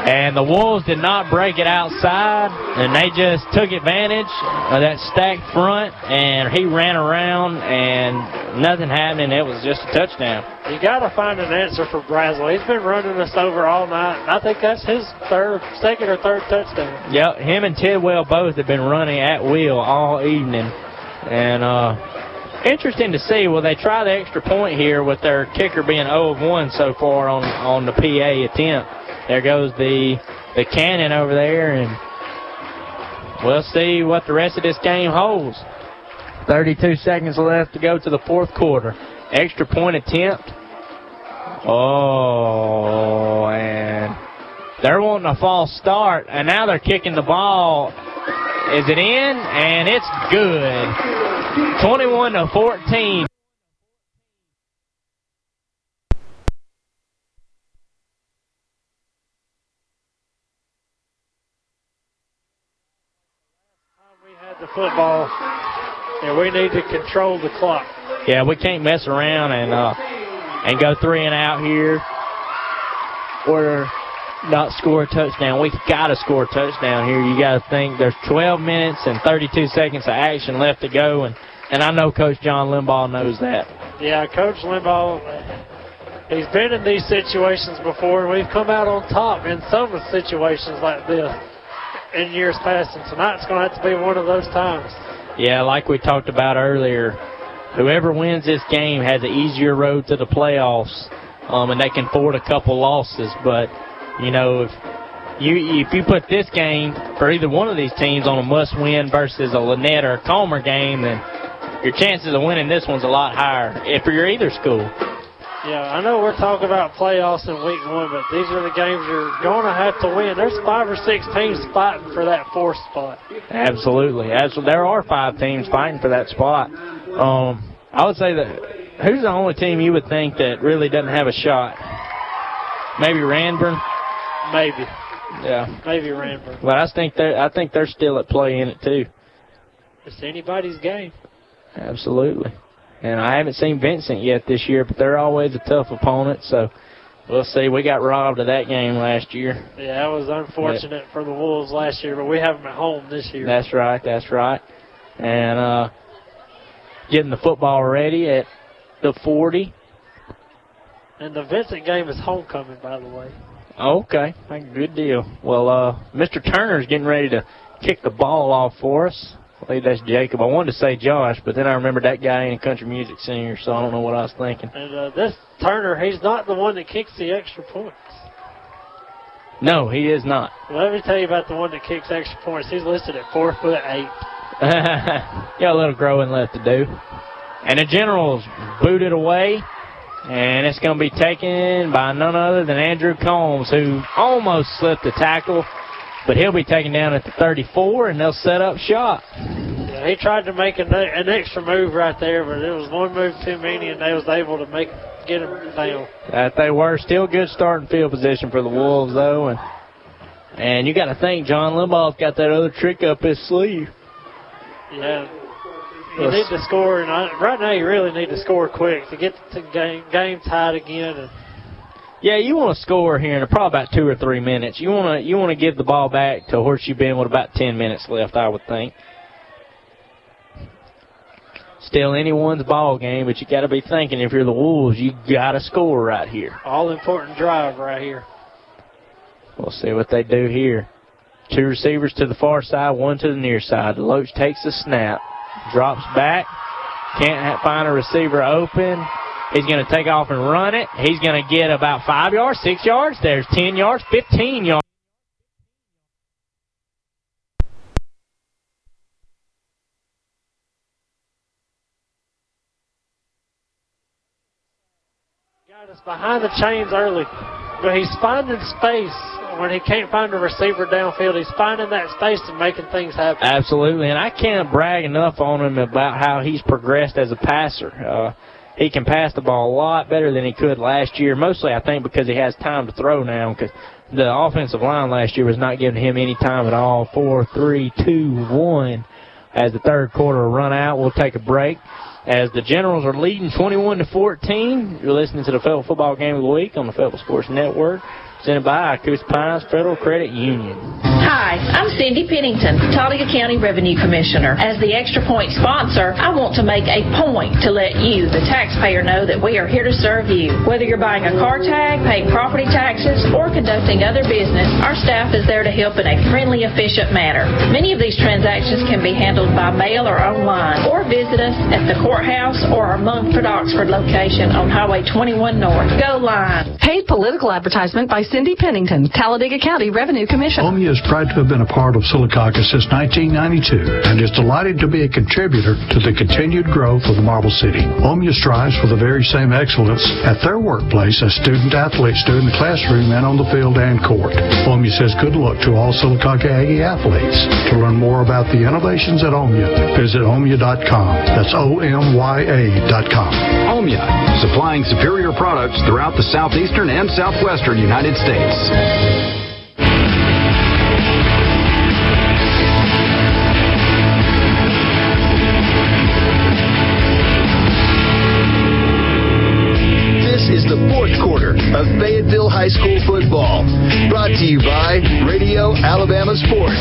And the Wolves did not break it outside, and they just took advantage of that stacked front, and he ran around, and nothing happened. It was just a touchdown. You got to find an answer for Braswell. He's been running us over all night. and I think that's his third, second or third touchdown. Yep, him and Tidwell both have been running at will all evening. And uh interesting to see, will they try the extra point here with their kicker being 0 of 1 so far on on the PA attempt. There goes the the cannon over there and we'll see what the rest of this game holds. 32 seconds left to go to the fourth quarter. Extra point attempt. Oh, and they're wanting a false start, and now they're kicking the ball. Is it in? And it's good. 21 to 14. Football, and we need to control the clock. Yeah, we can't mess around and uh, and go three and out here or not score a touchdown. We've got to score a touchdown here. You got to think there's 12 minutes and 32 seconds of action left to go, and and I know Coach John Limbaugh knows that. Yeah, Coach Limbaugh, he's been in these situations before, and we've come out on top in some situations like this in years past, and tonight's going to have to be one of those times. Yeah, like we talked about earlier, whoever wins this game has an easier road to the playoffs, um, and they can afford a couple losses. But you know, if you if you put this game for either one of these teams on a must-win versus a Lanett or a Comer game, then your chances of winning this one's a lot higher if you're either school. Yeah, I know we're talking about playoffs in week one, but these are the games you're going to have to win. There's five or six teams fighting for that fourth spot. Absolutely. Absolutely. There are five teams fighting for that spot. Um, I would say that who's the only team you would think that really doesn't have a shot? Maybe Ranburne. Maybe. Yeah. Maybe Ranburne. But I think they're, I think they're still at play in it too. It's anybody's game. Absolutely. And I haven't seen Vincent yet this year, but they're always a tough opponent. So we'll see. We got robbed of that game last year. Yeah, that was unfortunate for the Wolves last year, but we have them at home this year. That's right. That's right. And uh, getting the football ready at the 40. And the Vincent game is homecoming, by the way. Okay, good deal. Well, uh, Mr. Turner's getting ready to kick the ball off for us. I believe that's Jacob. I wanted to say Josh, but then I remembered that guy ain't a country music singer, so I don't know what I was thinking. And uh, this Turner, he's not the one that kicks the extra points. No, he is not. Let me tell you about the one that kicks extra points. He's listed at four foot eight. Got a little growing left to do. And the Generals booted away. And it's going to be taken by none other than Andrew Combs, who almost slipped the tackle, but he'll be taken down at the 34, and they'll set up shot. Yeah, he tried to make an, an extra move right there, but it was one move too many, and they was able to make get him down. That they were still good starting field position for the Wolves, though, and and you got to think John Limbaugh's got that other trick up his sleeve. Yeah. You need to score, and I, right now you really need to score quick to get the game, game tied again. And Yeah, you want to score here in probably about two or three minutes. You want to you want to give the ball back to Horseshoe Bend with about ten minutes left, I would think. Still anyone's ball game, but you got to be thinking if you're the Wolves, you got to score right here. all important drive right here. We'll see what they do here. Two receivers to the far side, one to the near side. Loach takes the snap, drops back, can't find a receiver open. He's going to take off and run it. He's going to get about five yards, six yards. There's 10 yards, 15 yards. Got us behind the chains early, but he's finding space when he can't find a receiver downfield. He's finding that space and making things happen. Absolutely, and I can't brag enough on him about how he's progressed as a passer. Uh, he can pass the ball a lot better than he could last year, mostly I think because he has time to throw now because the offensive line last year was not giving him any time at all. Four, three, two, one. As the third quarter run out, we'll take a break. As the Generals are leading 21 to 14, you're listening to the Fayetteville Football Game of the Week on the Fayetteville Sports Network, presented by Coosa Pines Federal Credit Union. Hi, I'm Cindy Pennington, Talladega County Revenue Commissioner. As the Extra Point sponsor, I want to make a point to let you, the taxpayer, know that we are here to serve you. Whether you're buying a car tag, paying property taxes, or conducting other business, our staff is there to help in a friendly, efficient manner. Many of these transactions can be handled by mail or online, or visit us at the courthouse or our Munford Oxford location on Highway 21 North. Go line. Paid political advertisement by Cindy Pennington, Talladega County Revenue Commissioner. Omya is proud to have been a part of Sylacauga since 1992 and is delighted to be a contributor to the continued growth of the Marble City. Omya strives for the very same excellence at their workplace as student athletes do in the classroom and on the field and court. Omya says good luck to all Sylacauga Aggie athletes. To learn more about the innovations at Omya, visit omya.com. That's O-M-Y-A.com. com. Omya, supplying superior products throughout the southeastern and southwestern United States. This is the fourth quarter of Fayetteville High School football. Brought to you by Radio Alabama Sports.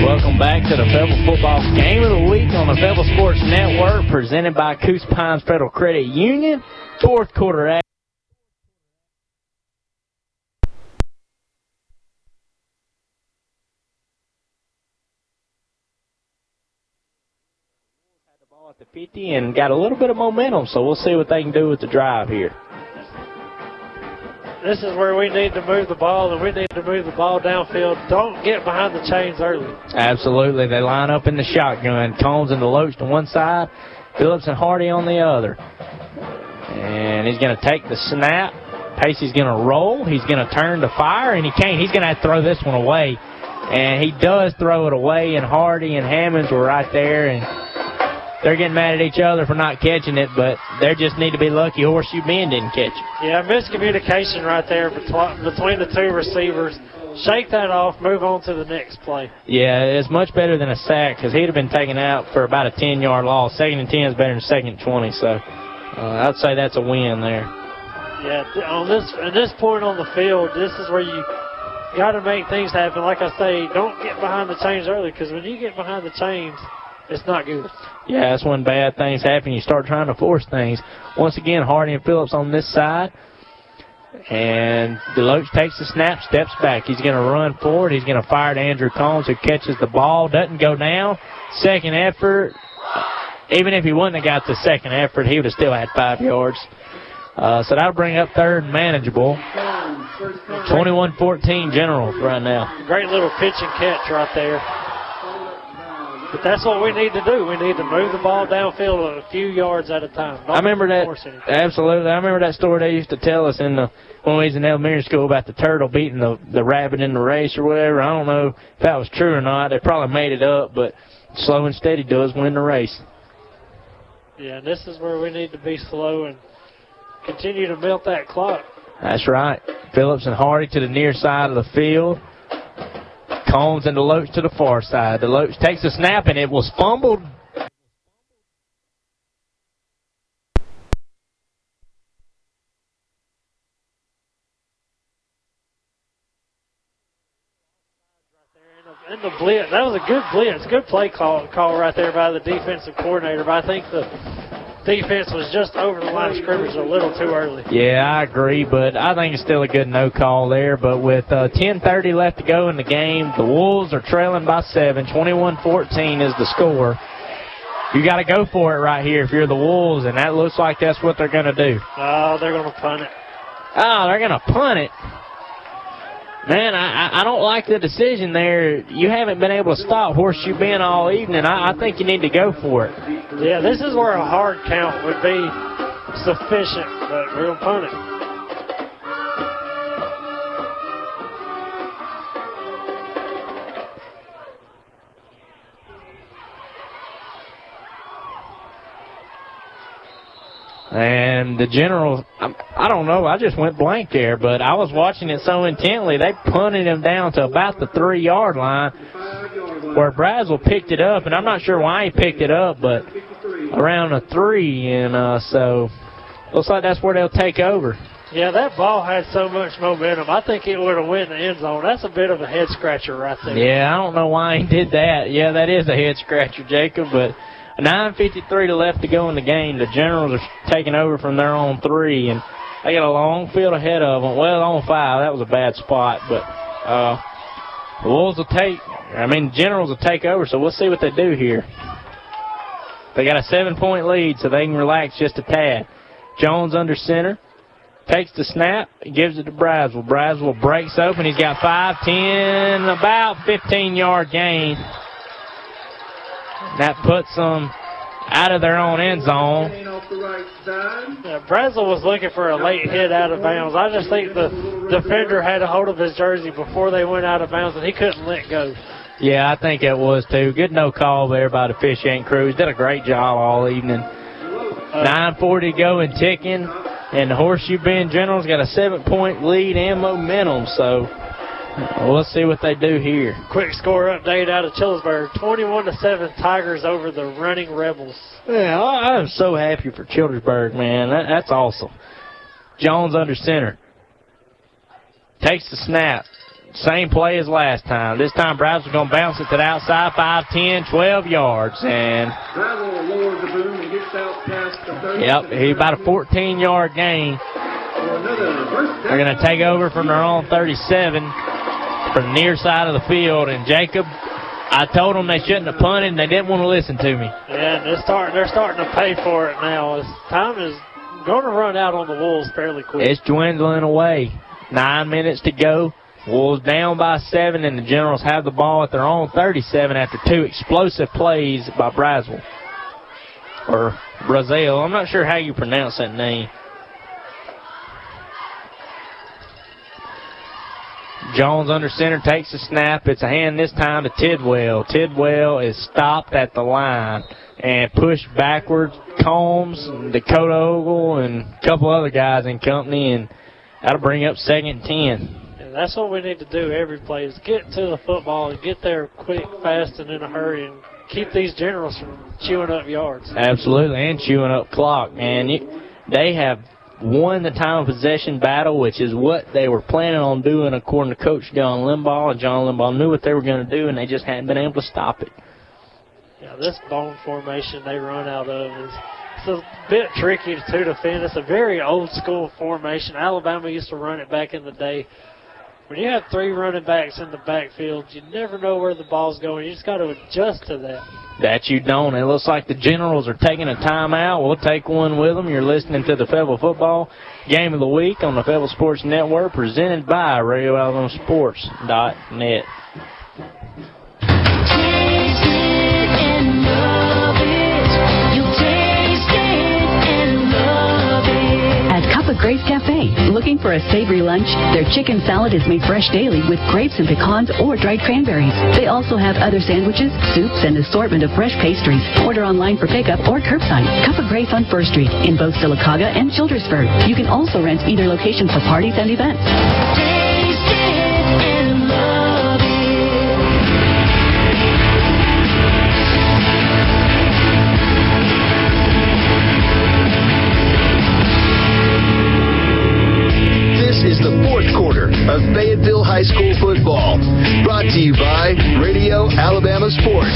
Welcome back to the Fayetteville Football Game of the Week on the Fayetteville Sports Network, presented by Coosa Pines Federal Credit Union. Fourth quarter eh? action. at the 50 and got a little bit of momentum, so we'll see what they can do with the drive here. This is where we need to move the ball, and we need to move the ball downfield. Don't get behind the chains early. Absolutely. They line up in the shotgun. Combs and DeLoach to one side, Phillips and Hardy on the other. And he's going to take the snap. Pacey's going to roll. He's going to turn to fire, and he can't. He's going to to throw this one away. And he does throw it away, and Hardy and Hammonds were right there, and they're getting mad at each other for not catching it, but they just need to be lucky Horseshoe Bend didn't catch it. Yeah, miscommunication right there between between the two receivers. Shake that off, move on to the next play. Yeah, it's much better than a sack because he'd have been taken out for about a 10 yard loss. Second and 10 is better than second and 20, so uh, I'd say that's a win there. Yeah, on this at this point on the field, this is where you got to make things happen. Like I say, don't get behind the chains early because when you get behind the chains, it's not good. Yeah, that's when bad things happen. You start trying to force things. Once again, Hardy and Phillips on this side. And DeLoach takes the snap, steps back. He's going to run forward. He's going to fire to Andrew Combs, who catches the ball, doesn't go down. Second effort. Even if he wouldn't have got the second effort, he would have still had five yards. Uh, so that'll bring up third and manageable. 21-14 Generals right now. Great little pitch and catch right there. But that's what we need to do. We need to move the ball downfield a few yards at a time. I remember that. anything. Absolutely. I remember that story they used to tell us in the when we was in elementary school about the turtle beating the the rabbit in the race or whatever. I don't know if that was true or not. They probably made it up, but slow and steady does win the race. Yeah, and this is where we need to be slow and continue to milk that clock. That's right. Phillips and Hardy to the near side of the field. Combs and DeLoach to the far side. DeLoach takes a snap, and it was fumbled. The blitz, that was a good blitz, good play call call right there by the defensive coordinator. But I think the defense was just over the line of scrimmage a little too early. Yeah, I agree, but I think it's still a good no call there. But with uh, 10:30 left to go in the game, the Wolves are trailing by seven. 21-14 is the score. You got to go for it right here if you're the Wolves, and that looks like that's what they're going to do. Oh, they're going to punt it. Oh, they're going to punt it. Man, I, I- don't like the decision there. You haven't been able to stop Horseshoe Bend all evening. I, I think you need to go for it. Yeah, this is where a hard count would be sufficient, but we're going to punt it. And the general, I, don't know, I just went blank there, but I was watching it so intently, they punted him down to about the three yard line where Braswell picked it up, and I'm not sure why he picked it up, but around a three, and uh, so looks like that's where they'll take over. Yeah, that ball had so much momentum. I think it would have went in the end zone. That's a bit of a head scratcher right there. Yeah, I don't know why he did that. Yeah, that is a head scratcher, Jacob, but 9.53 to left to go in the game. The Generals are taking over from their own three, and they got a long field ahead of them. Well, on five, that was a bad spot, but uh, the Wolves will take, I mean, Generals will take over, so we'll see what they do here. They got a seven-point lead, so they can relax just a tad. Jones under center. Takes the snap, gives it to Braswell. Braswell breaks open. He's got 5, 10, about 15 yard gain. That puts them out of their own end zone. Yeah, Brazel was looking for a late hit out of bounds. I just think the defender had a hold of his jersey before they went out of bounds, and he couldn't let go. Yeah, I think it was too. Good no call there by the Fishank crews. Did a great job all evening. Uh, 9.40 to go and ticking. And the Horseshoe Bend Generals got a seven point lead and momentum, so we'll see what they do here. Quick score update out of Childersburg: 21 to seven Tigers over the running Rebels. Yeah, I- I'm so happy for Childersburg, man. That, that's awesome. Jones under center. Takes the snap. Same play as last time. This time Browns are going to bounce it to the outside, 5, 10, 12 yards. And, Bravo lowers the boom and gets out past the 30. yep, he about a 14 yard gain. For another first They're going to take over from their own 37 from the near side of the field. And Jacob, I told them they shouldn't have punted, and they didn't want to listen to me. Yeah, and they're starting. They're starting to pay for it now. As time is going to run out on the Wolves fairly quick. It's dwindling away. Nine minutes to go. Wolves down by seven, and the Generals have the ball at their own 37 after two explosive plays by Braswell. Or Brazil. I'm not sure how you pronounce that name. Jones under center takes the snap. It's a hand this time to Tidwell. Tidwell is stopped at the line and pushed backwards. Combs, Dakota Ogle, and a couple other guys in company, and that'll bring up second and ten. And that's what we need to do every play is get to the football and get there quick, fast, and in a hurry, and keep these generals from chewing up yards. Absolutely, and chewing up clock, man. You, they have won the time of possession battle, which is what they were planning on doing, according to Coach John Limbaugh. And John Limbaugh knew what they were going to do, and they just hadn't been able to stop it. Yeah, this bone formation they run out of is it's a bit tricky to defend. It's a very old school formation. Alabama used to run it back in the day. When you have three running backs in the backfield, you never know where the ball's going. You just got to adjust to that. That you don't. It looks like the Generals are taking a timeout. We'll take one with them. You're listening to the Fayetteville Football Game of the Week on the Fayetteville Sports Network, presented by RadioAlabamaSports.net. Grace Cafe. Looking for a savory lunch? Their chicken salad is made fresh daily with grapes and pecans or dried cranberries. They also have other sandwiches, soups, and assortment of fresh pastries. Order online for pickup or curbside. Cup of Grace on First Street in both Sylacauga and Childersburg. You can also rent either location for parties and events. Football. Brought to you by Radio Alabama Sports.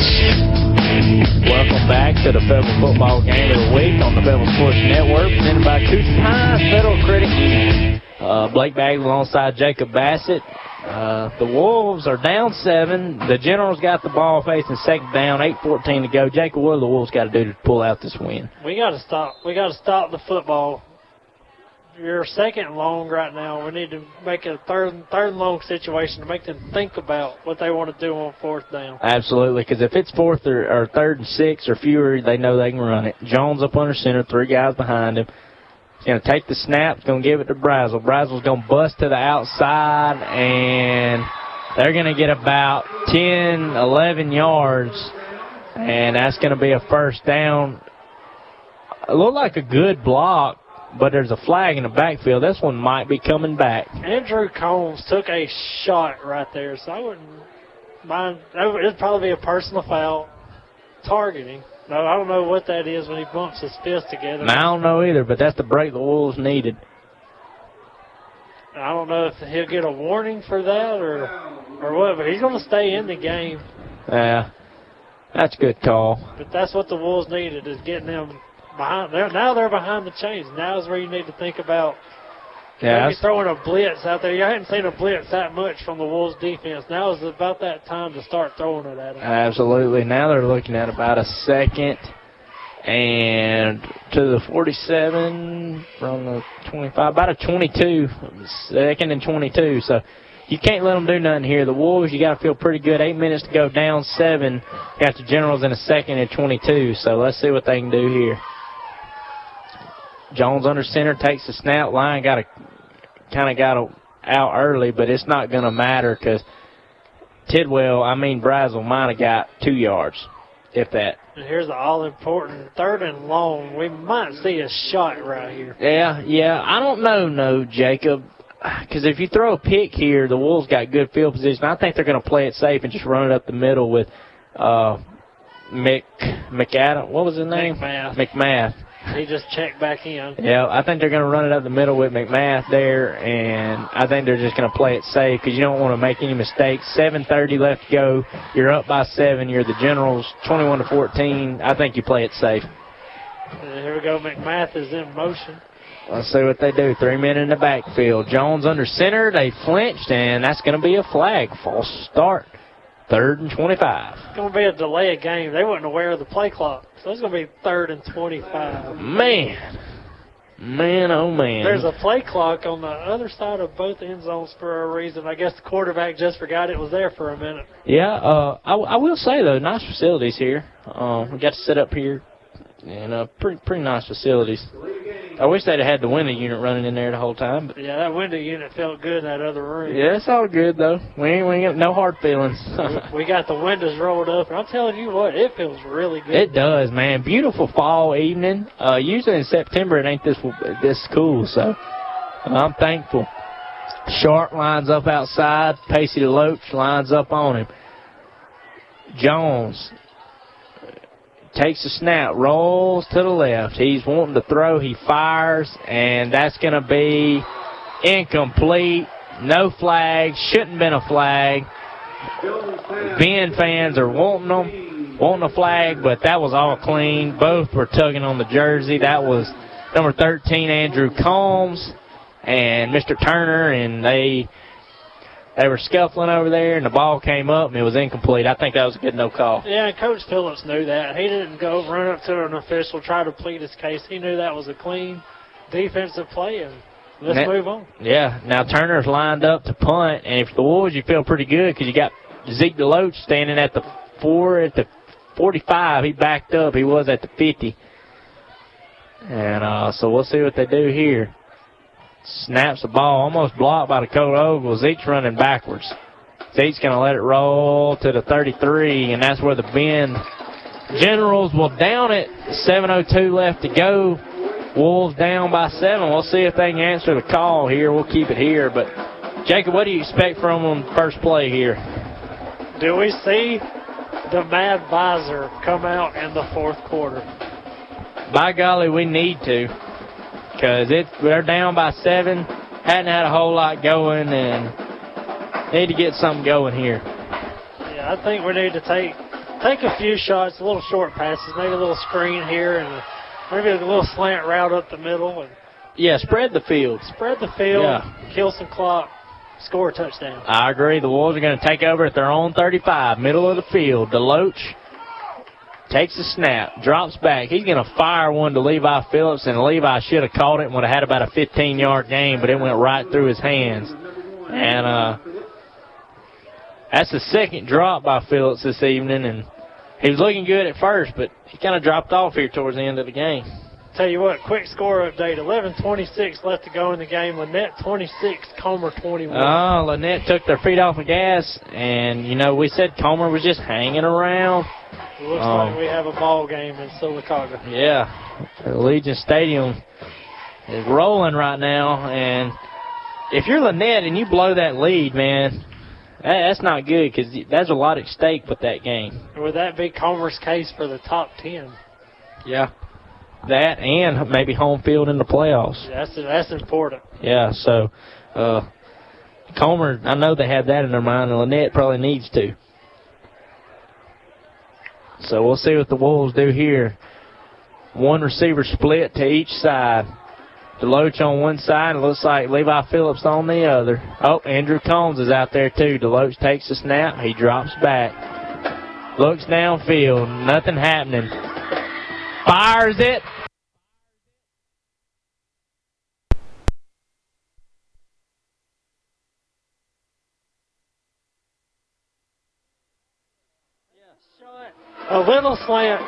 Welcome back to the Fayetteville Football Game of the Week on the Fayetteville Sports Network, presented by Coosa Pines Federal Credit Union. Uh, Blake Bagley alongside Jacob Bassett. Uh, the Wolves are down seven. The Generals got the ball facing second down, 8-14 to go. Jacob, what do the Wolves got to do to pull out this win? We got to stop. We got to stop the football. You're second long right now. We need to make it a third third long situation to make them think about what they want to do on fourth down. Absolutely, because if it's fourth or, or third and six or fewer, they know they can run it. Jones up under center, three guys behind him. He's going to take the snap, going to give it to Brazel. Brazel's going to bust to the outside, and they're going to get about 10, 11 yards, and that's going to be a first down. It looked like a good block, but there's a flag in the backfield. This one might be coming back. Andrew Combs took a shot right there, so I wouldn't mind. It'd probably be a personal foul targeting. No, I don't know what that is when he bumps his fist together. I don't know either, but that's the break the Wolves needed. I don't know if he'll get a warning for that or or what, but he's going to stay in the game. Yeah, that's a good call. But that's what the Wolves needed is getting them behind. They're, now they're behind the chains. Now is where you need to think about Yeah, maybe throwing a blitz out there. You haven't seen a blitz that much from the Wolves defense. Now is about that time to start throwing it at them. Absolutely. Now they're looking at about a second and to the 47 from the 25, about a 22, second and 22. So you can't let them do nothing here. The Wolves, you got to feel pretty good. Eight minutes to go, down seven. Got the Generals in a second and 22. So let's see what they can do here. Jones under center takes the snap line. Got a kind of got a, out early, but it's not going to matter because Tidwell, I mean Brazel, might have got two yards, if that. And here's the all important third and long. We might see a shot right here. Yeah, yeah. I don't know, no, Jacob. Because if you throw a pick here, the Wolves got good field position. I think they're going to play it safe and just run it up the middle with uh, Mc McAdam. What was his name? McMath. McMath. He just checked back in. Yeah, I think they're going to run it up the middle with McMath there, and I think they're just going to play it safe because you don't want to make any mistakes. 7:30 left to go. You're up by seven. You're the Generals, 21 to 14. I think you play it safe. Here we go. McMath is in motion. Let's see what they do. Three men in the backfield. Jones under center. They flinched, and that's going to be a flag. False start. Third and 25. It's going to be a delay of game. They weren't aware of the play clock. So it's going to be third and 25. Man. Man, oh, man. There's a play clock on the other side of both end zones for a reason. I guess the quarterback just forgot it was there for a minute. Yeah, uh, I, I will say, though, nice facilities here. Um, we got to sit up here, and uh, pretty, pretty nice facilities. I wish they'd have had the window unit running in there the whole time. But Yeah, that window unit felt good in that other room. yeah, it's all good, though. We ain't, we ain't got no hard feelings. we got the windows rolled up, and I'm telling you what, it feels really good. It does, man. Beautiful fall evening. Uh, usually in September it ain't this this cool, so I'm thankful. Sharp lines up outside. Pacey Loach lines up on him. Jones takes a snap, rolls to the left. He's wanting to throw. He fires, and that's going to be incomplete. No flag. Shouldn't been a flag. Ben fans are wanting them, wanting a flag, but that was all clean. Both were tugging on the jersey. That was number 13, Andrew Combs, and Mr. Turner, and they they were scuffling over there, and the ball came up, and it was incomplete. I think that was a good no call. Yeah, Coach Phillips knew that. He didn't go run up to an official, try to plead his case. He knew that was a clean defensive play, and let's Now- move on. Yeah, now Turner's lined up to punt, and if the Wolves, you feel pretty good because you got Zeke DeLoach standing at the four at the 45. He backed up. He was at the 50. And uh, so we'll see what they do here. Snaps the ball, almost blocked by Dakota Ogle. Zeke's running backwards. Zeke's going to let it roll to the 33, and that's where the bend. Generals will down it. 7.02 left to go. Wolves down by seven. We'll see if they can answer the call here. We'll keep it here. But, Jacob, what do you expect from them first play here? Do we see the Mad Visor come out in the fourth quarter? By golly, we need to. Because it they're down by seven. Hadn't had a whole lot going, and need to get something going here. Yeah, I think we need to take take a few shots, a little short passes, maybe a little screen here, and maybe a little slant route up the middle. and Yeah, spread the field. Spread the field, Yeah. kill some clock, score a touchdown. I agree. The Wolves are going to take over at their own 35, middle of the field. DeLoach takes the snap, drops back. He's going to fire one to Levi Phillips, and Levi should have caught it and would have had about a 15-yard game, but it went right through his hands. And uh, that's the second drop by Phillips this evening, and he was looking good at first, but he kind of dropped off here towards the end of the game. Tell you what, quick score update. 11:26 left to go in the game. Lanett 26, Comer 21. Oh, Lanett took their feet off the gas, and, you know, we said Comer was just hanging around. It looks um, like we have a ball game in Sylacauga. Yeah, Legion Stadium is rolling right now, and if you're Lanett and you blow that lead, man, that's not good because there's a lot at stake with that game. Would that be Comer's case for the top 10? Yeah. That and maybe home field in the playoffs. That's that's important. Yeah, so uh, Comer, I know they have that in their mind, and Lanett probably needs to. So we'll see what the Wolves do here. One receiver split to each side. DeLoach on one side, it looks like Levi Phillips on the other. Oh, Andrew Combs is out there too. DeLoach takes the snap, he drops back. Looks downfield, nothing happening. Fires it. A little slant.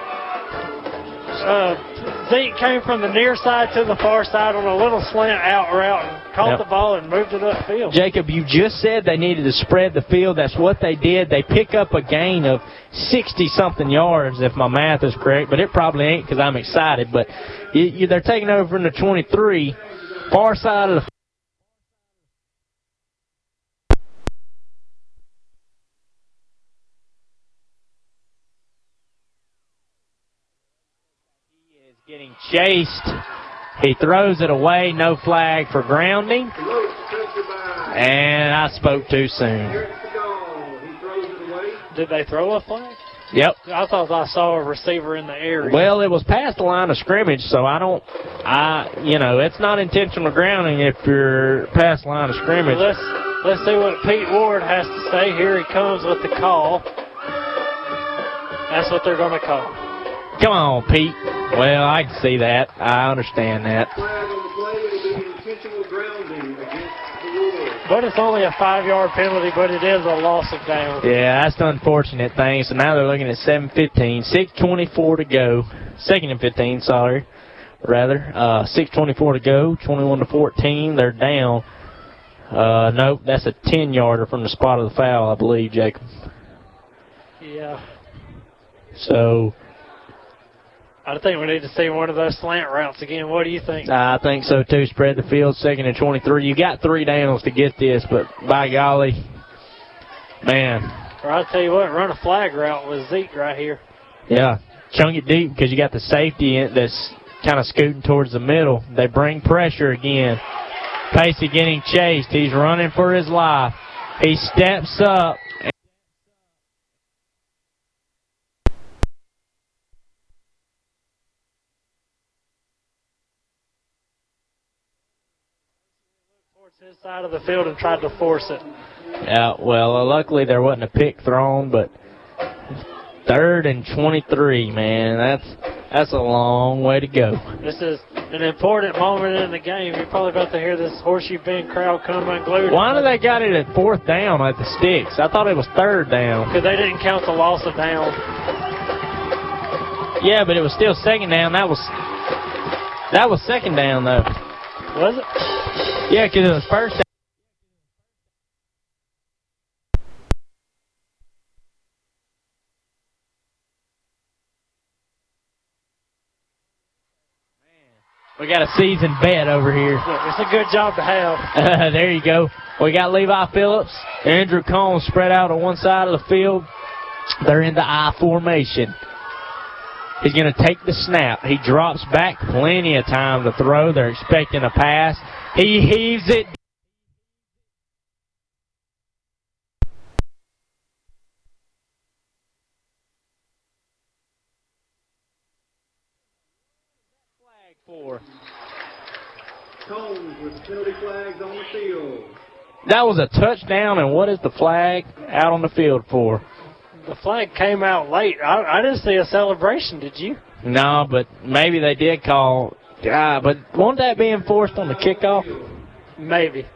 Uh, Zeke came from the near side to the far side on a little slant out route and caught Yep. the ball and moved it upfield. Jacob, you just said they needed to spread the field. That's what they did. They pick up a gain of 60-something yards, if my math is correct, but it probably ain't because I'm excited. But you, you, they're taking over from the 23, far side of the getting chased. He throws it away, no flag for grounding. And I spoke too soon. Did they throw a flag? Yep. I thought I saw a receiver in the area. Well, it was past the line of scrimmage, so I don't, I, you know, it's not intentional grounding if you're past the line of scrimmage. Let's let's see what Pete Ward has to say. Here he comes with the call. That's what they're going to call. Come on, Pete. Well, I can see that. I understand that. But it's only a five-yard penalty, but it is a loss of down. Yeah, that's the unfortunate thing. So now they're looking at 7:15, 6:24 to go. Second and 15, sorry, rather. Uh, 6:24 to go, 21 to 14. They're down. Uh, nope, that's a 10-yarder from the spot of the foul, I believe, Jacob. Yeah. So I think we need to see one of those slant routes again. What do you think? I think so too. Spread the field, second and 23. You got three downs to get this, but by golly, man, Or I'll tell you what, run a flag route with Zeke right here. yeah, chunk it deep because you got the safety in, that's kind of scooting towards the middle. They bring pressure again. Pacey getting chased. He's running for his life. He steps up. His side of the field and tried to force it. Yeah, well, uh, luckily there wasn't a pick thrown, but third and 23, man, that's that's a long way to go. This is an important moment in the game. You're probably about to hear this horseshoe bend crowd come unglued. Why do they got it at fourth down at the sticks? I thought it was third down. Because they didn't count the loss of down. Yeah, but it was still second down. That was that was second down though. Was it? Yeah, because it was first. We got a seasoned vet over here. It's a good job to have. there you go. We got Levi Phillips, Andrew Combs spread out on one side of the field. They're in the I formation. He's going to take the snap. He drops back plenty of time to throw. They're expecting a pass. He heaves it. Combs with penalty flags on the field. That was a touchdown, and what is the flag out on the field for? The flag came out late. I, I didn't see a celebration, did you? No, but maybe they did call. Ah, but won't that be enforced on the kickoff? Maybe.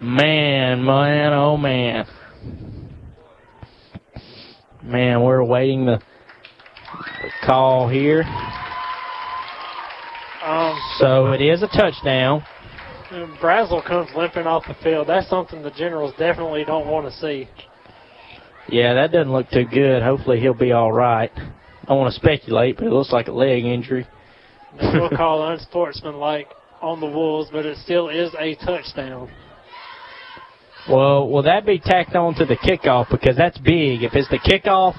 Man, man, oh man. Man, we're awaiting the, the call here. Um, So it is a touchdown. and Brazel comes limping off the field. That's something the Generals definitely don't want to see. Yeah, that doesn't look too good. Hopefully he'll be all right. I want to speculate, but it looks like a leg injury. we'll call unsportsmanlike on the Wolves, but it still is a touchdown. Well, will that be tacked on to the kickoff? Because that's big. If it's the kickoff,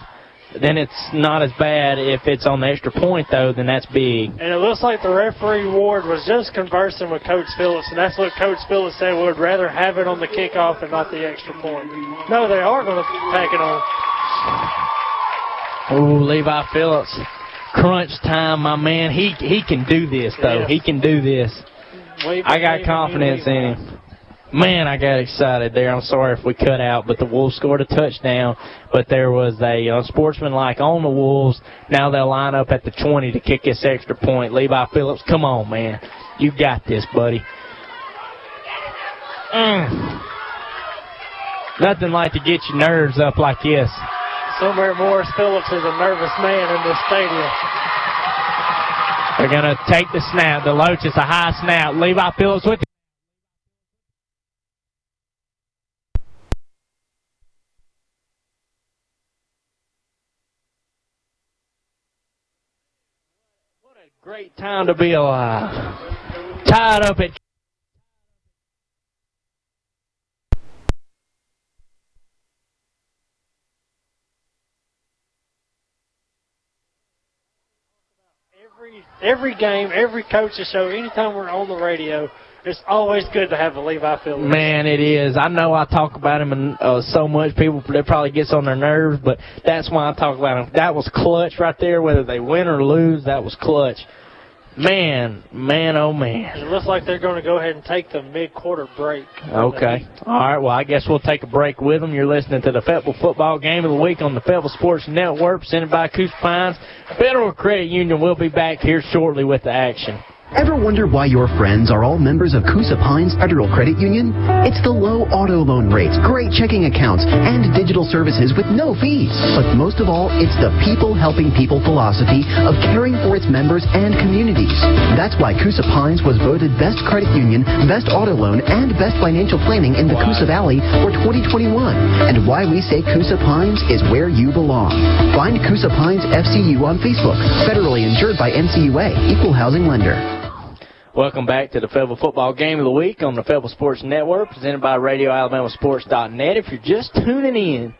then it's not as bad. If it's on the extra point, though, then that's big. And it looks like the referee Ward was just conversing with Coach Phillips, and that's what Coach Phillips said. Would rather have it on the kickoff and not the extra point. No, they are going to tack it on. Oh, Levi Phillips. Crunch time, my man. He he can do this, though. He can do this. Wave I got wave it, confidence wave in him. Man, I got excited there. I'm sorry if we cut out, but the Wolves scored a touchdown. But there was a unsportsmanlike on the Wolves. Now they'll line up at the 20 to kick this extra point. Levi Phillips, come on, man. You got this, buddy. Mm. Nothing like to get your nerves up like this. Somewhere Morris Phillips is a nervous man in this stadium. They're going to take the snap. The Loach is a high snap. Levi Phillips with Great time to be alive. Tied up at Every every game, every coach's show, anytime we're on the radio, it's always good to have a Levi Phillips. Man, it is. I know I talk about him and uh, so much. People that probably gets on their nerves, but that's why I talk about him. That was clutch right there. Whether they win or lose, that was clutch. Man, man, oh man. It looks like they're going to go ahead and take the mid-quarter break. Okay. All right. Well, I guess we'll take a break with them. You're listening to the Fayetteville Football Game of the Week on the Fayetteville Sports Network, presented by Coosa Pines Federal Credit Union. We'll be back here shortly with the action. Ever wonder why your friends are all members of Coosa Pines Federal Credit Union? It's the low auto loan rates, great checking accounts, and digital services with no fees. But most of all, it's the people helping people philosophy of caring for its members and communities. That's why Coosa Pines was voted Best Credit Union, Best Auto Loan, and Best Financial Planning in the Coosa Valley for 2021. And why we say Coosa Pines is where you belong. Find Coosa Pines FCU on Facebook, federally insured by NCUA, Equal Housing Lender. Welcome back to the Fayetteville Football Game of the Week on the Fayetteville Sports Network, presented by RadioAlabamaSports.net. If you're just tuning in,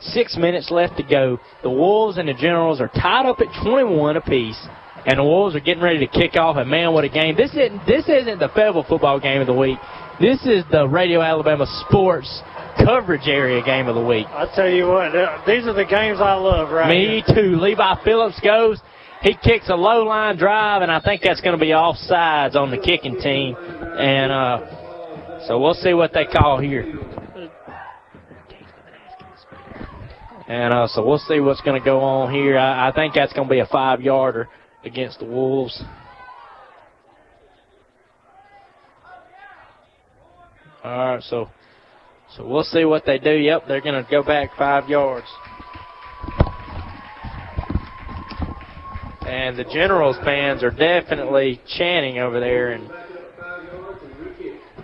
six minutes left to go. The Wolves and the Generals are tied up at 21 apiece, and the Wolves are getting ready to kick off. And man, what a game! This isn't this isn't the Fayetteville Football Game of the Week. This is the Radio Alabama Sports coverage area game of the week. I tell you what, these are the games I love, right? Me too. Levi Phillips goes. He kicks a low line drive, and I think that's going to be offsides on the kicking team. And uh, so we'll see what they call here. And uh, so we'll see what's going to go on here. I, I think that's going to be a five yarder against the Wolves. All right, so so we'll see what they do. Yep, they're going to go back five yards. And the Generals fans are definitely chanting over there. And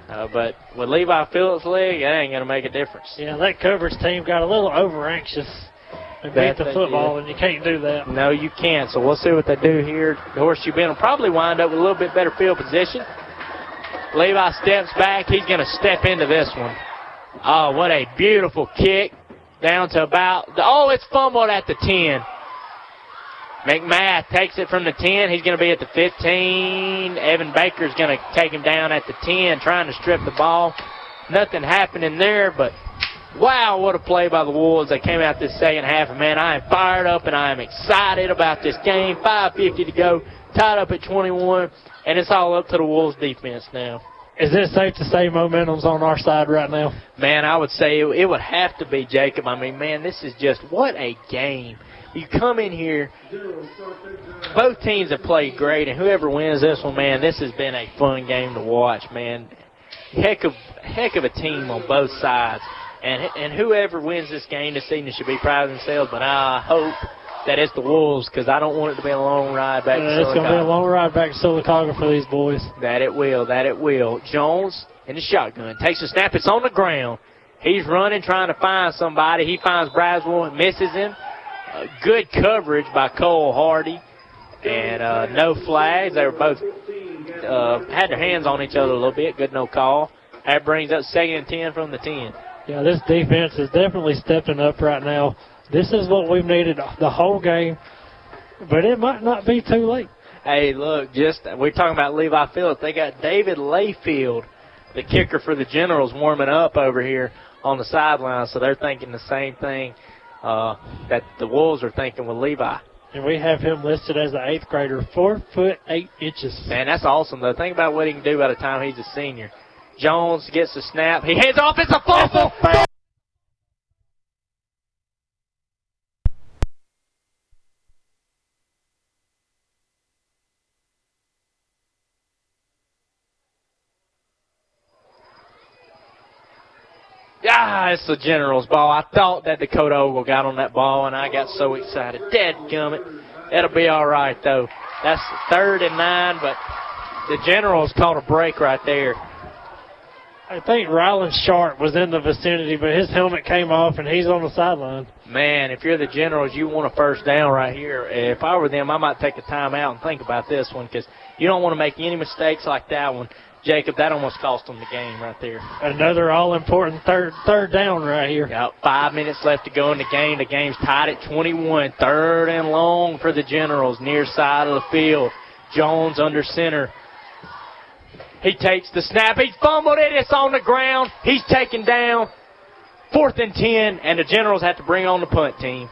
Uh, but with Levi Phillips' leg, that ain't going to make a difference. Yeah, that coverage team got a little over anxious and beat the football, and you can't do that. No, you can't. So we'll see what they do here. The Horseshoe Bend will probably wind up with a little bit better field position. Levi steps back. He's going to step into this one. Oh, what a beautiful kick down to about. Oh, it's fumbled at the 10. McMath takes it from the 10. He's going to be at the 15. Evan Baker's going to take him down at the 10, trying to strip the ball. Nothing happening there, but wow, what a play by the Wolves. They came out this second half, and man, I am fired up and I am excited about this game. 5.50 to go, tied up at 21, and it's all up to the Wolves defense now. Is it safe to say momentum's on our side right now? Man, I would say it, it would have to be Jacob. I mean, man, this is just what a game. You come in here, both teams have played great, and whoever wins this one, man, this has been a fun game to watch, man. Heck of heck of a team on both sides, and and whoever wins this game this evening should be proud of themselves. But I hope that it's the Wolves because I don't want it to be a long ride back. Uh, to it's going to be a long ride back to Sylacauga for these boys. That it will. That it will. Jones in the shotgun takes a snap. It's on the ground. He's running, trying to find somebody. He finds Braswell and misses him. Uh, good coverage by Cole Hardy. And uh, no flags. They were both uh, had their hands on each other a little bit. Good no call. That brings up second and 10 from the 10. Yeah, this defense is definitely stepping up right now. This is what we've needed the whole game, but it might not be too late. Hey, look, just we're talking about Levi Phillips. They got David Layfield, the kicker for the Generals, warming up over here on the sideline. So they're thinking the same thing uh, that the Wolves are thinking with Levi. And we have him listed as an eighth grader, four foot eight inches. Man, that's awesome though. Think about what he can do by the time he's a senior. Jones gets the snap. He hands off. It's a fumble. Ah, it's the Generals ball. I thought that Dakota Ogle got on that ball, and I got so excited. Dead gummit. It'll be all right, though. That's third and nine, but the Generals caught a break right there. I think Ryland Sharp was in the vicinity, but his helmet came off and he's on the sideline. Man, if you're the Generals, you want a first down right here. If I were them, I might take a timeout and think about this one because you don't want to make any mistakes like that one. Jacob, that almost cost them the game right there. Another all important third third down right here. Got five minutes left to go in the game. The game's tied at 21. Third and long for the Generals, near side of the field. Jones under center. He takes the snap. He fumbled it. It's on the ground. He's taken down. Fourth and 10, and the Generals have to bring on the punt team.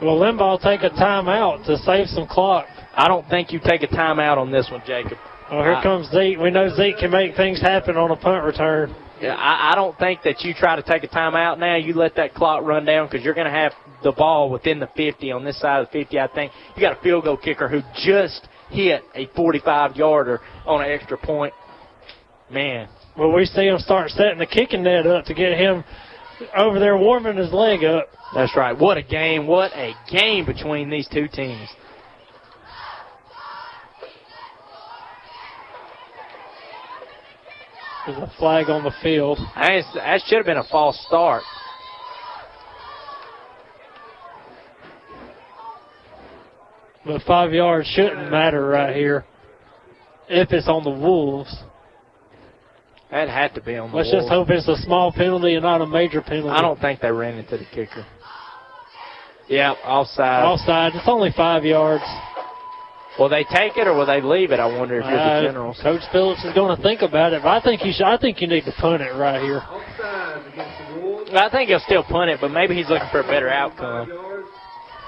Well, Limbaugh take a timeout to save some clock? I don't think you take a timeout on this one, Jacob. Well, here I- comes Zeke. We know Zeke can make things happen on a punt return. Yeah, I, I don't think that you try to take a timeout now. You let that clock run down because you're going to have the ball within the 50 on this side of the 50. I think you got a field goal kicker who just hit a 45 yarder on an extra point. Man, Well, we see him start setting the kicking net up to get him over there warming his leg up. that's right. What a game! What a game between these two teams. There's a flag on the field. That should have been a false start. But five yards shouldn't matter right here if it's on the Wolves. That had to be on the Wolves. Let's Wolves. just hope it's a small penalty and not a major penalty. I don't think they ran into the kicker. Yep, offside. Offside. It's only five yards. Will they take it or will they leave it? I wonder if you're Uh, the Generals. Coach Phillips is going to think about it, but I think you should. I think you need to punt it right here. I think he'll still punt it, but maybe he's looking for a better outcome.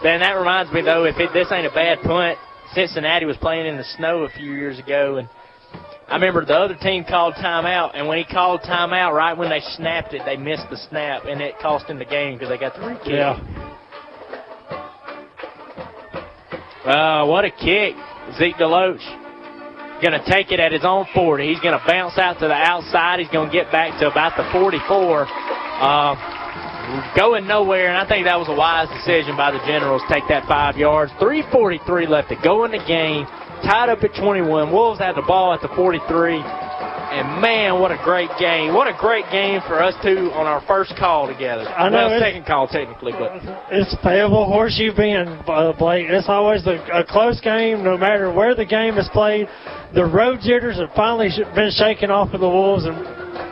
Then that reminds me though, if it, this ain't a bad punt, Cincinnati was playing in the snow a few years ago, and I remember the other team called timeout, and when he called timeout, right when they snapped it, they missed the snap, and it cost him the game because they got the kick. Yeah. Uh, what a kick. Zeke DeLoach going to take it at his own 40. He's going to bounce out to the outside. He's going to get back to about the 44. Uh, going nowhere, and I think that was a wise decision by the Generals. Take that five yards. 3.43 left to go in the game. Tied up at 21. Wolves had the ball at the 43. And man, what a great game! What a great game for us two on our first call together. I know, well, second call technically, but It's Fayetteville Horseshoe Bend, uh, Blake. It's always a, a close game, no matter where the game is played. The road jitters have finally been shaken off of the Wolves, and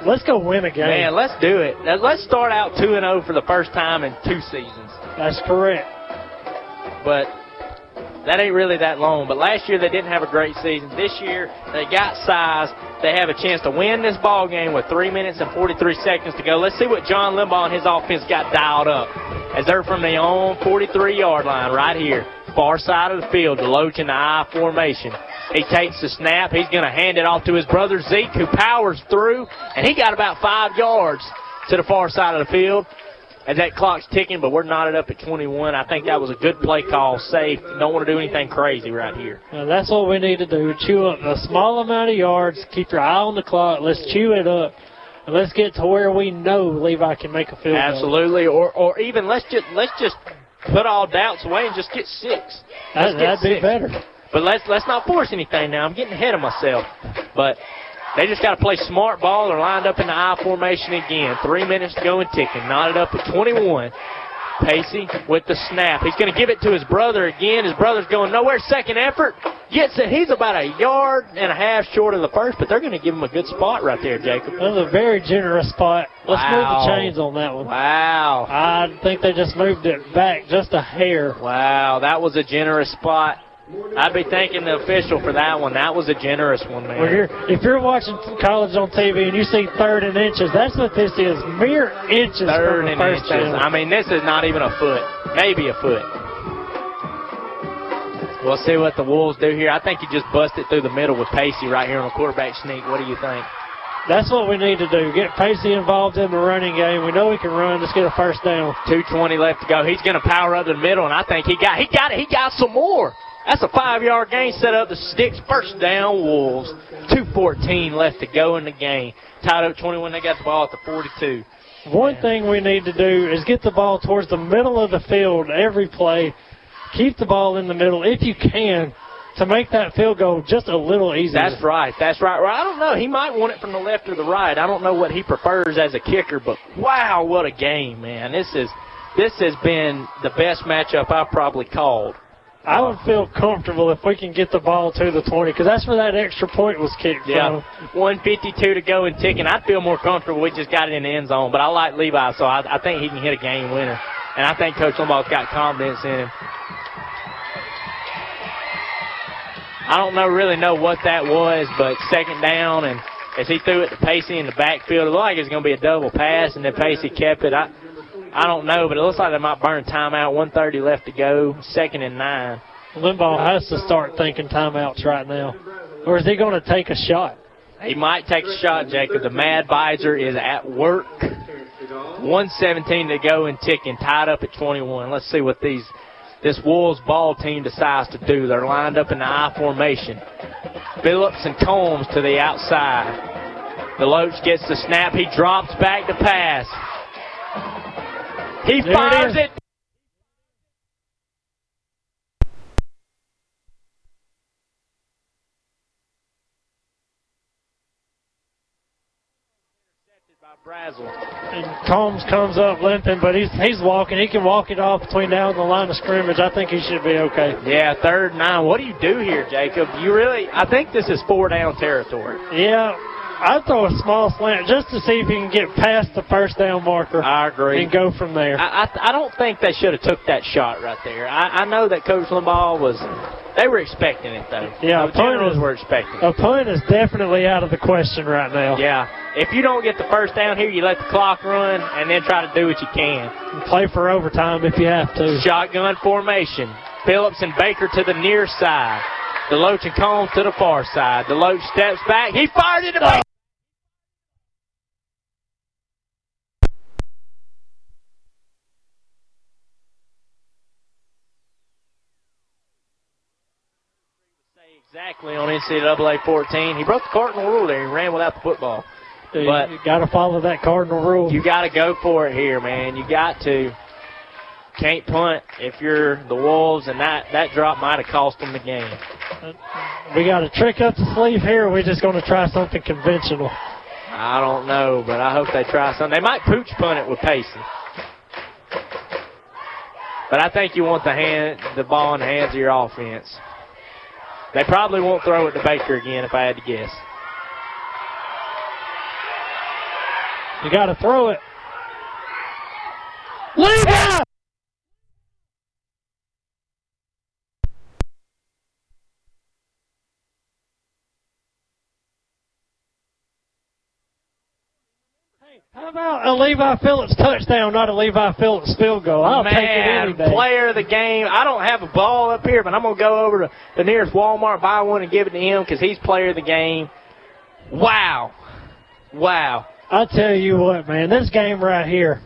let's go win a game. man, let's do it. Let's start out two and zero for the first time in two seasons. That's correct. but that ain't really that long. But last year they didn't have a great season. This year they got size. They have a chance to win this ball game with three minutes and 43 seconds to go. Let's see what John Limbaugh and his offense got dialed up as they're from their own 43-yard line right here, far side of the field. DeLoach in the I formation. He takes the snap. He's going to hand it off to his brother Zeke, who powers through, and he got about five yards to the far side of the field as that clock's ticking, but we're knotted up at 21. I think that was a good play call, safe. Don't want to do anything crazy right here. Now, that's what we need to do. Chew up a small amount of yards. Keep your eye on the clock. Let's chew it up. And let's get to where we know Levi can make a field goal. Absolutely, or or even let's just let's just put all doubts away and just get six. Let's get that'd be better. But let's let's not force anything now. I'm getting ahead of myself. But they just got to play smart ball. They're lined up in the I formation again. Three minutes to go and ticking. Knotted up at 21. Pacey with the snap. He's going to give it to his brother again. His brother's going nowhere. Second effort. Gets it. He's about a yard and a half short of the first, but they're going to give him a good spot right there, Jacob. That was a very generous spot. Let's move the chains on that one. Wow. I think they just moved it back just a hair. Wow, that was a generous spot. I'd be thanking the official for that one. That was a generous one, man. Well, you're, if you're watching college on TV and you see third and inches, that's what this is. Mere inches Third and inches. down. I mean, this is not even a foot. Maybe a foot. We'll see what the Wolves do here. I think he just busted through the middle with Pacey right here on a quarterback sneak. What do you think? That's what we need to do. Get Pacey involved in the running game. We know he can run. Let's get a first down. 220 left to go. He's going to power up the middle, and I think he got he got it. He got some more. That's a five-yard gain set up the sticks. First down, Wolves. 214 left to go in the game. Tied up 21. They got the ball at the 42. One thing we need to do is get the ball towards the middle of the field every play. Keep the ball in the middle if you can to make that field goal just a little easier. That's right. That's right. Well, I don't know. He might want it from the left or the right. I don't know what he prefers as a kicker, but wow, what a game, man! This is this has been the best matchup I've probably called. I would feel comfortable if we can get the ball to the 20 because that's where that extra point was kicked Yeah, from. 152 to go and ticking. I'd feel more comfortable. We just got it in the end zone, but I like Levi, so I, I think he can hit a game winner, and I think Coach Limbaugh's got confidence in him. I don't know really know what that was, but second down and as he threw it to Pacey in the backfield, it looked like it was going to be a double pass, and then Pacey kept it. I I don't know, but it looks like they might burn timeout. 130 left to go, second and nine. Limbaugh has to start thinking timeouts right now. Or is he going to take a shot? He might take a shot, Jacob. The Mad Visor is at work. 117 to go and ticking, tied up at 21. Let's see what these this Wolves ball team decides to do. They're lined up in the I formation. Phillips and Combs to the outside. DeLoach gets the snap. He drops back to pass. He There it fires is. it. Brazel. And Combs comes up limping, but he's he's walking. He can walk it off between now and the line of scrimmage. I think he should be okay. Yeah, third and nine. What do you do here, Jacob? You really? I think this is four down territory. Yeah, I'd throw a small slant just to see if he can get past the first down marker. I agree. And go from there. I, I, I don't think they should have took that shot right there. I, I know that Coach Limbaugh was. They were expecting it though. Yeah, the generals is- were expecting. it. A punt is definitely out of the question right now. Yeah. If you don't get the first down here, you let the clock run and then try to do what you can. Play for overtime if you have to. Shotgun formation. Phillips and Baker to the near side. DeLoach and Combs to the far side. DeLoach steps back. He fired it to Baker. Exactly on NCAA 14. He broke the cardinal rule there. He ran without the football. But you got to follow that cardinal rule. you got to go for it here, man. You got to. Can't punt if you're the Wolves, and that, that drop might have cost them the game. We got a trick up the sleeve here. We're just going to try something conventional. I don't know, but I hope they try something. They might pooch punt it with Pacey. But I think you want the hand, the ball in the hands of your offense. They probably won't throw it to Baker again if I had to guess. You got to throw it. Levi! How about a Levi Phillips touchdown, not a Levi Phillips field goal? I'll Man, take it any day. player of the game. I don't have a ball up here, but I'm going to go over to the nearest Walmart, buy one, and give it to him because he's player of the game. Wow. Wow. I tell you what, man, this game right here,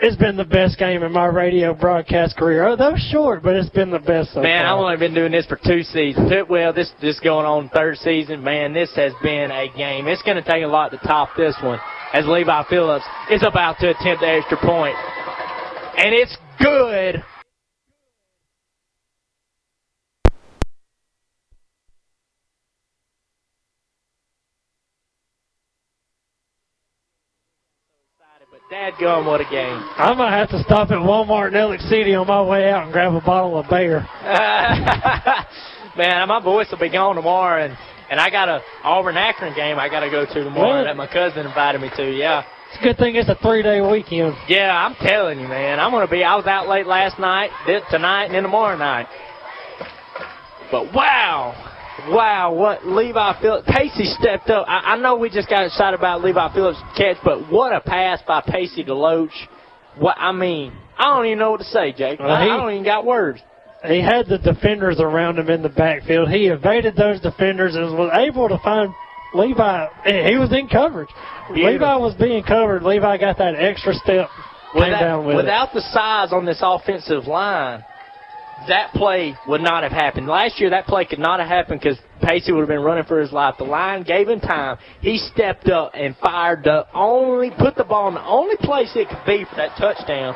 it's been the best game in my radio broadcast career. Oh, though short, but it's been the best so Man, far. I've only been doing this for two seasons. Well, this this going on third season. Man, this has been a game. It's going to take a lot to top this one as Levi Phillips is about to attempt the extra point. And it's good. Excited, but dadgum, what a game. I might have to stop at Walmart in Alex City on my way out and grab a bottle of beer. Man, my voice will be gone tomorrow, and and I got a Auburn Akron game I got to go to tomorrow Really? that my cousin invited me to. Yeah, It's a good thing it's a three-day weekend. yeah, I'm telling you, man, I'm gonna be. I was out late last night, tonight, and then tomorrow night. But wow, wow, what Levi Phillips Pacey stepped up. I, I know we just got excited about Levi Phillips' catch, but what a pass by Pacey to Loach. What I mean, I don't even know what to say, Jake. Well, he- I don't even got words. He had the defenders around him in the backfield. He evaded those defenders and was able to find Levi. He was in coverage. Beautiful. Levi was being covered. Levi got that extra step. Without, down with it. without the size on this offensive line, that play would not have happened. Last year, that play could not have happened because Pacey would have been running for his life. The line gave him time. He stepped up and fired the only, put the ball in the only place it could be for that touchdown.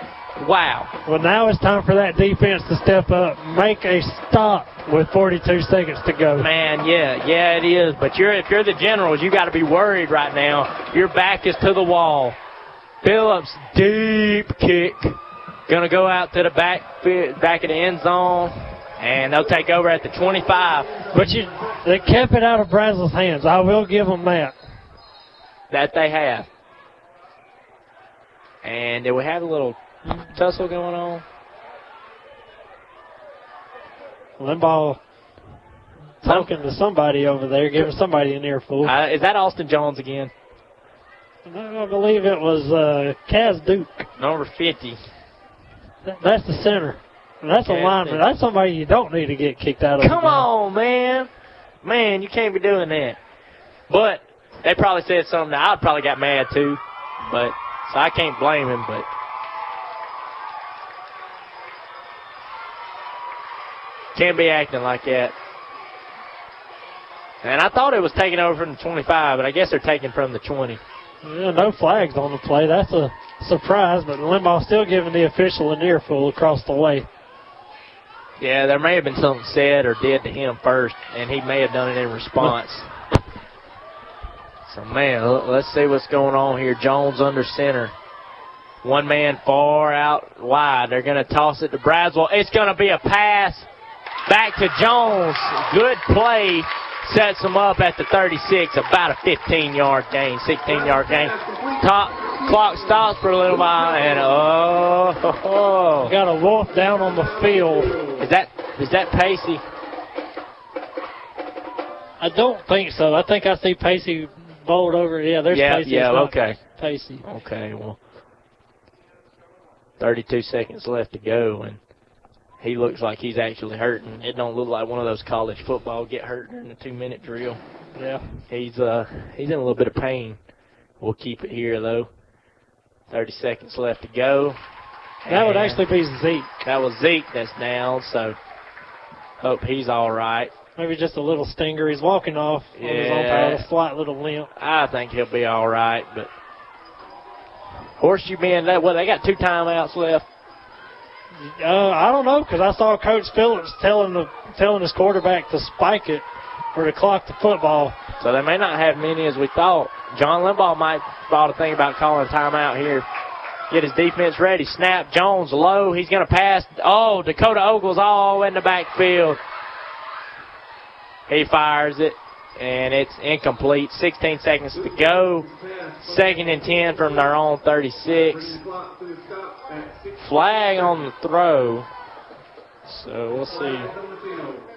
Wow. Well, now it's time for that defense to step up, make a stop with 42 seconds to go. Man, yeah, yeah, it is. But you're if you're the Generals, you got to be worried right now. Your back is to the wall. Phillips deep kick, gonna go out to the back back of the end zone, and they'll take over at the 25. But you, they kept it out of Braswell's hands. I will give them that. That they have. And did we have a little tussle going on? Limbaugh talking to somebody over there, giving somebody an earful. Uh, is that Austin Jones again? I believe it was uh, Kaz Duke. Number 50. That's the center. That's a lineman. Duke. That's somebody you don't need to get kicked out of. Come on, man. Man, you can't be doing that. But they probably said something that I'd probably got mad too. But so I can't blame him, but can't be acting like that. And I thought it was taken over from the 25, but I guess they're taking from the 20. Yeah, no flags on the play. That's a surprise, but Limbaugh still giving the official an earful across the way. Yeah, there may have been something said or did to him first, and he may have done it in response. So, man, let's see what's going on here. Jones under center. One man far out wide. They're going to toss it to Braswell. It's going to be a pass back to Jones. Good play. Sets him up at the 36. About a 15-yard gain, 16-yard gain. Top clock stops for a little while, and oh, Got a wolf down on the field. is that is that Pacey? I don't think so. I think I see Pacey bowled over. Yeah, there's yeah, Pacey. yeah, okay. Pacey. Okay, well, 32 seconds left to go, and he looks like he's actually hurting. It don't look like one of those college football get hurt during the two-minute drill. Yeah. He's uh he's in a little bit of pain. We'll keep it here though. 30 seconds left to go. That would actually be Zeke. that was Zeke that's down, so hope he's all right. Maybe just a little stinger. He's walking off on his own Yeah. path, a slight little limp. I think he'll be all right, but Horseshoe Bend, that well, they got two timeouts left. Uh, I don't know because I saw Coach Phillips telling the telling his quarterback to spike it or to clock the football. So they may not have many as we thought. John Limbaugh might thought a thing about calling a timeout here. Get his defense ready. Snap. Jones low. He's going to pass. Oh, Dakota Ogles all in the backfield. He fires it, and it's incomplete. 16 seconds to go. Second and 10 from their own 36. Flag on the throw. So we'll see.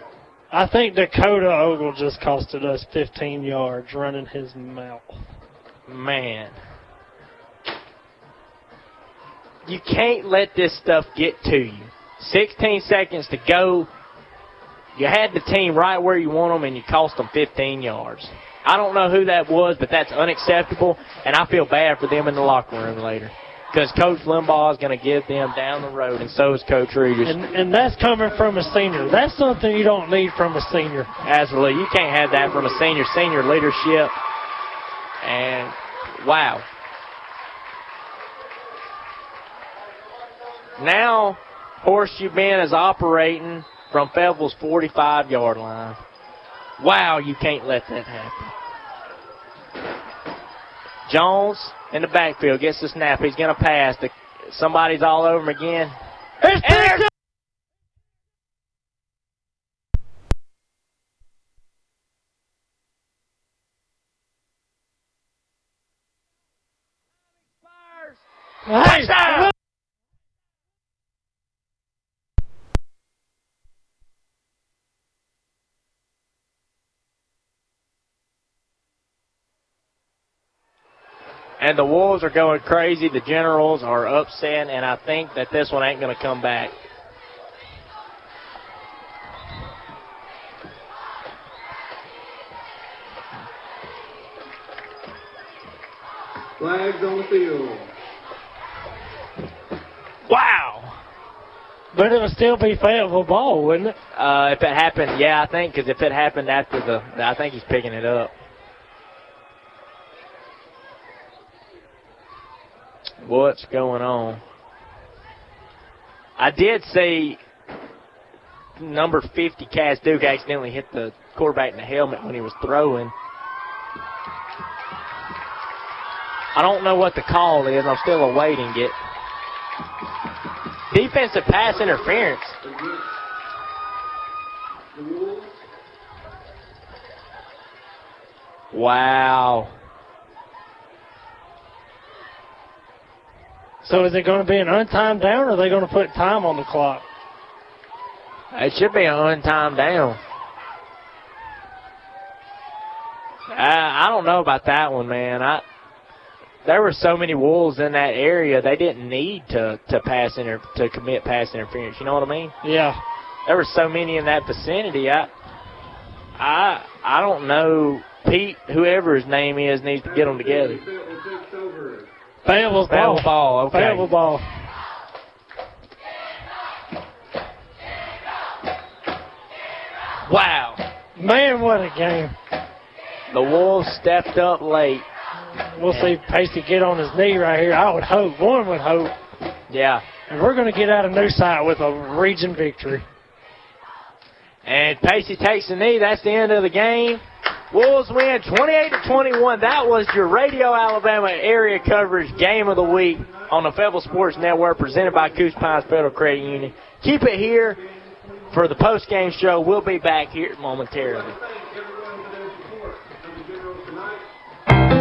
I think Dakota Ogle just costed us 15 yards running his mouth. Man. You can't let this stuff get to you. 16 seconds to go. You had the team right where you want them, and you cost them 15 yards. I don't know who that was, but that's unacceptable, and I feel bad for them in the locker room later. Because Coach Limbaugh is going to give them down the road, and so is Coach Reeders. And, and that's coming from a senior. That's something you don't need from a senior. Absolutely. You can't have that from a senior. Senior leadership. And, wow. Now, Horseshoe Bend is operating from Fayetteville's 45-yard line. Wow, you can't let that happen. Jones in the backfield gets the snap. He's going to pass. The, somebody's all over him again. And there's Touchdown! And the Wolves are going crazy. The Generals are upset, and I think that this one ain't going to come back. Flags on the field. Wow. But it would still be Fayetteville ball, wouldn't it? Uh, if it happened, yeah, I think, because if it happened after the, I think he's picking it up. What's going on? I did see number 50, Cass Duke, accidentally hit the quarterback in the helmet when he was throwing. I don't know what the call is. I'm still awaiting it. Defensive pass interference. Wow. So is it going to be an untimed down, or are they going to put time on the clock? It should be an untimed down. I, I don't know about that one, man. I there were so many wolves in that area they didn't need to to pass inter to commit pass interference. You know what I mean? Yeah. There were so many in that vicinity. I I I don't know. Pete, whoever his name is, needs to get them together. Fayetteville ball. ball. Okay. Fayetteville ball. Wow. Man, what a game. The Wolves stepped up late. We'll see Pacey get on his knee right here. I would hope. One would hope. Yeah. And we're going to get out of New Site with a region victory. And Pacey takes the knee. That's the end of the game. Wolves win 28 to 21. That was your Radio Alabama area coverage game of the week on the Fayetteville Sports Network presented by Coosa Pines Federal Credit Union. Keep it here for the post game show. We'll be back here momentarily.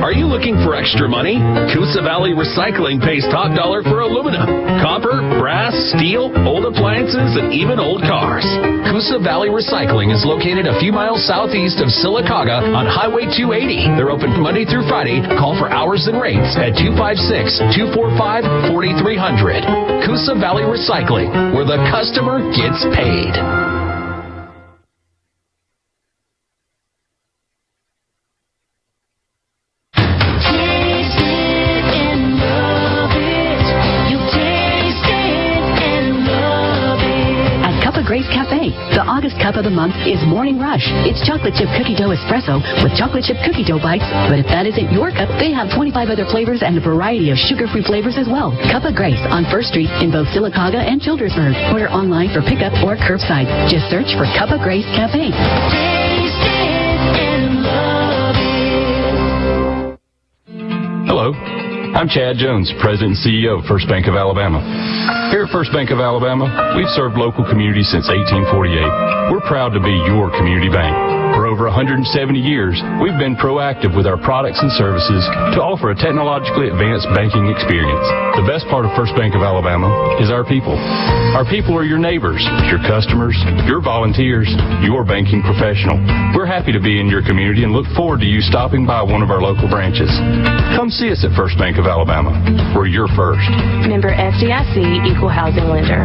Are you looking for extra money? Coosa Valley Recycling pays top dollar for aluminum, copper, brass, steel, old appliances, and even old cars. Coosa Valley Recycling is located a few miles southeast of Sylacauga on Highway 280. They're open Monday through Friday. Call for hours and rates at 256 245 4300. Coosa Valley Recycling, where the customer gets paid. Chocolate chip cookie dough espresso with chocolate chip cookie dough bites. But if that isn't your cup, they have 25 other flavors and a variety of sugar-free flavors as well. Cup of Grace on First Street in both Sylacauga and Childersburg. Order online for pickup or curbside. Just search for Cup of Grace Cafe. Hello, I'm Chad Jones, President and CEO of First Bank of Alabama. Here at First Bank of Alabama, we've served local communities since 1848. We're proud to be your community bank. For over 170 years, we've been proactive with our products and services to offer a technologically advanced banking experience. The best part of First Bank of Alabama is our people. Our people are your neighbors, your customers, your volunteers, your banking professional. We're happy to be in your community and look forward to you stopping by one of our local branches. Come see us at First Bank of Alabama. We're your first. Member FDIC Equal Housing Lender.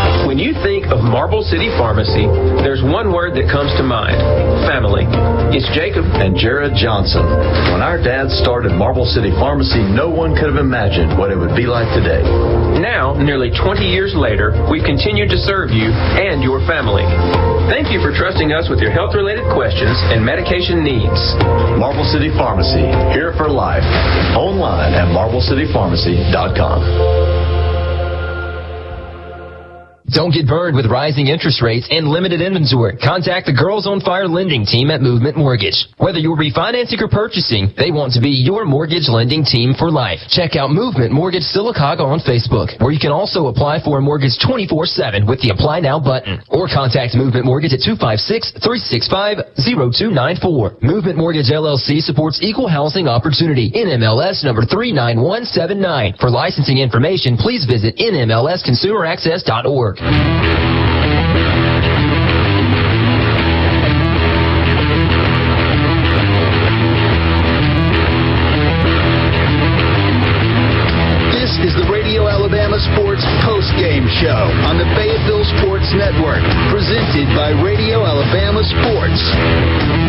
When you think of Marble City Pharmacy, there's one word that comes to mind family. It's Jacob and Jared Johnson. When our dads started Marble City Pharmacy, no one could have imagined what it would be like today. Now, nearly 20 years later, we've continued to serve you and your family. Thank you for trusting us with your health related questions and medication needs. Marble City Pharmacy, here for life. Online at marblecitypharmacy.com. Don't get burned with rising interest rates and limited inventory. Contact the Girls on Fire lending team at Movement Mortgage. Whether you're refinancing or purchasing, they want to be your mortgage lending team for life. Check out Movement Mortgage Sylacauga on Facebook, where you can also apply for a mortgage 24-7 with the Apply Now button. Or contact Movement Mortgage at 256-365-0294. Movement Mortgage LLC supports equal housing opportunity. NMLS number 39179. For licensing information, please visit nmlsconsumeraccess.org. This is the Radio Alabama Sports Post Game Show on the Fayetteville Sports Network, presented by Radio Alabama Sports.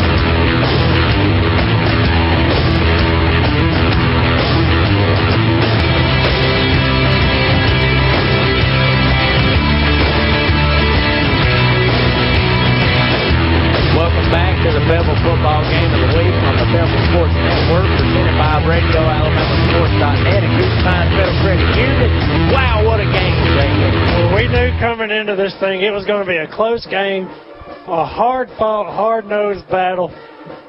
This thing it was going to be a close game, a hard fought, hard nosed battle.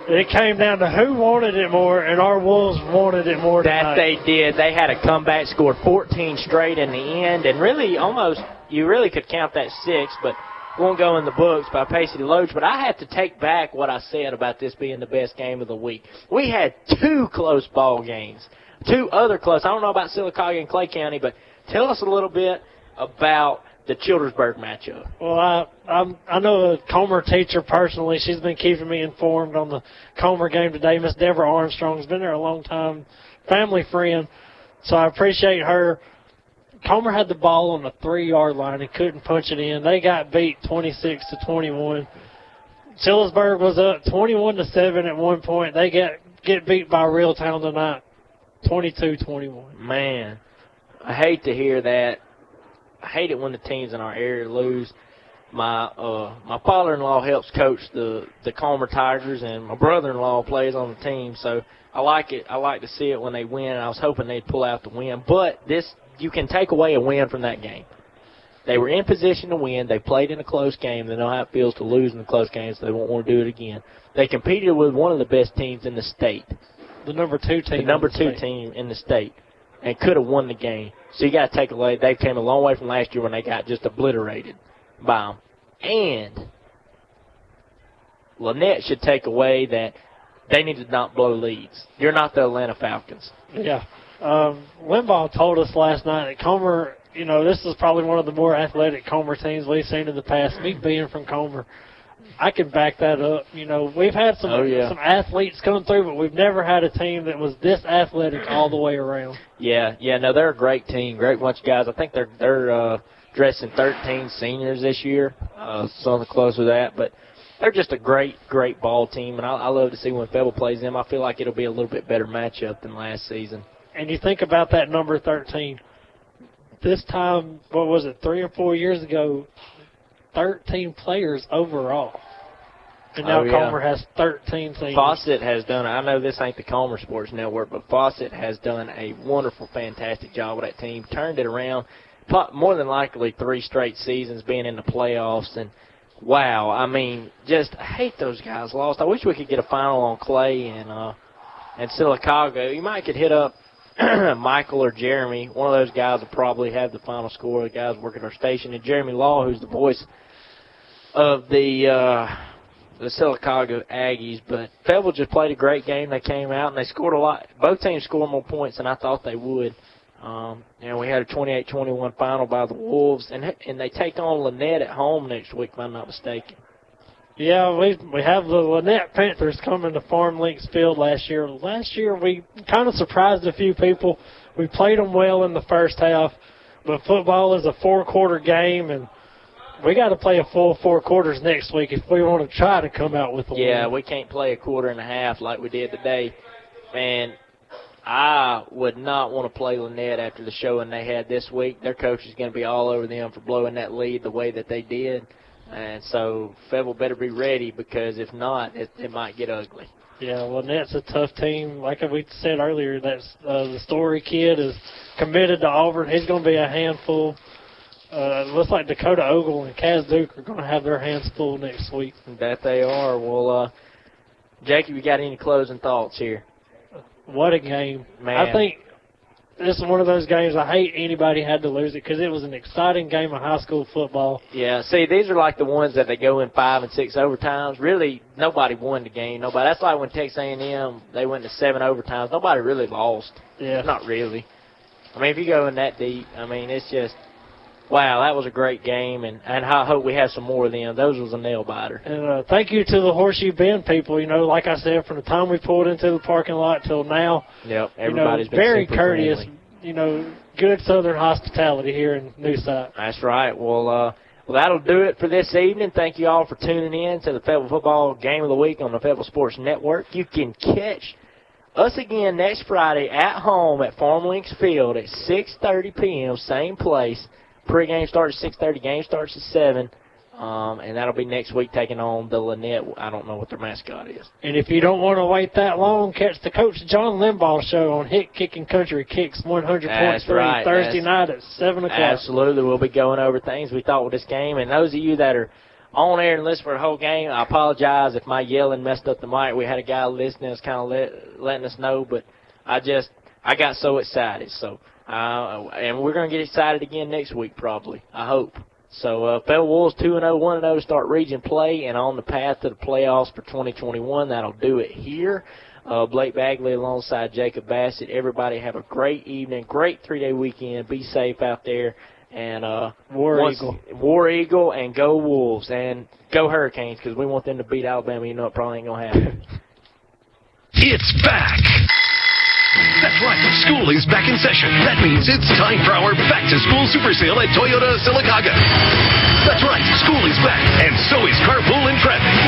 It came down to who wanted it more, and our Wolves wanted it more Tonight. That they did. They had a comeback, scored 14 straight in the end, and really almost, you really could count that six, but won't go in the books by Pacey DeLoach. But I have to take back what I said about this being the best game of the week. We had two close ball games, two other close. I don't know about Sylacauga and Clay County, but tell us a little bit about the Childersburg matchup. Well, I I'm, I know a Comer teacher personally. She's been keeping me informed on the Comer game today. Miss Deborah Armstrong's been there a long time, family friend. So I appreciate her. Comer had the ball on the three yard line and couldn't punch it in. They got beat 26 to 21. Childersburg was up 21 to 7 at one point. They get get beat by Reeltown tonight 22-21. Man, I hate to hear that. I hate it when the teams in our area lose. My uh my father-in-law helps coach the the Comer Tigers, and my brother-in-law plays on the team. So I like it. I like to see it when they win. I was hoping they'd pull out the win, but this you can take away a win from that game. They were in position to win. They played in a close game. They know how it feels to lose in a close game, so they won't want to do it again. They competed with one of the best teams in the state The number two team. the number the two state. team in the state and could have won the game. So you got to take away. They came a long way from last year when they got just obliterated by them. And Lanett should take away that they need to not blow leads. You're not the Atlanta Falcons. Yeah. Um, Limbaugh told us last night that Comer you know, this is probably one of the more athletic Comer teams we've seen in the past. Me being from Comer, I can back that up. You know, we've had some Oh, yeah. some athletes come through, but we've never had a team that was this athletic all the way around. Yeah, yeah, no, they're a great team, great bunch of guys. I think they're they're uh, dressing 13 seniors this year, uh, something close to that. But they're just a great, great ball team, and I, I love to see when Pebble plays them. I feel like it'll be a little bit better matchup than last season. And you think about that number 13. This time, what was it, three or four years ago, 13 players overall. And now Oh, yeah. Comer has 13 seniors. Fawcett has done. I know this ain't the Comer Sports Network, but Fawcett has done a wonderful, fantastic job with that team. Turned it around, more than likely three straight seasons being in the playoffs, and wow, I mean, just I hate those guys lost. I wish we could get a final on Clay and uh and Sylacauga. You might could hit up Michael or Jeremy. One of those guys will probably have the final score. The guys working our station, and Jeremy Law, who's the voice of the. uh the Sylacauga Aggies, but Pebble just played a great game. They came out and they scored a lot. Both teams scored more points than I thought they would. Um, and we had a 28-21 final by the Wolves, and and they take on Lanett at home next week, if I'm not mistaken. Yeah, we we have the Lanett Panthers coming to Farm Links Field last year. Last year we kind of surprised a few people. We played them well in the first half, but football is a four quarter game, and we got to play a full four quarters next week if we want to try to come out with a Yeah, win. Yeah, we can't play a quarter and a half like we did today. And I would not want to play Lanett after the showing they had this week. Their coach is going to be all over them for blowing that lead the way that they did. And so Febble better be ready because if not, it, it might get ugly. Yeah, Lanett's a tough team. Like we said earlier, that's uh, the Story kid is committed to Auburn. He's going to be a handful. Uh, it looks like Dakota Ogle and Kaz Duke are going to have their hands full next week. That they are. Well, uh, Jackie, we got any closing thoughts here? What a game! Man. I think this is one of those games. I hate anybody had to lose it because it was an exciting game of high school football. Yeah, see, these are like the ones that they go in five and six overtimes. Really, nobody won the game. Nobody. That's like when Texas A&M they went to seven overtimes. Nobody really lost. Yeah. Not really. I mean, if you go in that deep, I mean, it's just wow. That was a great game, and and I hope we have some more of them. Those was a nail biter. And uh, thank you to the Horseshoe Bend people. You know, like I said, from the time we pulled into the parking lot till now, Yep, you everybody's know, been very courteous. friendly. You know, good Southern hospitality here in New Site. That's right. Well, uh, well, that'll do it for this evening. Thank you all for tuning in to the Fayetteville Football Game of the Week on the Fayetteville Sports Network. You can catch us again next Friday at home at Farm Links Field at 6:30 p.m. Same place. Pre-game starts at 6:30. Game starts at seven. Um, and that'll be next week taking on the Lanett. I don't know what their mascot is. And if you don't want to wait that long, catch the Coach John Limbaugh show on Hit Kicking Country Kicks 100.3 That's right. Thursday That's- night at 7 o'clock. Absolutely. We'll be going over things we thought with this game. And those of you that are on air and listen for the whole game, I apologize if my yelling messed up the mic. We had a guy listening that's kind of let, letting us know, but I just, I got so excited. So, uh, and we're going to get excited again next week probably. I hope. So, uh, Fayetteville Wolves 2 0, 1 0 start region play and on the path to the playoffs for 2021. That'll do it here. Uh, Blake Bagley alongside Jacob Bassett. Everybody have a great evening, great three day weekend. Be safe out there. And uh, War once- Eagle. War Eagle, and go Wolves, and go Hurricanes because we want them to beat Alabama. You know it probably ain't gonna happen. It's back. That's right, school is back in session. That means it's time for our back to school super sale at Toyota Sylacauga. That's right, school is back, and so is carpool